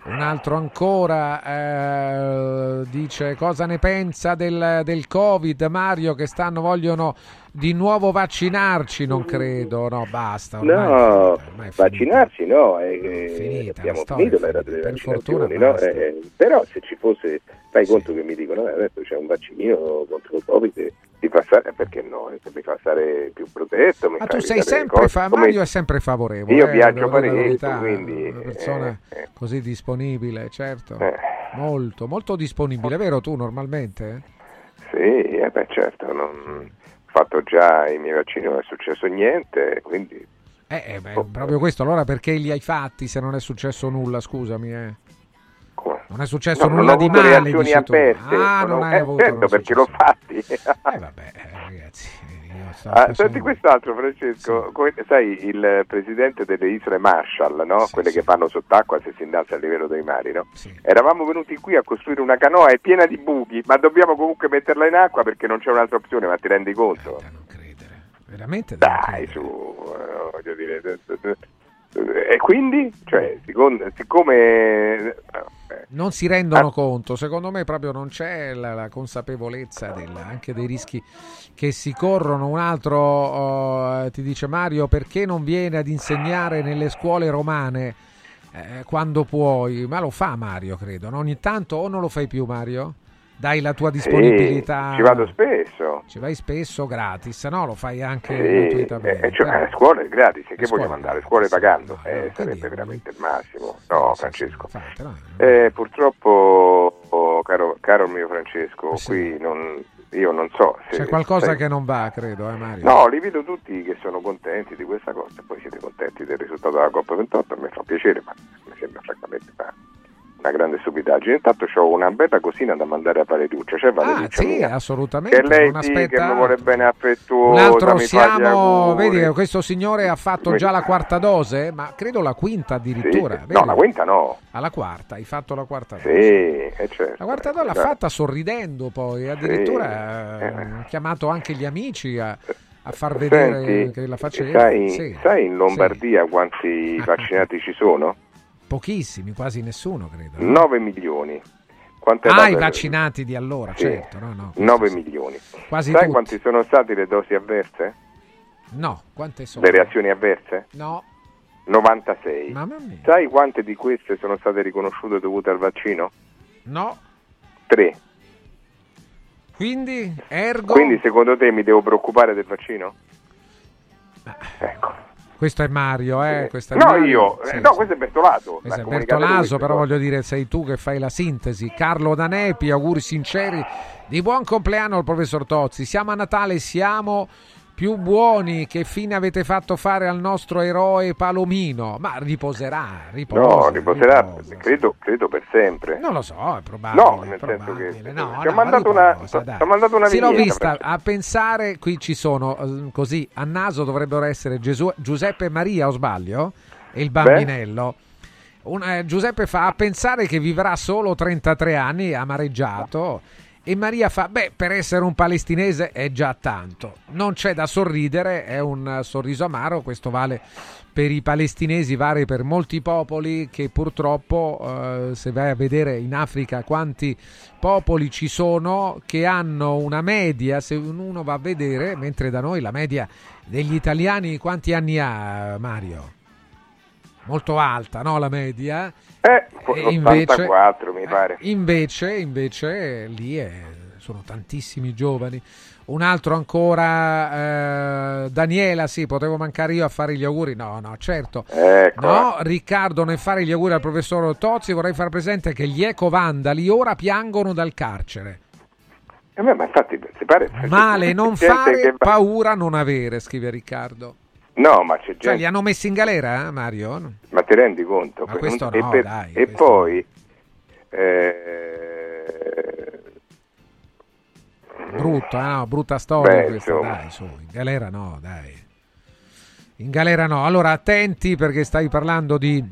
Un altro ancora eh, dice cosa ne pensa del, del Covid, Mario, che stanno, vogliono di nuovo vaccinarci, non credo, no, basta. Ormai, No, ormai è finita. vaccinarsi no, eh, eh, Finita abbiamo finito l'era delle per fortuna no? basta. Eh, però se ci fosse, fai conto che mi dicono, eh, adesso c'è un vaccino contro il Covid, e ti fa stare, perché no, Eh, mi fa stare più protetto. mi Ma tu sei sempre, fa- come- Mario è sempre favorevole. Io eh, viaggio parecchio, verità, quindi, Una persona eh, così disponibile, certo. Eh. Molto, molto disponibile, vero tu normalmente? Sì, eh, beh, certo, non, ho fatto già i miei vaccini, non è successo niente, quindi Eh, eh, beh, proprio questo, allora perché li hai fatti se non è successo nulla, scusami, eh? Non è successo No, non nulla di male, reazioni avverse. Ah, non non hai eh, avuto certo, non perché l'ho fatti. Eh vabbè, eh, ragazzi, Ah, senti quest'altro Francesco, come- sai il presidente delle isole Marshall, no? quelle che fanno sott'acqua se si innalza il livello dei mari, no? eravamo venuti qui a costruire una canoa è piena di buchi, ma dobbiamo comunque metterla in acqua perché non c'è un'altra opzione, ma ti rendi conto? Veramente? Dai, su, eh, voglio dire... eh, E quindi, cioè, siccome, eh, non si rendono conto, secondo me proprio non c'è la, la consapevolezza del- anche dei rischi che si corrono. Un altro oh, ti dice Mario perché non viene ad insegnare nelle scuole romane eh, quando puoi? Ma lo fa Mario, credo. no? Ogni tanto o non lo fai più Mario? Dai la tua disponibilità. ci vado spesso. Ci vai spesso gratis, no? Lo fai anche Sì, gratuitamente. eh, cioè, a scuola è gratis, che Le scuole vogliamo andare? Scuole pagando? Eh, sarebbe veramente il massimo. No, Francesco. eh. Eh, purtroppo, oh, caro, caro mio Francesco, qui non, io non so se... C'è qualcosa sai- che non va, credo, eh Mario? No, li vedo tutti che sono contenti di questa cosa, poi siete contenti del risultato della Coppa 28, a me fa piacere, ma mi sembra francamente una, una grande stupidaggine. Intanto ho una bella cosina da mandare a Valeriuccia, c'è Ah, Valeriuccia sì, mia, assolutamente. che lei sì, che mi vuole bene affettuosa, Un altro siamo, vedi che questo signore ha fatto già la quarta dose, ma credo la quinta addirittura. Sì, no, la quinta no. Alla quarta, hai fatto la quarta Sì, dose. eh, certo. La quarta dose l'ha Dai. fatta sorridendo poi, addirittura eh, ha chiamato anche gli amici a, a far vedere Senti, che la faceva. sai, Sì, sai in Lombardia quanti vaccinati ci sono? Pochissimi, quasi nessuno credo. 9 milioni. Quante Ah, i vaccinati di allora, Sì, certo. No, no, 9 milioni. Quasi Sai tutti. quanti sono state le dosi avverse? no, quante sono? Le reazioni avverse? No, 96. Mamma mia. Sai quante di queste sono state riconosciute dovute al vaccino? no. 3. Quindi, ergo... Quindi secondo te mi devo preoccupare del vaccino? Ecco. Questo è Mario, eh? questo è No, Mario. io, eh, Sì, no, sì. questo è Bertolaso. Questo è Bertolaso, però voglio dire, sei tu che fai la sintesi. Carlo Danepi, auguri sinceri di buon compleanno al professor Tozzi. Siamo a Natale, siamo più buoni. Che fine avete fatto fare al nostro eroe Palomino? Ma riposerà, riposa. No, riposerà, credo, credo per sempre. Non lo so, è probabile. No, nel è senso probabile. che No, ti ho no, mandato una, riposa, mandato una Sì, l'ho vignetta, vista. Francesco. A pensare, qui ci sono eh, così a naso dovrebbero essere Gesù- Giuseppe e Maria, o sbaglio? E il bambinello. Un- eh, Giuseppe fa a pensare che vivrà solo 33 anni, amareggiato. E Maria fa: Beh, per essere un palestinese è già tanto. Non c'è da sorridere, è un sorriso amaro. Questo vale per i palestinesi, vale per molti popoli che purtroppo, eh, se vai a vedere in Africa quanti popoli ci sono che hanno una media, se uno va a vedere, mentre da noi la media degli italiani quanti anni ha Mario? Molto alta, no? La media. Eh, E 84 mi pare. Invece, invece lì è- sono tantissimi giovani. Un altro ancora, eh, Daniela, sì, potevo mancare io a fare gli auguri. No, no, certo. Ecco. No, Riccardo, nel fare gli auguri al professor Tozzi vorrei far presente che gli ecovandali ora piangono dal carcere. Eh, ma infatti, si pare... Male non fare, che paura non avere, scrive Riccardo. No, ma c'è gente... Cioè, li hanno messi in galera, eh, Mario? Ma ti rendi conto? Ma questo e no, per- dai, e questo poi... eh, Brutto, eh, no, brutta storia Beh, questa, insomma. dai, su, in galera no, dai. In galera no. Allora, attenti perché stai parlando di,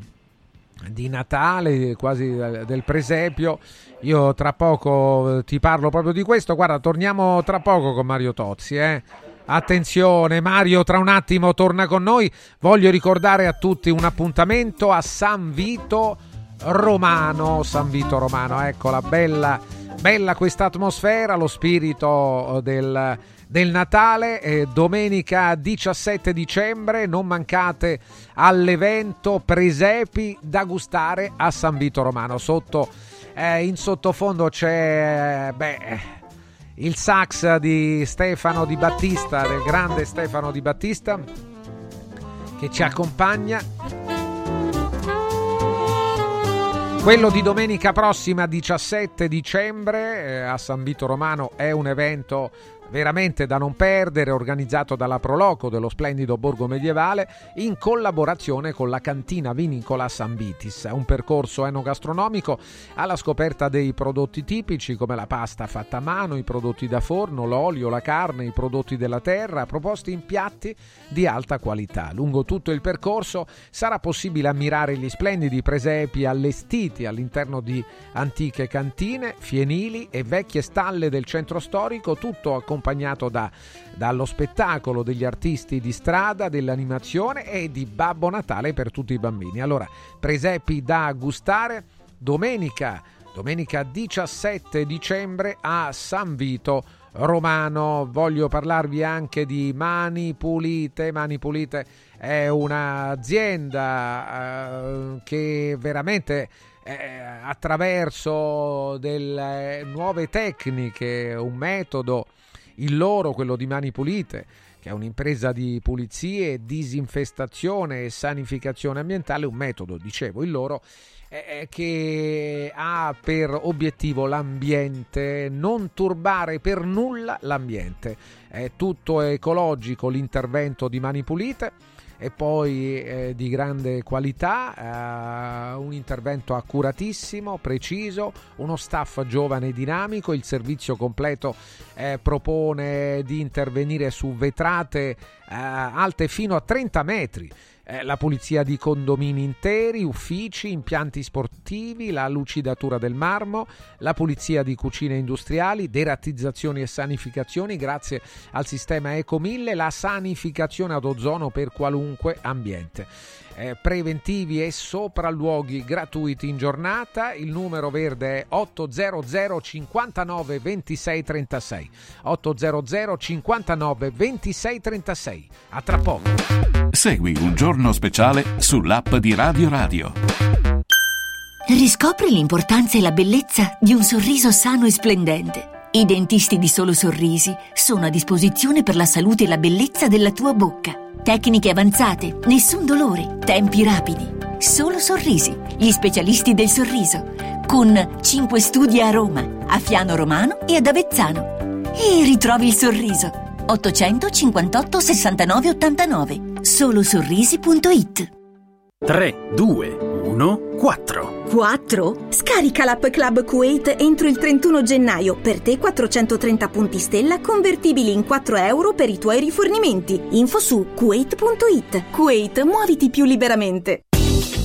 di Natale, quasi del del presepio. Io tra poco eh, ti parlo proprio di questo. Guarda, torniamo tra poco con Mario Tozzi, eh. Attenzione, Mario tra un attimo torna con noi. Voglio ricordare a tutti un appuntamento a San Vito Romano, San Vito Romano. Ecco la bella, bella questa atmosfera, lo spirito del, del Natale. Eh, domenica 17 dicembre, non mancate all'evento Presepi da gustare a San Vito Romano. Sotto, eh, in sottofondo c'è beh, il sax di Stefano Di Battista, del grande Stefano Di Battista, che ci accompagna. Quello di domenica prossima 17 dicembre eh, a San Vito Romano è un evento veramente da non perdere, organizzato dalla Proloco dello splendido borgo medievale in collaborazione con la cantina vinicola San Vitis. Un percorso enogastronomico alla scoperta dei prodotti tipici come la pasta fatta a mano, i prodotti da forno, l'olio, la carne, i prodotti della terra, proposti in piatti di alta qualità. Lungo tutto il percorso sarà possibile ammirare gli splendidi presepi allestiti all'interno di antiche cantine, fienili e vecchie stalle del centro storico, tutto accompagnato accompagnato da, dallo spettacolo degli artisti di strada, dell'animazione e di Babbo Natale per tutti i bambini. Allora, presepi da gustare domenica, domenica 17 dicembre a San Vito Romano. Voglio parlarvi anche di Mani Pulite. Mani Pulite è un'azienda eh, che veramente eh, attraverso delle nuove tecniche, un metodo il loro, quello di Mani Pulite, che è un'impresa di pulizie, disinfestazione e sanificazione ambientale, un metodo, dicevo, il loro, eh, che ha per obiettivo l'ambiente, non turbare per nulla l'ambiente. È tutto ecologico l'intervento di Mani Pulite e poi eh, di grande qualità, eh, un intervento accuratissimo, preciso, uno staff giovane e dinamico, il servizio completo eh, propone di intervenire su vetrate eh, alte fino a 30 metri. Eh, la pulizia di condomini interi, uffici, impianti sportivi, la lucidatura del marmo, la pulizia di cucine industriali, derattizzazioni e sanificazioni grazie al sistema Eco 1000, la sanificazione ad ozono per qualunque ambiente. Eh, preventivi e sopralluoghi gratuiti in giornata. Il numero verde è 800 59 26 36. 800 59 26 36. A tra poco. Segui un giorno speciale sull'app di Radio Radio. Riscopri l'importanza e la bellezza di un sorriso sano e splendente. I dentisti di Solo Sorrisi sono a disposizione per la salute e la bellezza della tua bocca. Tecniche avanzate, nessun dolore, tempi rapidi. Solo Sorrisi, gli specialisti del sorriso. Con 5 studi a Roma, a Fiano Romano e ad Avezzano. E ritrovi il sorriso. 858 69 89 solosorrisi.it 3, 2, 1, 4. 4? Scarica l'app Club Kuwait entro il 31 gennaio. Per te 430 punti stella convertibili in 4 euro per i tuoi rifornimenti. Info su kuwait.it. Kuwait, muoviti più liberamente.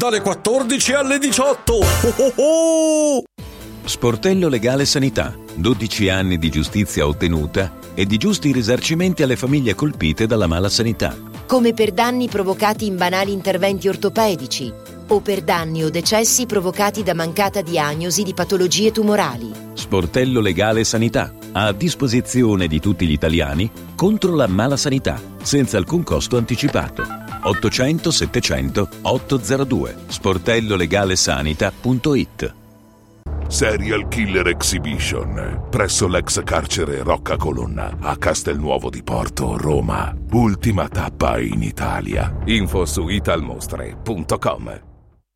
dalle 14 alle 18. Oh oh oh! Sportello Legale Sanità. 12 anni di giustizia ottenuta e di giusti risarcimenti alle famiglie colpite dalla mala sanità. come per danni provocati in banali interventi ortopedici o per danni o decessi provocati da mancata diagnosi di patologie tumorali. Sportello Legale Sanità. A disposizione di tutti gli italiani contro la mala sanità, senza alcun costo anticipato. 800 700 802 sportellolegalesanita.it Serial Killer Exhibition presso l'ex carcere Rocca Colonna a Castelnuovo di Porto, Roma. Ultima tappa in Italia. Info su italmostre.com.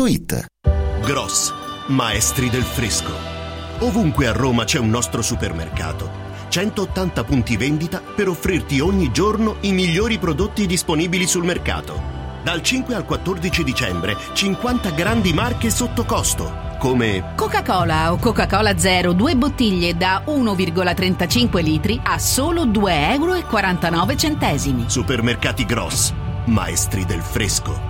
dumplingbar.it. Gross, maestri del fresco. Ovunque a Roma c'è un nostro supermercato. 180 punti vendita per offrirti ogni giorno i migliori prodotti disponibili sul mercato. Dal 5 al 14 dicembre 50 grandi marche sotto costo, come Coca-Cola o Coca-Cola Zero, due bottiglie da 1,35 litri a solo 2,49 euro. Supermercati Gross, maestri del fresco.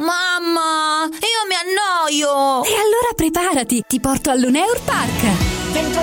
Mamma, io mi annoio. E allora preparati, ti porto all'Uneur Park. Dentro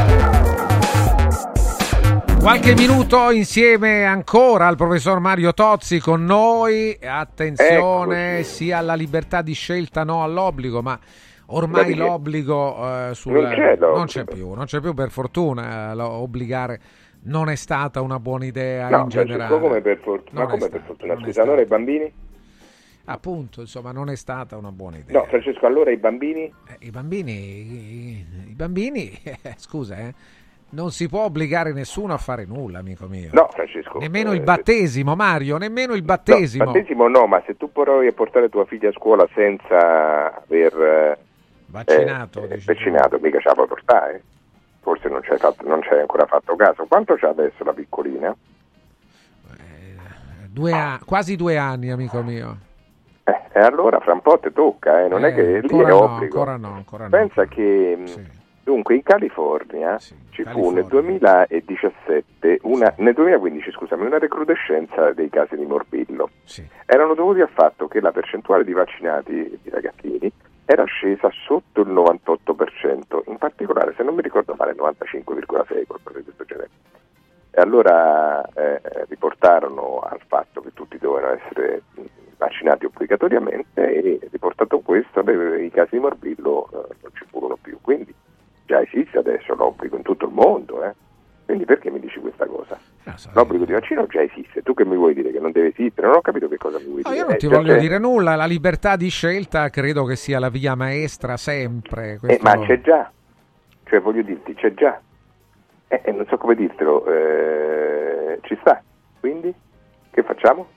Qualche minuto insieme ancora al professor Mario Tozzi con noi. Attenzione Eccoci. sia alla libertà di scelta, no all'obbligo, ma ormai l'obbligo eh, sul- non c'è l'obbligo. non c'è più, non c'è più per fortuna. eh, obbligare non è stata una buona idea No, in generale. come per fortuna? Ma come per fortuna? Scusa, allora i bambini? Appunto, insomma, non è stata una buona idea. No, Francesco, allora i bambini? Eh, I bambini, i, i bambini, scusa, eh, non si può obbligare nessuno a fare nulla, amico mio. No, Francesco. Nemmeno eh, il battesimo, Mario, nemmeno il No, battesimo. battesimo no, ma se tu provi a portare tua figlia a scuola senza aver eh, Vaccinato, eh, vaccinato, mica ce la puoi portare. Forse non ci hai fatto- non ancora fatto caso. Quanto c'ha adesso la piccolina? Due a- quasi due anni, amico mio. Eh, e allora fra un po' ti tocca, eh, non è Eh, che lì è no, obbligo. ancora no, ancora no. Pensa che mh, dunque in California ci fu nel 2017 una, nel 2015 scusami, una recrudescenza dei casi di morbillo. Erano dovuti al fatto che la percentuale di vaccinati di ragazzini era scesa sotto il 98%, in particolare se non mi ricordo male il 95,6 qualcosa di questo genere. E allora eh, riportarono al fatto che tutti dovevano essere vaccinati obbligatoriamente e riportato questo i casi di morbillo eh, non ci furono più. Quindi già esiste adesso l'obbligo in tutto il mondo. eh. Quindi perché mi dici questa cosa? L'obbligo di vaccino già esiste. Tu che mi vuoi dire che non deve esistere? Non ho capito che cosa mi vuoi No, dire. io non Eh, ti cioè, voglio se- dire nulla, la libertà di scelta credo che sia la via maestra sempre. Eh, ma c'è già, cioè voglio dirti, c'è già. Eh, eh, non so come dirtelo, eh, ci sta. Quindi che facciamo?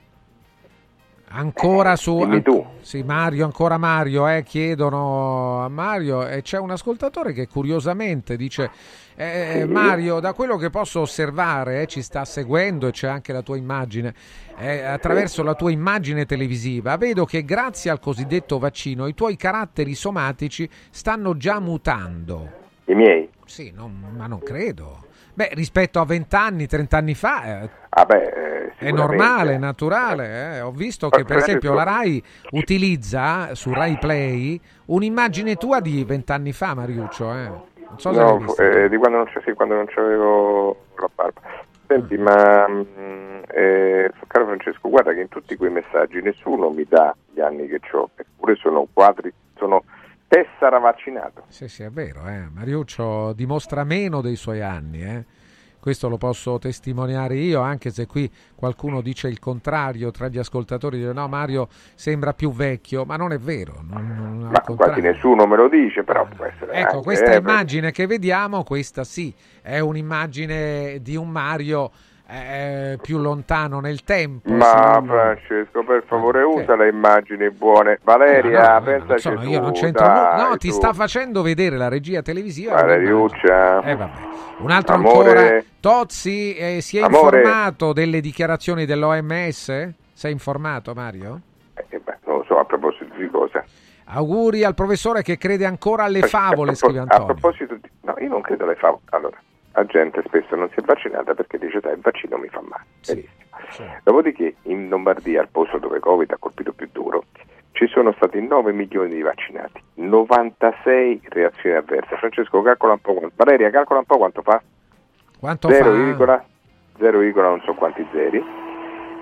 Ancora su Dimmi tu. Sì, Mario, ancora Mario, eh, chiedono a Mario e c'è un ascoltatore che curiosamente dice eh, Sì. Mario, da quello che posso osservare, eh, ci sta seguendo e c'è anche la tua immagine, eh, attraverso la tua immagine televisiva, vedo che grazie al cosiddetto vaccino i tuoi caratteri somatici stanno già mutando. I miei? Sì, non- ma non credo. Beh, rispetto a 20 anni, 30 anni fa, eh, Ah beh, eh, è normale, è naturale. eh. Ho visto che, per esempio, la RAI utilizza su RAI Play un'immagine tua di 20 anni fa, Mariuccio. Eh. Non so se l'hai No, visto. eh, di quando non sì, quando non c'avevo la barba. Senti, ma mm, eh, caro Francesco, guarda che in tutti quei messaggi nessuno mi dà gli anni che ho, eppure sono quadri, sono tessera vaccinato. Sì, sì, è vero. Eh. Mariuccio dimostra meno dei suoi anni. eh. Questo lo posso testimoniare io, anche se qui qualcuno dice il contrario tra gli ascoltatori. Dice no, Mario sembra più vecchio, ma non è vero. non- non- Ma quasi nessuno me lo dice, però può essere Ecco, anche, questa eh, immagine che vediamo, questa sì, è un'immagine di un Mario eh, più lontano nel tempo. Ma sì. Francesco, per favore, usa le immagini buone. Valeria, No, no, pensaci tu, io non c'entro dai, No, ti tu. sta facendo vedere la regia televisiva. Valeriuccia. Eh. Un altro Amore. ancora. Tozzi eh, si è Amore. informato delle dichiarazioni dell'OMS? Sei informato, Mario? Eh, beh, non lo so, a proposito di cosa. Auguri al professore che crede ancora alle A favole, scrive A Antonio. proposito di... No, io non credo alle favole. Allora, la gente spesso non si è vaccinata perché dice, dai, il vaccino mi fa male. Benissimo. Dopodiché, in Lombardia, al posto dove Covid ha colpito più duro, ci sono stati 9 milioni di vaccinati, 96 reazioni avverse. Francesco, calcola un po' quanto. Valeria, calcola un po' quanto fa. Quanto 0, fa? 0, non so quanti zeri.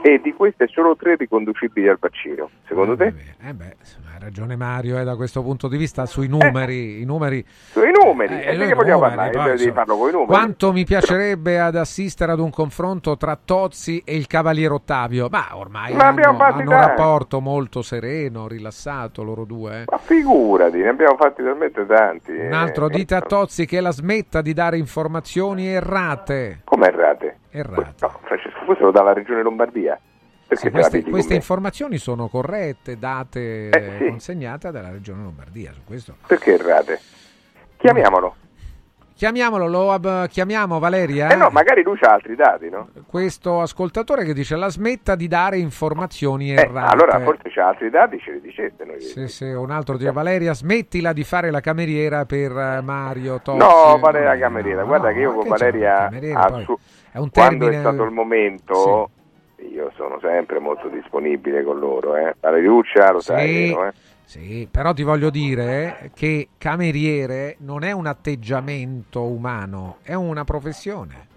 E di queste solo 3 riconducibili al vaccino. Secondo te? Eh beh, ha ragione Mario eh, da questo punto di vista sui numeri. I numeri Sui numeri, Eh, e di noi vogliamo numeri, parlare? poi, Devi farlo con i numeri. Quanto mi piacerebbe ad assistere ad un confronto tra Tozzi e il Cavaliere Ottavio, ma ormai Ma hanno, hanno un rapporto molto sereno, rilassato loro due. eh. Ma figurati, ne abbiamo fatti talmente tanti. Un altro dite a Tozzi che la smetta di dare informazioni errate. Come errate? Errate. No, Francesco, questo lo dà la regione Lombardia. Sì, te la queste, queste informazioni sono corrette, date Eh, sì. consegnate dalla Regione Lombardia. Su questo. Perché errate? Chiamiamolo. Chiamiamolo, lo ab- chiamiamo Valeria. Eh no, magari lui ha altri dati, no? Questo ascoltatore che dice la smetta di dare informazioni Eh, errate. allora forse c'ha altri dati, ce li diceste. Noi. Sì, sì, un altro dice Valeria, smettila di fare la cameriera per eh, Mario Tozzi. No, Valeria Cameriera, guarda no, che io con Valeria, cameriera, al poi su- è un quando termine- è stato il momento, io sono sempre molto disponibile con loro. Eh. Valeriuccia, lo sai, Sì, vero, eh? sì, però ti voglio dire che cameriere non è un atteggiamento umano, è una professione.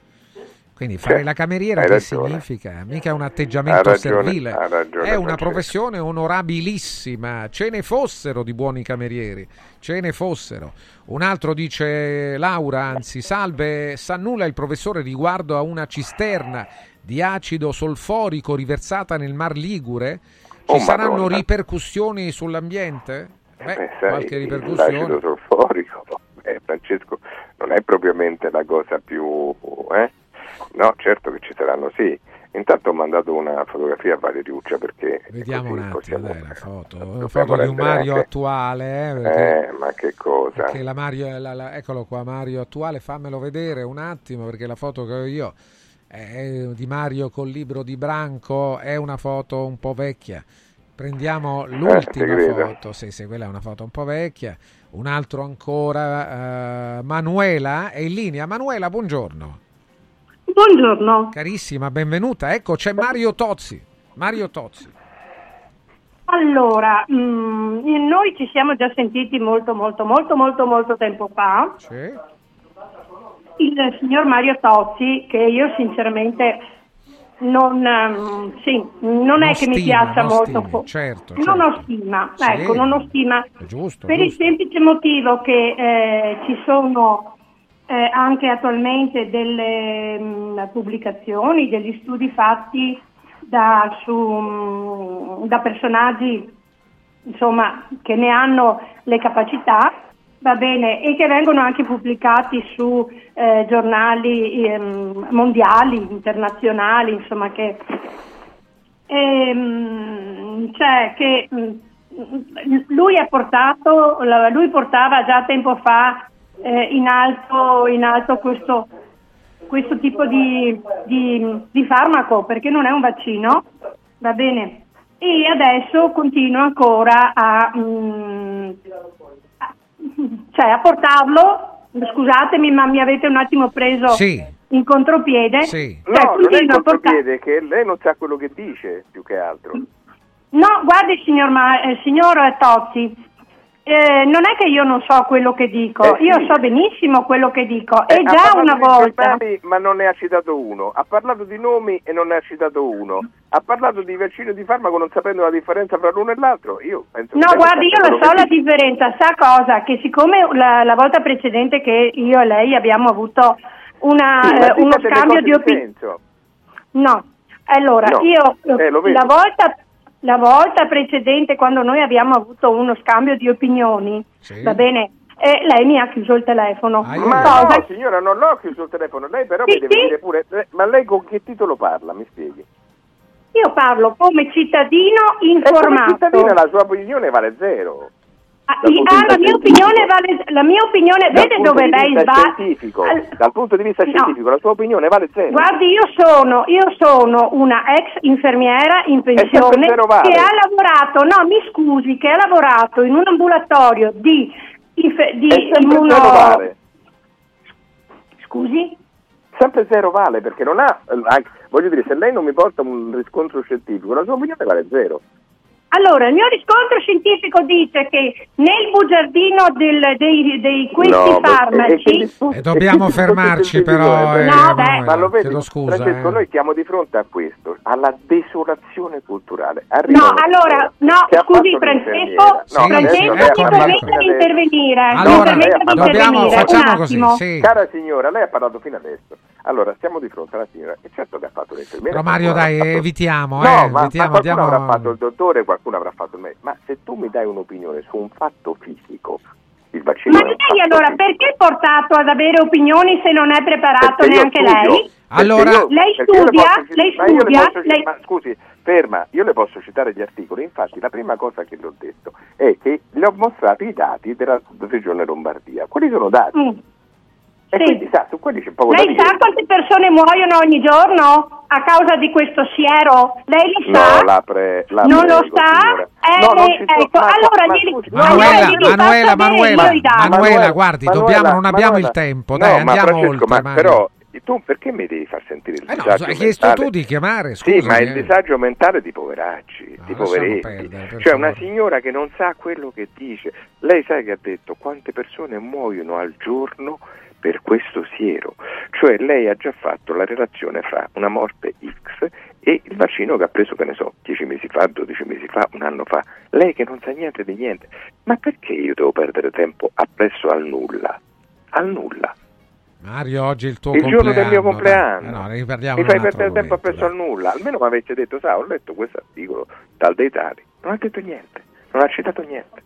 Quindi fare Sì, la cameriera che ragione. significa? Mica un atteggiamento ragione, servile. ragione, è una professione onorabilissima. Ce ne fossero di buoni camerieri, ce ne fossero. Un altro dice Laura, anzi, salve, sa nulla il professore riguardo a una cisterna di acido solforico riversata nel Mar Ligure? Ci Oh, saranno Madonna. ripercussioni sull'ambiente? Beh, Eh, sai, qualche L'acido ripercussione. solforico, eh, Francesco, non è propriamente la cosa più... Eh? No, certo che ci saranno, sì. Intanto ho mandato una fotografia a Valeriuccia perché... Vediamo un attimo, dai, la foto. Una foto di un Mario anche- attuale. Eh, perché- Eh, ma che cosa? Perché la Mario, la- la- eccolo qua, Mario attuale, fammelo vedere un attimo perché la foto che ho io è di Mario col libro di Branco, è una foto un po' vecchia. Prendiamo l'ultima Eh, ti credo. foto, sì, sì, quella è una foto un po' vecchia. Un altro ancora, eh, Manuela è in linea. Manuela, buongiorno. Buongiorno. Carissima, benvenuta. Ecco, c'è Mario Tozzi. Mario Tozzi. Allora, mm, noi ci siamo già sentiti molto, molto, molto, molto, molto tempo fa. Il signor Mario Tozzi, che io sinceramente non, ehm, sì, non è Non che mi stima, piaccia non molto. stimi, certo, non certo. ho stima, Sì. ecco, non ho stima. Giusto, Per il giusto. semplice motivo che eh, ci sono eh, anche attualmente delle mh, pubblicazioni, degli studi fatti da, su, mh, da personaggi insomma, che ne hanno le capacità, va bene, e che vengono anche pubblicati su eh, giornali ehm, mondiali, internazionali, insomma, che ehm, cioè che mh, lui ha portato, lui portava già tempo fa eh, in, alto, in alto questo, questo tipo di, di- di farmaco perché non è un vaccino, va bene, e adesso continua ancora a, mm, a- cioè a portarlo, scusatemi ma mi avete un attimo preso Sì. in contropiede, Sì. Cioè, No, non è portare- contropiede, che lei non sa quello che dice, più che altro. No, guardi signor, Ma- eh, signor Tozzi, eh, non è che io non so quello che dico, Eh, io sì. so benissimo quello che dico Eh, e già una volta. giornali, ma non ne ha citato uno. Ha parlato di nomi e non ne ha citato uno. Ha parlato di vaccino e di farmaco non sapendo la differenza tra l'uno e l'altro. Io penso No, guardi, io lo so la dice. differenza, sa cosa? Che siccome la, la volta precedente che io e lei abbiamo avuto una, Sì, eh, uno scambio di opinioni. No, allora No. io Eh, la, volta, la volta precedente quando noi abbiamo avuto uno scambio di opinioni, va bene, eh, lei mi ha chiuso il telefono. Ma Cosa- no, signora, non l'ho chiuso il telefono. Lei però Sì, mi deve sì. dire pure... eh, Ma lei con che titolo parla? Mi spieghi. Io parlo come cittadino E come informato. cittadina la sua opinione vale zero. Ah, ah, la mia opinione vale la mia opinione, Dal vede dove lei sbaglia. dal punto di vista No. scientifico, la sua opinione vale zero. Guardi, io sono, io sono una ex infermiera in pensione vale. che ha lavorato, no mi scusi, che ha lavorato in un ambulatorio di, infe- di immuno... vale. Scusi? Sempre zero vale perché non ha, eh, anche- voglio dire, se lei non mi porta un riscontro scientifico, la sua opinione vale zero. Allora, il mio riscontro scientifico dice che nel bugiardino del- dei, dei questi No, ma- farmaci... E dobbiamo fermarci però, eh, No, beh. Ma lo vedi, chiedo scusa. Francesco, eh. noi siamo di fronte a questo, alla desolazione culturale. No, Arriva una allora, no, scusi Francesco, l'infermiera. No, Sì, Francesco ha mi fino di intervenire, mi Allora, permetta di dobbiamo- intervenire, facciamo un così, attimo. sì. Cara signora, lei ha parlato fino adesso. Allora, siamo di fronte alla signora e certo che ha fatto l'infermiera. Però Mario dai, evitiamo, No, eh, ma, ma evitiamo, qualcuno diamo- avrà fatto il dottore, qualcuno avrà fatto il medico. Ma se tu mi dai un'opinione su un fatto fisico, il vaccino Ma lei allora fisico. perché è portato ad avere opinioni se non è preparato Perché neanche studio. lei? Allora- io- Lei studia? posso Lei ma io le studia? posso Lei- ma scusi, ferma, io le posso citare gli articoli. Infatti, la prima cosa che le ho detto è che le ho mostrato i dati della regione Lombardia. Quelli sono dati. Mm. E Sì. quindi sa, su quelli c'è poco da Lei dire. sa quante persone muoiono ogni giorno a causa di questo siero? Lei lo sa? No, la pre- la non lo prego, sa? signora. Eh, No, non ecco, ma- allora ma glieli, scusi, allora Manuela, Manuela, Manuela. Manuela, guardi, dobbiamo- non abbiamo il tempo, no, dai, ma andiamo Francesco, oltre, ma però tu perché mi devi far sentire il Eh no, disagio hai chiesto mentale? tu di chiamare, Sì, scusami, ma il eh. disagio mentale di poveracci, di lasciamo poveretti. perdere, per cioè una favore. signora che non sa quello che dice. Lei sa che ha detto quante persone muoiono al giorno per questo siero. Cioè lei ha già fatto la relazione fra una morte X e il vaccino che ha preso, che ne so, 10 mesi fa, 12 mesi fa, un anno fa. Lei che non sa niente di niente. Ma perché io devo perdere tempo appresso al nulla? Al nulla. Mario, oggi è il tuo il compleanno. giorno del mio dai. compleanno. No, riparliamo Mi fai perdere tempo momento, appresso al nulla. Almeno mi avesse detto, sa, ho letto questo articolo tal dei tali. Non ha detto niente, non ha citato niente.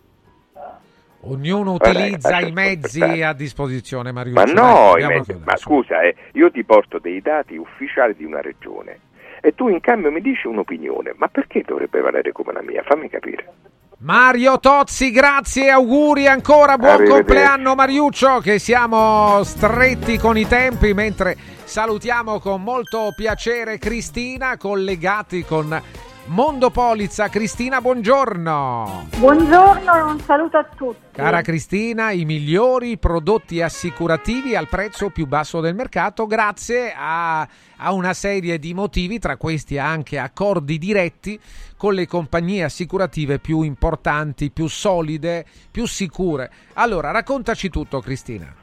Ognuno utilizza i mezzi a disposizione, Mario. Ma no, i mezzi- ma scusa, eh, io ti porto dei dati ufficiali di una regione e tu in cambio mi dici un'opinione, ma perché dovrebbe valere come la mia? Fammi capire. Mario Tozzi, grazie, auguri ancora, buon compleanno Mariuccio, che siamo stretti con i tempi, mentre salutiamo con molto piacere Cristina, collegati con Mondo Polizza. Cristina, buongiorno. Buongiorno e un saluto a tutti. Cara Cristina, i migliori prodotti assicurativi al prezzo più basso del mercato grazie a, a una serie di motivi, tra questi anche accordi diretti con le compagnie assicurative più importanti, più solide, più sicure. Allora, raccontaci tutto Cristina.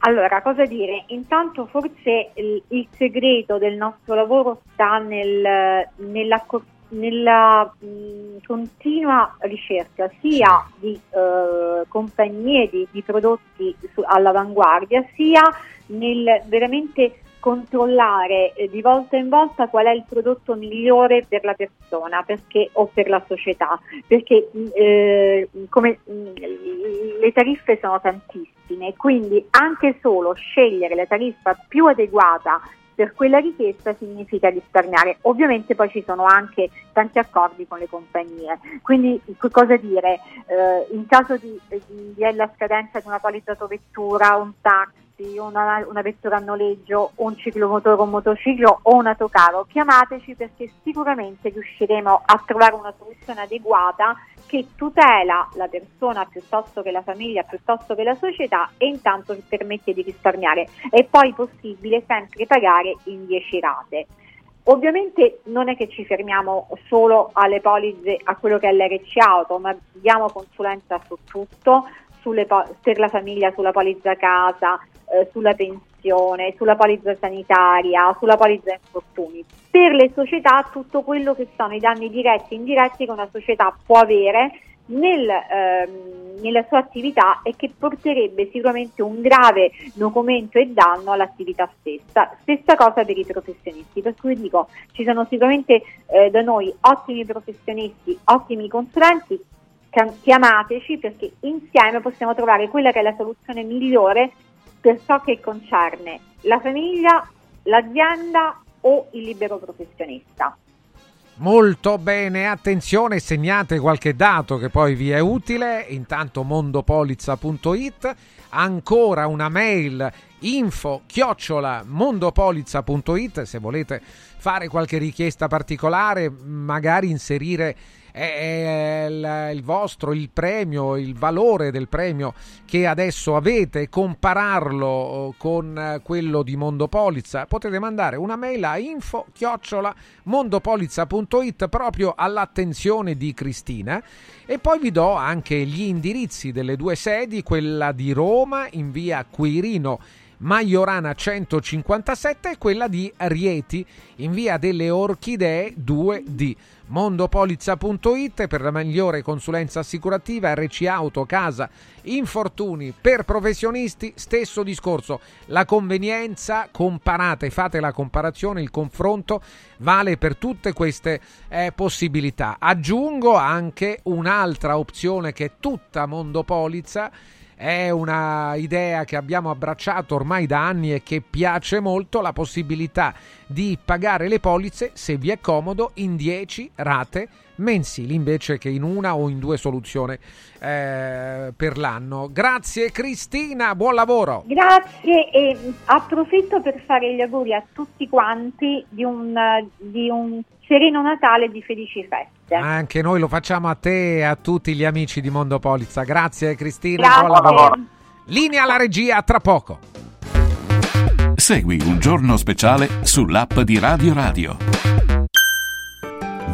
Allora, cosa dire? Intanto forse il, il segreto del nostro lavoro sta nel- nella, nella mh, continua ricerca sia di eh, compagnie di, di prodotti su- all'avanguardia, sia nel veramente controllare eh, di volta in volta qual è il prodotto migliore per la persona perché, o per la società, perché eh, come, mh, le tariffe sono tantissime, quindi anche solo scegliere la tariffa più adeguata per quella richiesta significa risparmiare. Ovviamente poi ci sono anche tanti accordi con le compagnie, quindi cosa dire? Eh, in caso di, di, di scadenza di una polizzato vettura, un taxi, una, una, vettura a noleggio, un ciclomotore, un motociclo o un autocaro, chiamateci perché sicuramente riusciremo a trovare una soluzione adeguata che tutela la persona piuttosto che la famiglia, piuttosto che la società e intanto ci permette di risparmiare. È poi possibile sempre pagare in 10 rate. Ovviamente non è che ci fermiamo solo alle polizze, a quello che è l'RC auto, ma diamo consulenza su tutto, sulle, per la famiglia sulla polizza casa, eh, sulla pensione, sulla polizza sanitaria, sulla polizza infortuni. Per le società tutto quello che sono i danni diretti e indiretti che una società può avere nel, ehm, nella sua attività e che porterebbe sicuramente un grave documento e danno all'attività stessa. Stessa cosa per i professionisti, per cui dico ci sono sicuramente eh, da noi ottimi professionisti, ottimi consulenti, chiamateci perché insieme possiamo trovare quella che è la soluzione migliore per ciò che concerne la famiglia, l'azienda o il libero professionista. Molto bene, attenzione, segnate qualche dato che poi vi è utile. Intanto mondopolizza.it, ancora una mail info chiocciola mondopolizza.it se volete fare qualche richiesta particolare, magari inserire è il, il vostro, il premio, il valore del premio che adesso avete, compararlo con quello di Mondopolizza, potete mandare una mail a info chiocciola mondopolizza.it proprio all'attenzione di Cristina e poi vi do anche gli indirizzi delle due sedi, quella di Roma in via Quirino Maiorana 157 e quella di Rieti in via delle Orchidee 2D mondopolizza.it per la migliore consulenza assicurativa, RC Auto, casa, infortuni per professionisti, stesso discorso. La convenienza, comparate, fate la comparazione, il confronto vale per tutte queste eh, possibilità. Aggiungo anche un'altra opzione che è tutta Mondopolizza è una idea che abbiamo abbracciato ormai da anni e che piace molto, la possibilità di pagare le polizze, se vi è comodo, in 10 rate mensili invece che in una o in due soluzioni eh, per l'anno. Grazie Cristina, buon lavoro. Grazie e approfitto per fare gli auguri a tutti quanti di un, di un sereno Natale e di felici feste. Anche noi lo facciamo a te e a tutti gli amici di Mondo Polizza. Grazie Cristina, Grazie. buon lavoro. Linea alla regia tra poco. Segui un giorno speciale sull'app di Radio Radio.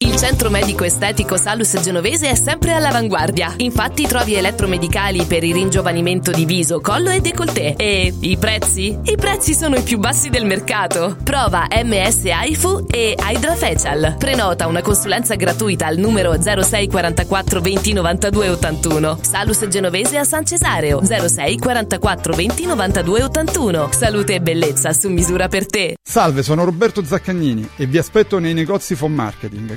Il centro medico estetico Salus Genovese è sempre all'avanguardia. Infatti trovi elettromedicali per il ringiovanimento di viso, collo e décolleté. E i prezzi? I prezzi sono i più bassi del mercato. Prova MS AIFU e Hydra Facial. Prenota una consulenza gratuita al numero 06 44 20 92 81. Salus Genovese a San Cesareo 06 44 20 92 81. Salute e bellezza su misura per te. Salve, sono Roberto Zaccagnini e vi aspetto nei negozi Phone Marketing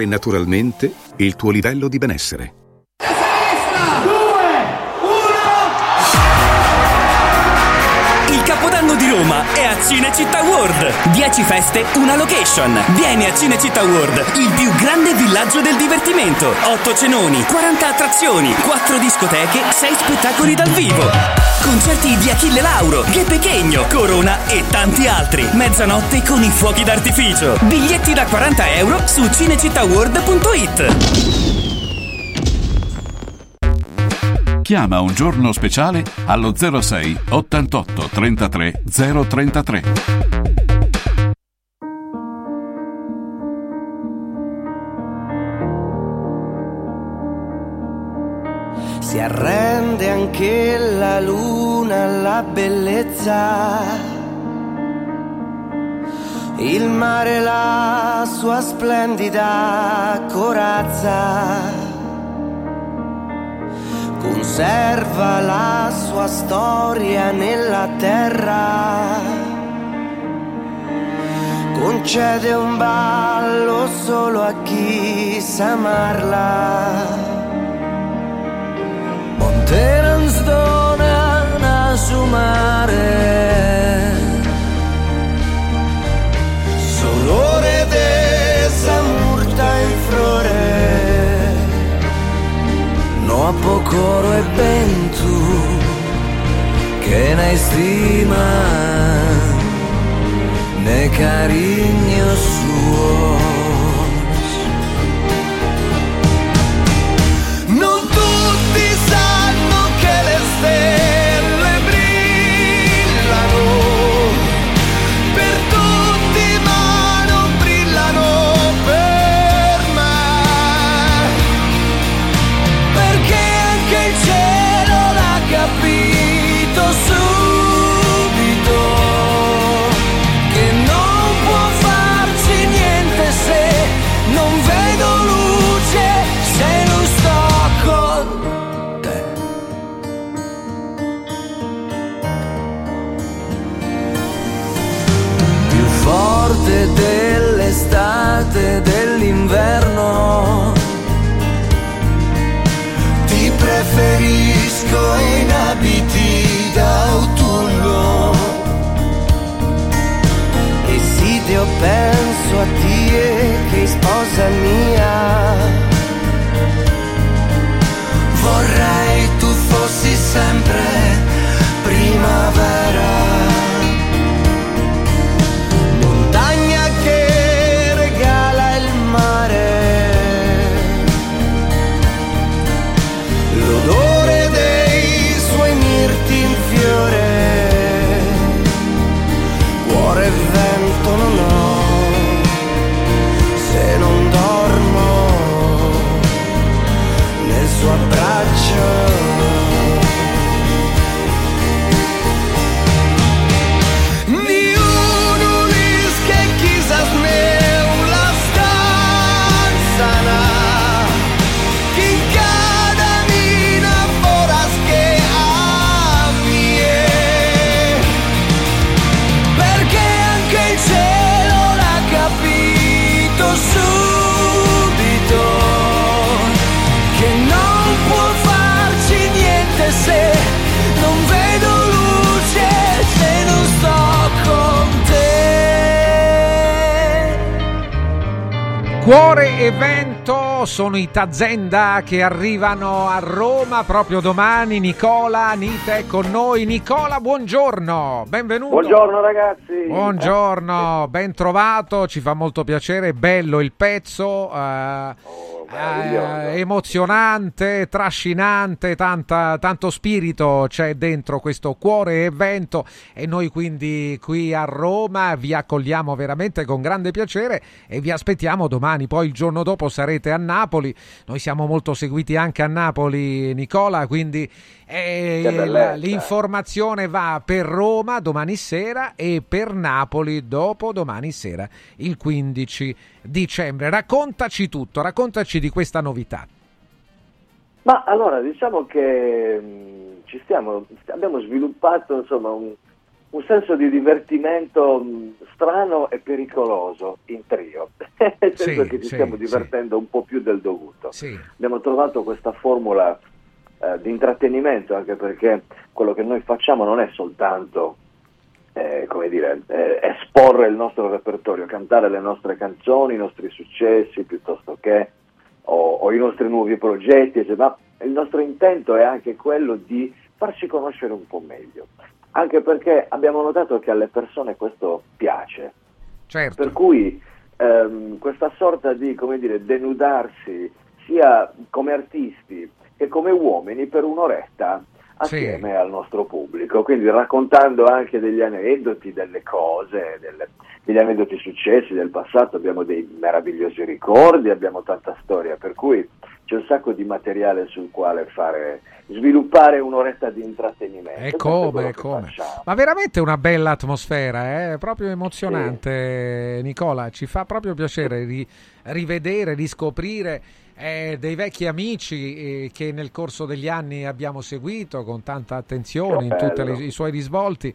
naturalmente il tuo livello di benessere. Cinecittà World. 10 feste, una location. Vieni a Cinecittà World, il più grande villaggio del divertimento. 8 cenoni, 40 attrazioni, 4 discoteche, 6 spettacoli dal vivo. Concerti di Achille Lauro, Che Pechegno, Corona e tanti altri. Mezzanotte con i fuochi d'artificio. Biglietti da 40 euro su cinecittàworld.it. Chiama un giorno speciale allo 06 88 33 033. Si arrende anche la luna alla bellezza. Il mare la sua splendida corazza. Conserva la sua storia nella terra. Concede un ballo solo a chi sa amarla. Monterans donen a su mare No a pocoro e ben tu Che ne stima Ne cariño suo d'inverno. Ti preferisco in abiti d'autunno. Desidio penso a te che sposa mia. Cuore e vento sono i Tazenda che arrivano a Roma proprio domani. Nicola Anita è con noi. Nicola, buongiorno, benvenuto. Buongiorno ragazzi. Buongiorno, ben trovato, ci fa molto piacere, bello il pezzo, eh, eh, emozionante, trascinante, tanta- tanto spirito c'è dentro questo cuore e vento. E noi quindi qui a Roma vi accogliamo veramente con grande piacere e vi aspettiamo domani, poi il giorno dopo sarete a Napoli, noi siamo molto seguiti anche a Napoli Nicola, quindi bellezza. l'informazione va per Roma domani sera e per Napoli dopo domani sera, il 15 dicembre. Raccontaci tutto, raccontaci di questa novità. Ma allora diciamo che mh, ci stiamo, abbiamo sviluppato insomma un, un senso di divertimento mh, strano e pericoloso in trio, nel senso Sì, che ci sì, stiamo sì. divertendo un po' più del dovuto. Sì. Abbiamo trovato questa formula eh, di intrattenimento anche perché quello che noi facciamo non è soltanto eh, come dire, eh, esporre il nostro repertorio, cantare le nostre canzoni, i nostri successi piuttosto che o, o i nostri nuovi progetti, ma il nostro intento è anche quello di farci conoscere un po' meglio, anche perché abbiamo notato che alle persone questo piace. Certo. Per cui ehm, questa sorta di, come dire, denudarsi sia come artisti che come uomini per un'oretta assieme al nostro pubblico, quindi raccontando anche degli aneddoti, delle cose, delle- degli aneddoti successi del passato, abbiamo dei meravigliosi ricordi, abbiamo tanta storia, per cui c'è un sacco di materiale sul quale fare, sviluppare un'oretta di intrattenimento. E come, e come. facciamo. Ma veramente una bella atmosfera, eh? proprio emozionante, Nicola. Ci fa proprio piacere ri- rivedere, riscoprire eh, dei vecchi amici eh, che nel corso degli anni abbiamo seguito con tanta attenzione in tutti i suoi risvolti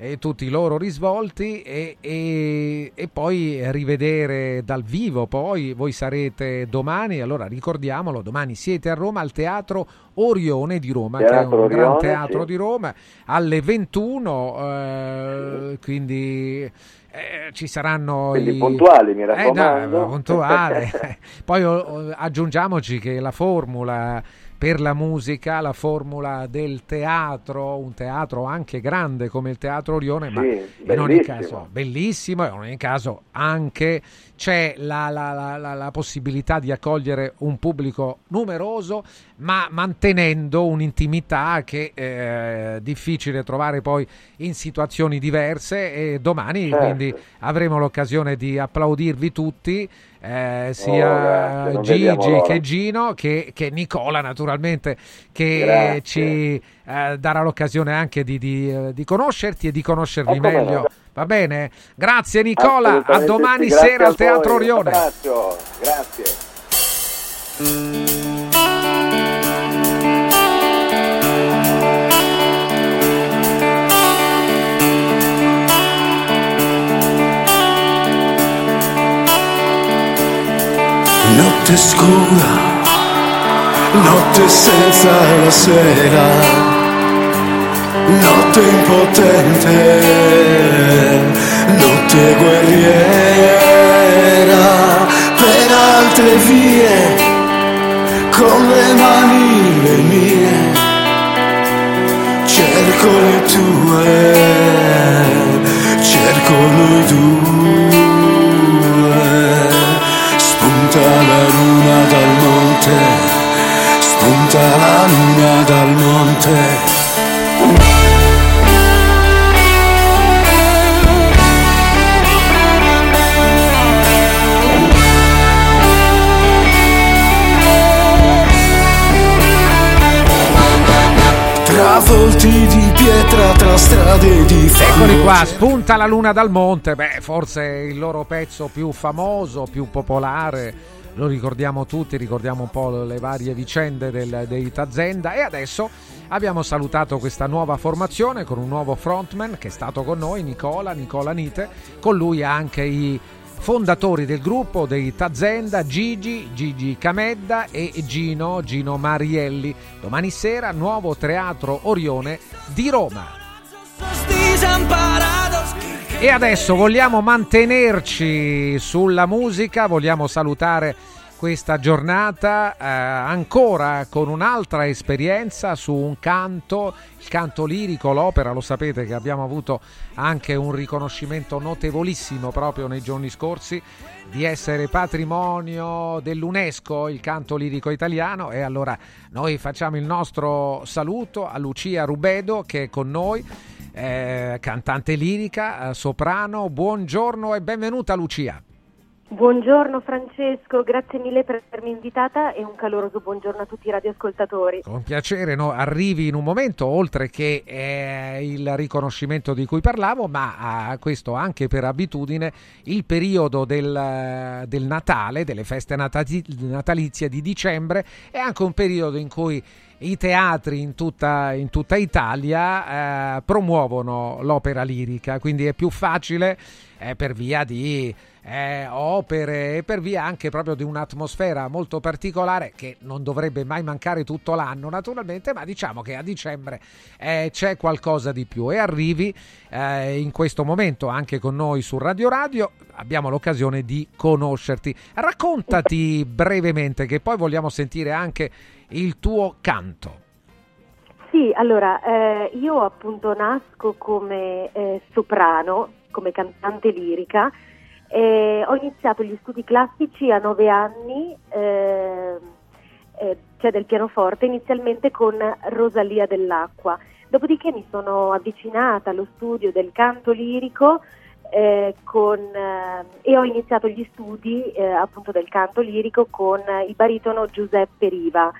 e tutti i loro risvolti e, e- e poi rivedere dal vivo poi voi sarete domani allora ricordiamolo domani siete a Roma al Teatro Orione di Roma che è Teatro un gran Orione, teatro sì. di Roma alle 21 eh, quindi eh, ci saranno Quindi i... puntuali, mi Eh, raccomando. puntuale. Poi oh, oh, aggiungiamoci che la formula per la musica, la formula del teatro, un teatro anche grande come il Teatro Orione, ma Sì, in ogni caso bellissimo e in ogni caso anche c'è la, la- la- la- la possibilità di accogliere un pubblico numeroso, ma mantenendo un'intimità che eh, è difficile trovare poi in situazioni diverse e domani Certo. quindi avremo l'occasione di applaudirvi tutti, eh, Oh, sia vediamo Gigi che Gino che, che Nicola naturalmente che Grazie. ci eh, darà l'occasione anche di, di, eh, di conoscerti e di conoscervi Eh, come no. Va bene? Grazie Nicola, a domani sì, sera al Teatro voi, Orione. grazie. Notte scura, notte senza la sera, notte impotente, notte guerriera per altre vie, con le mani le mie, cerco le tue, cerco noi due, spunta la luna dal monte, spunta la luna dal monte. Volti di pietra, tra strade di fango. Eccoli qua, spunta la luna dal monte, beh forse il loro pezzo più famoso, più popolare, lo ricordiamo tutti, ricordiamo un po' le varie vicende del, dei Tazenda. E adesso abbiamo salutato questa nuova formazione con un nuovo frontman che è stato con noi, Nicola, Nicola Nite, con lui anche i fondatori del gruppo dei Tazenda, Gigi, Gigi Camedda e Gino, Gino Marielli. Domani sera nuovo Teatro Orione di Roma. E adesso vogliamo mantenerci sulla musica, vogliamo salutare questa giornata eh, ancora con un'altra esperienza su un canto, il canto lirico, l'opera, lo sapete che abbiamo avuto anche un riconoscimento notevolissimo proprio nei giorni scorsi di essere patrimonio dell'UNESCO, il canto lirico italiano e allora noi facciamo il nostro saluto a Lucia Rubedo che è con noi. eh, cantante lirica, eh, soprano, buongiorno e benvenuta Lucia. Buongiorno Francesco, grazie mille per avermi invitata e un caloroso buongiorno a tutti i radioascoltatori. Con piacere, no? arrivi in un momento, oltre che eh, il riconoscimento di cui parlavo, ma eh, questo anche per abitudine, il periodo del, del Natale, delle feste natali- natalizie di dicembre, è anche un periodo in cui i teatri in tutta, in tutta Italia eh, promuovono l'opera lirica, quindi è più facile eh, per via di eh, opere e per via anche proprio di un'atmosfera molto particolare che non dovrebbe mai mancare tutto l'anno naturalmente, ma diciamo che a dicembre eh, c'è qualcosa di più e arrivi eh, in questo momento anche con noi su Radio Radio, abbiamo l'occasione di conoscerti. Raccontati brevemente che poi vogliamo sentire anche il tuo canto. Sì, allora, eh, io appunto nasco come eh, soprano, come cantante lirica, e ho iniziato gli studi classici a nove anni, eh, eh, cioè del pianoforte, inizialmente con Rosalia dell'Acqua. Dopodiché mi sono avvicinata allo studio del canto lirico eh, con, eh, e ho iniziato gli studi eh, appunto del canto lirico con il baritono Giuseppe Riva.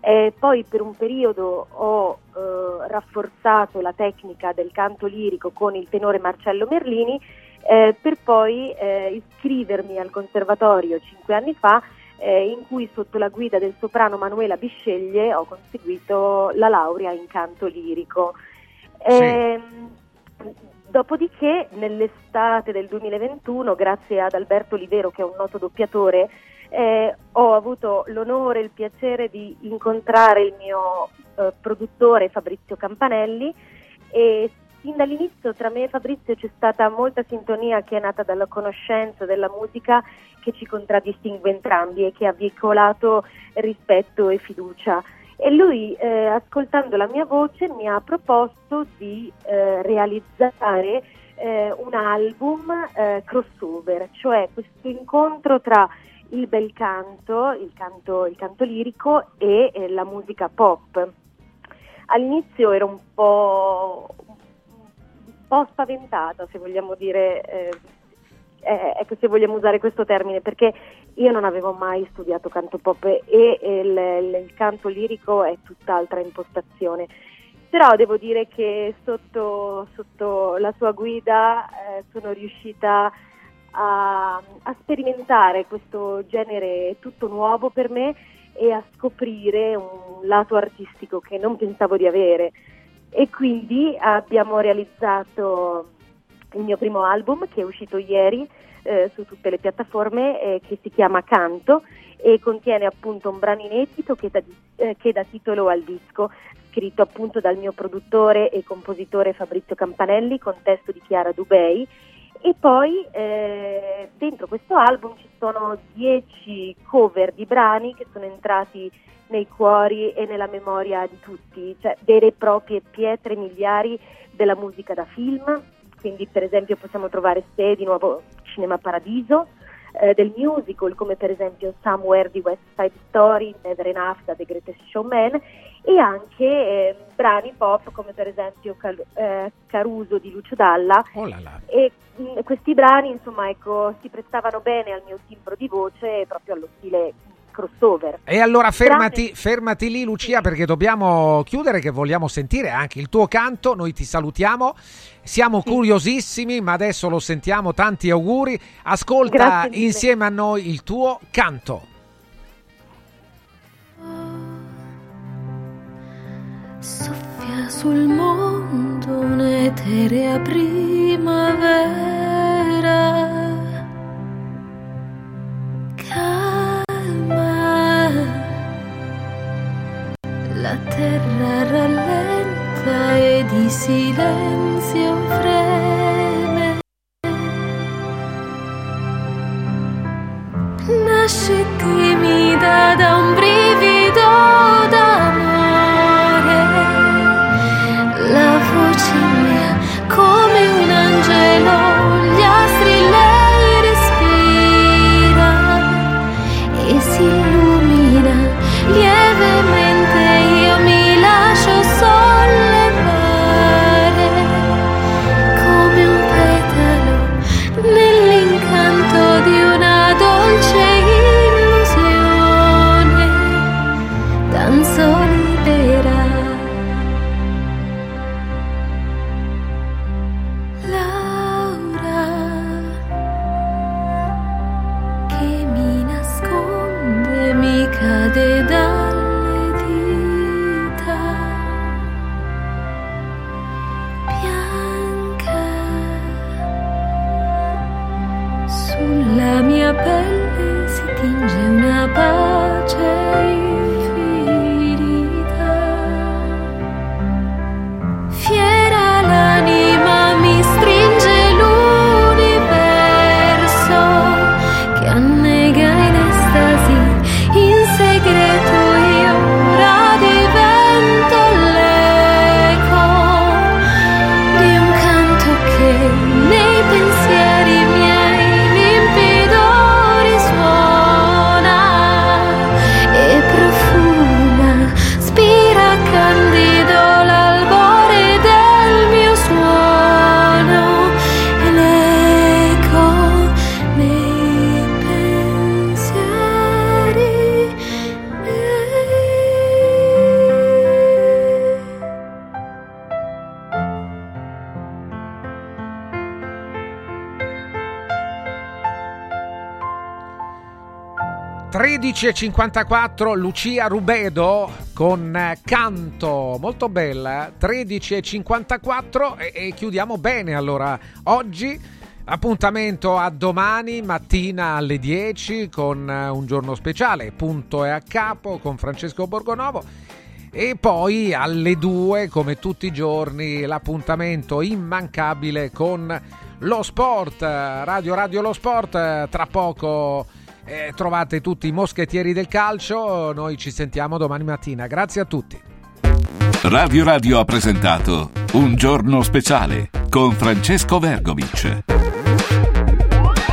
Eh, poi per un periodo ho eh, rafforzato la tecnica del canto lirico con il tenore Marcello Merlini eh, per poi eh, iscrivermi al conservatorio cinque anni fa eh, in cui sotto la guida del soprano Manuela Bisceglie ho conseguito la laurea in canto lirico. Ehm, Dopodiché nell'estate del 2021, grazie ad Alberto Olivero che è un noto doppiatore, eh, ho avuto l'onore e il piacere di incontrare il mio eh, produttore Fabrizio Campanelli e sin dall'inizio tra me e Fabrizio c'è stata molta sintonia che è nata dalla conoscenza della musica che ci contraddistingue entrambi e che ha veicolato rispetto e fiducia. E lui, eh, ascoltando la mia voce, mi ha proposto di eh, realizzare eh, un album eh, crossover, cioè questo incontro tra il bel canto, il canto, il canto lirico e eh, la musica pop. All'inizio ero un po', po' spaventata, se vogliamo dire, eh, eh, ecco se vogliamo usare questo termine, perché io non avevo mai studiato canto pop e, e il, il- canto lirico è tutt'altra impostazione. Però devo dire che sotto, sotto la sua guida eh, sono riuscita a, a sperimentare questo genere tutto nuovo per me e a scoprire un lato artistico che non pensavo di avere. E quindi abbiamo realizzato il mio primo album che è uscito ieri eh, su tutte le piattaforme eh, che si chiama Canto e contiene appunto un brano inedito che dà, eh, che dà titolo al disco. scritto appunto dal mio produttore e compositore Fabrizio Campanelli con testo di Chiara Dubei e poi eh, dentro questo album ci sono dieci cover di brani che sono entrati nei cuori e nella memoria di tutti, cioè vere e proprie pietre miliari della musica da film, quindi per esempio possiamo trovare Se di nuovo Cinema Paradiso, eh, del musical come per esempio Somewhere di West Side Story, Never Enough da The Greatest Showman e anche eh, brani pop come per esempio Cal- eh, Caruso di Lucio Dalla oh là là. e mh, questi brani insomma ecco si prestavano bene al mio timbro di voce e proprio allo stile crossover. E allora fermati, fermati, lì Lucia perché dobbiamo chiudere che vogliamo sentire anche il tuo canto, noi ti salutiamo, siamo sì. curiosissimi ma adesso lo sentiamo, tanti auguri, ascolta insieme a noi il tuo canto. Soffia sul mondo un'eterea primavera La terra rallenta e di silenzio freme. Nasce timida da un brivido 13.54 Lucia Rubedo con eh, canto, molto bella, eh? 13.54 e, e chiudiamo bene allora oggi. Appuntamento a domani mattina alle 10 con eh, un giorno speciale, punto e a capo con Francesco Borgonovo. E poi alle 2 come tutti i giorni l'appuntamento immancabile con lo sport, Radio Radio Lo Sport, tra poco eh, trovate tutti i moschettieri del calcio. Noi ci sentiamo domani mattina. Grazie a tutti. Radio Radio ha presentato Un giorno speciale con Francesco Vergovic.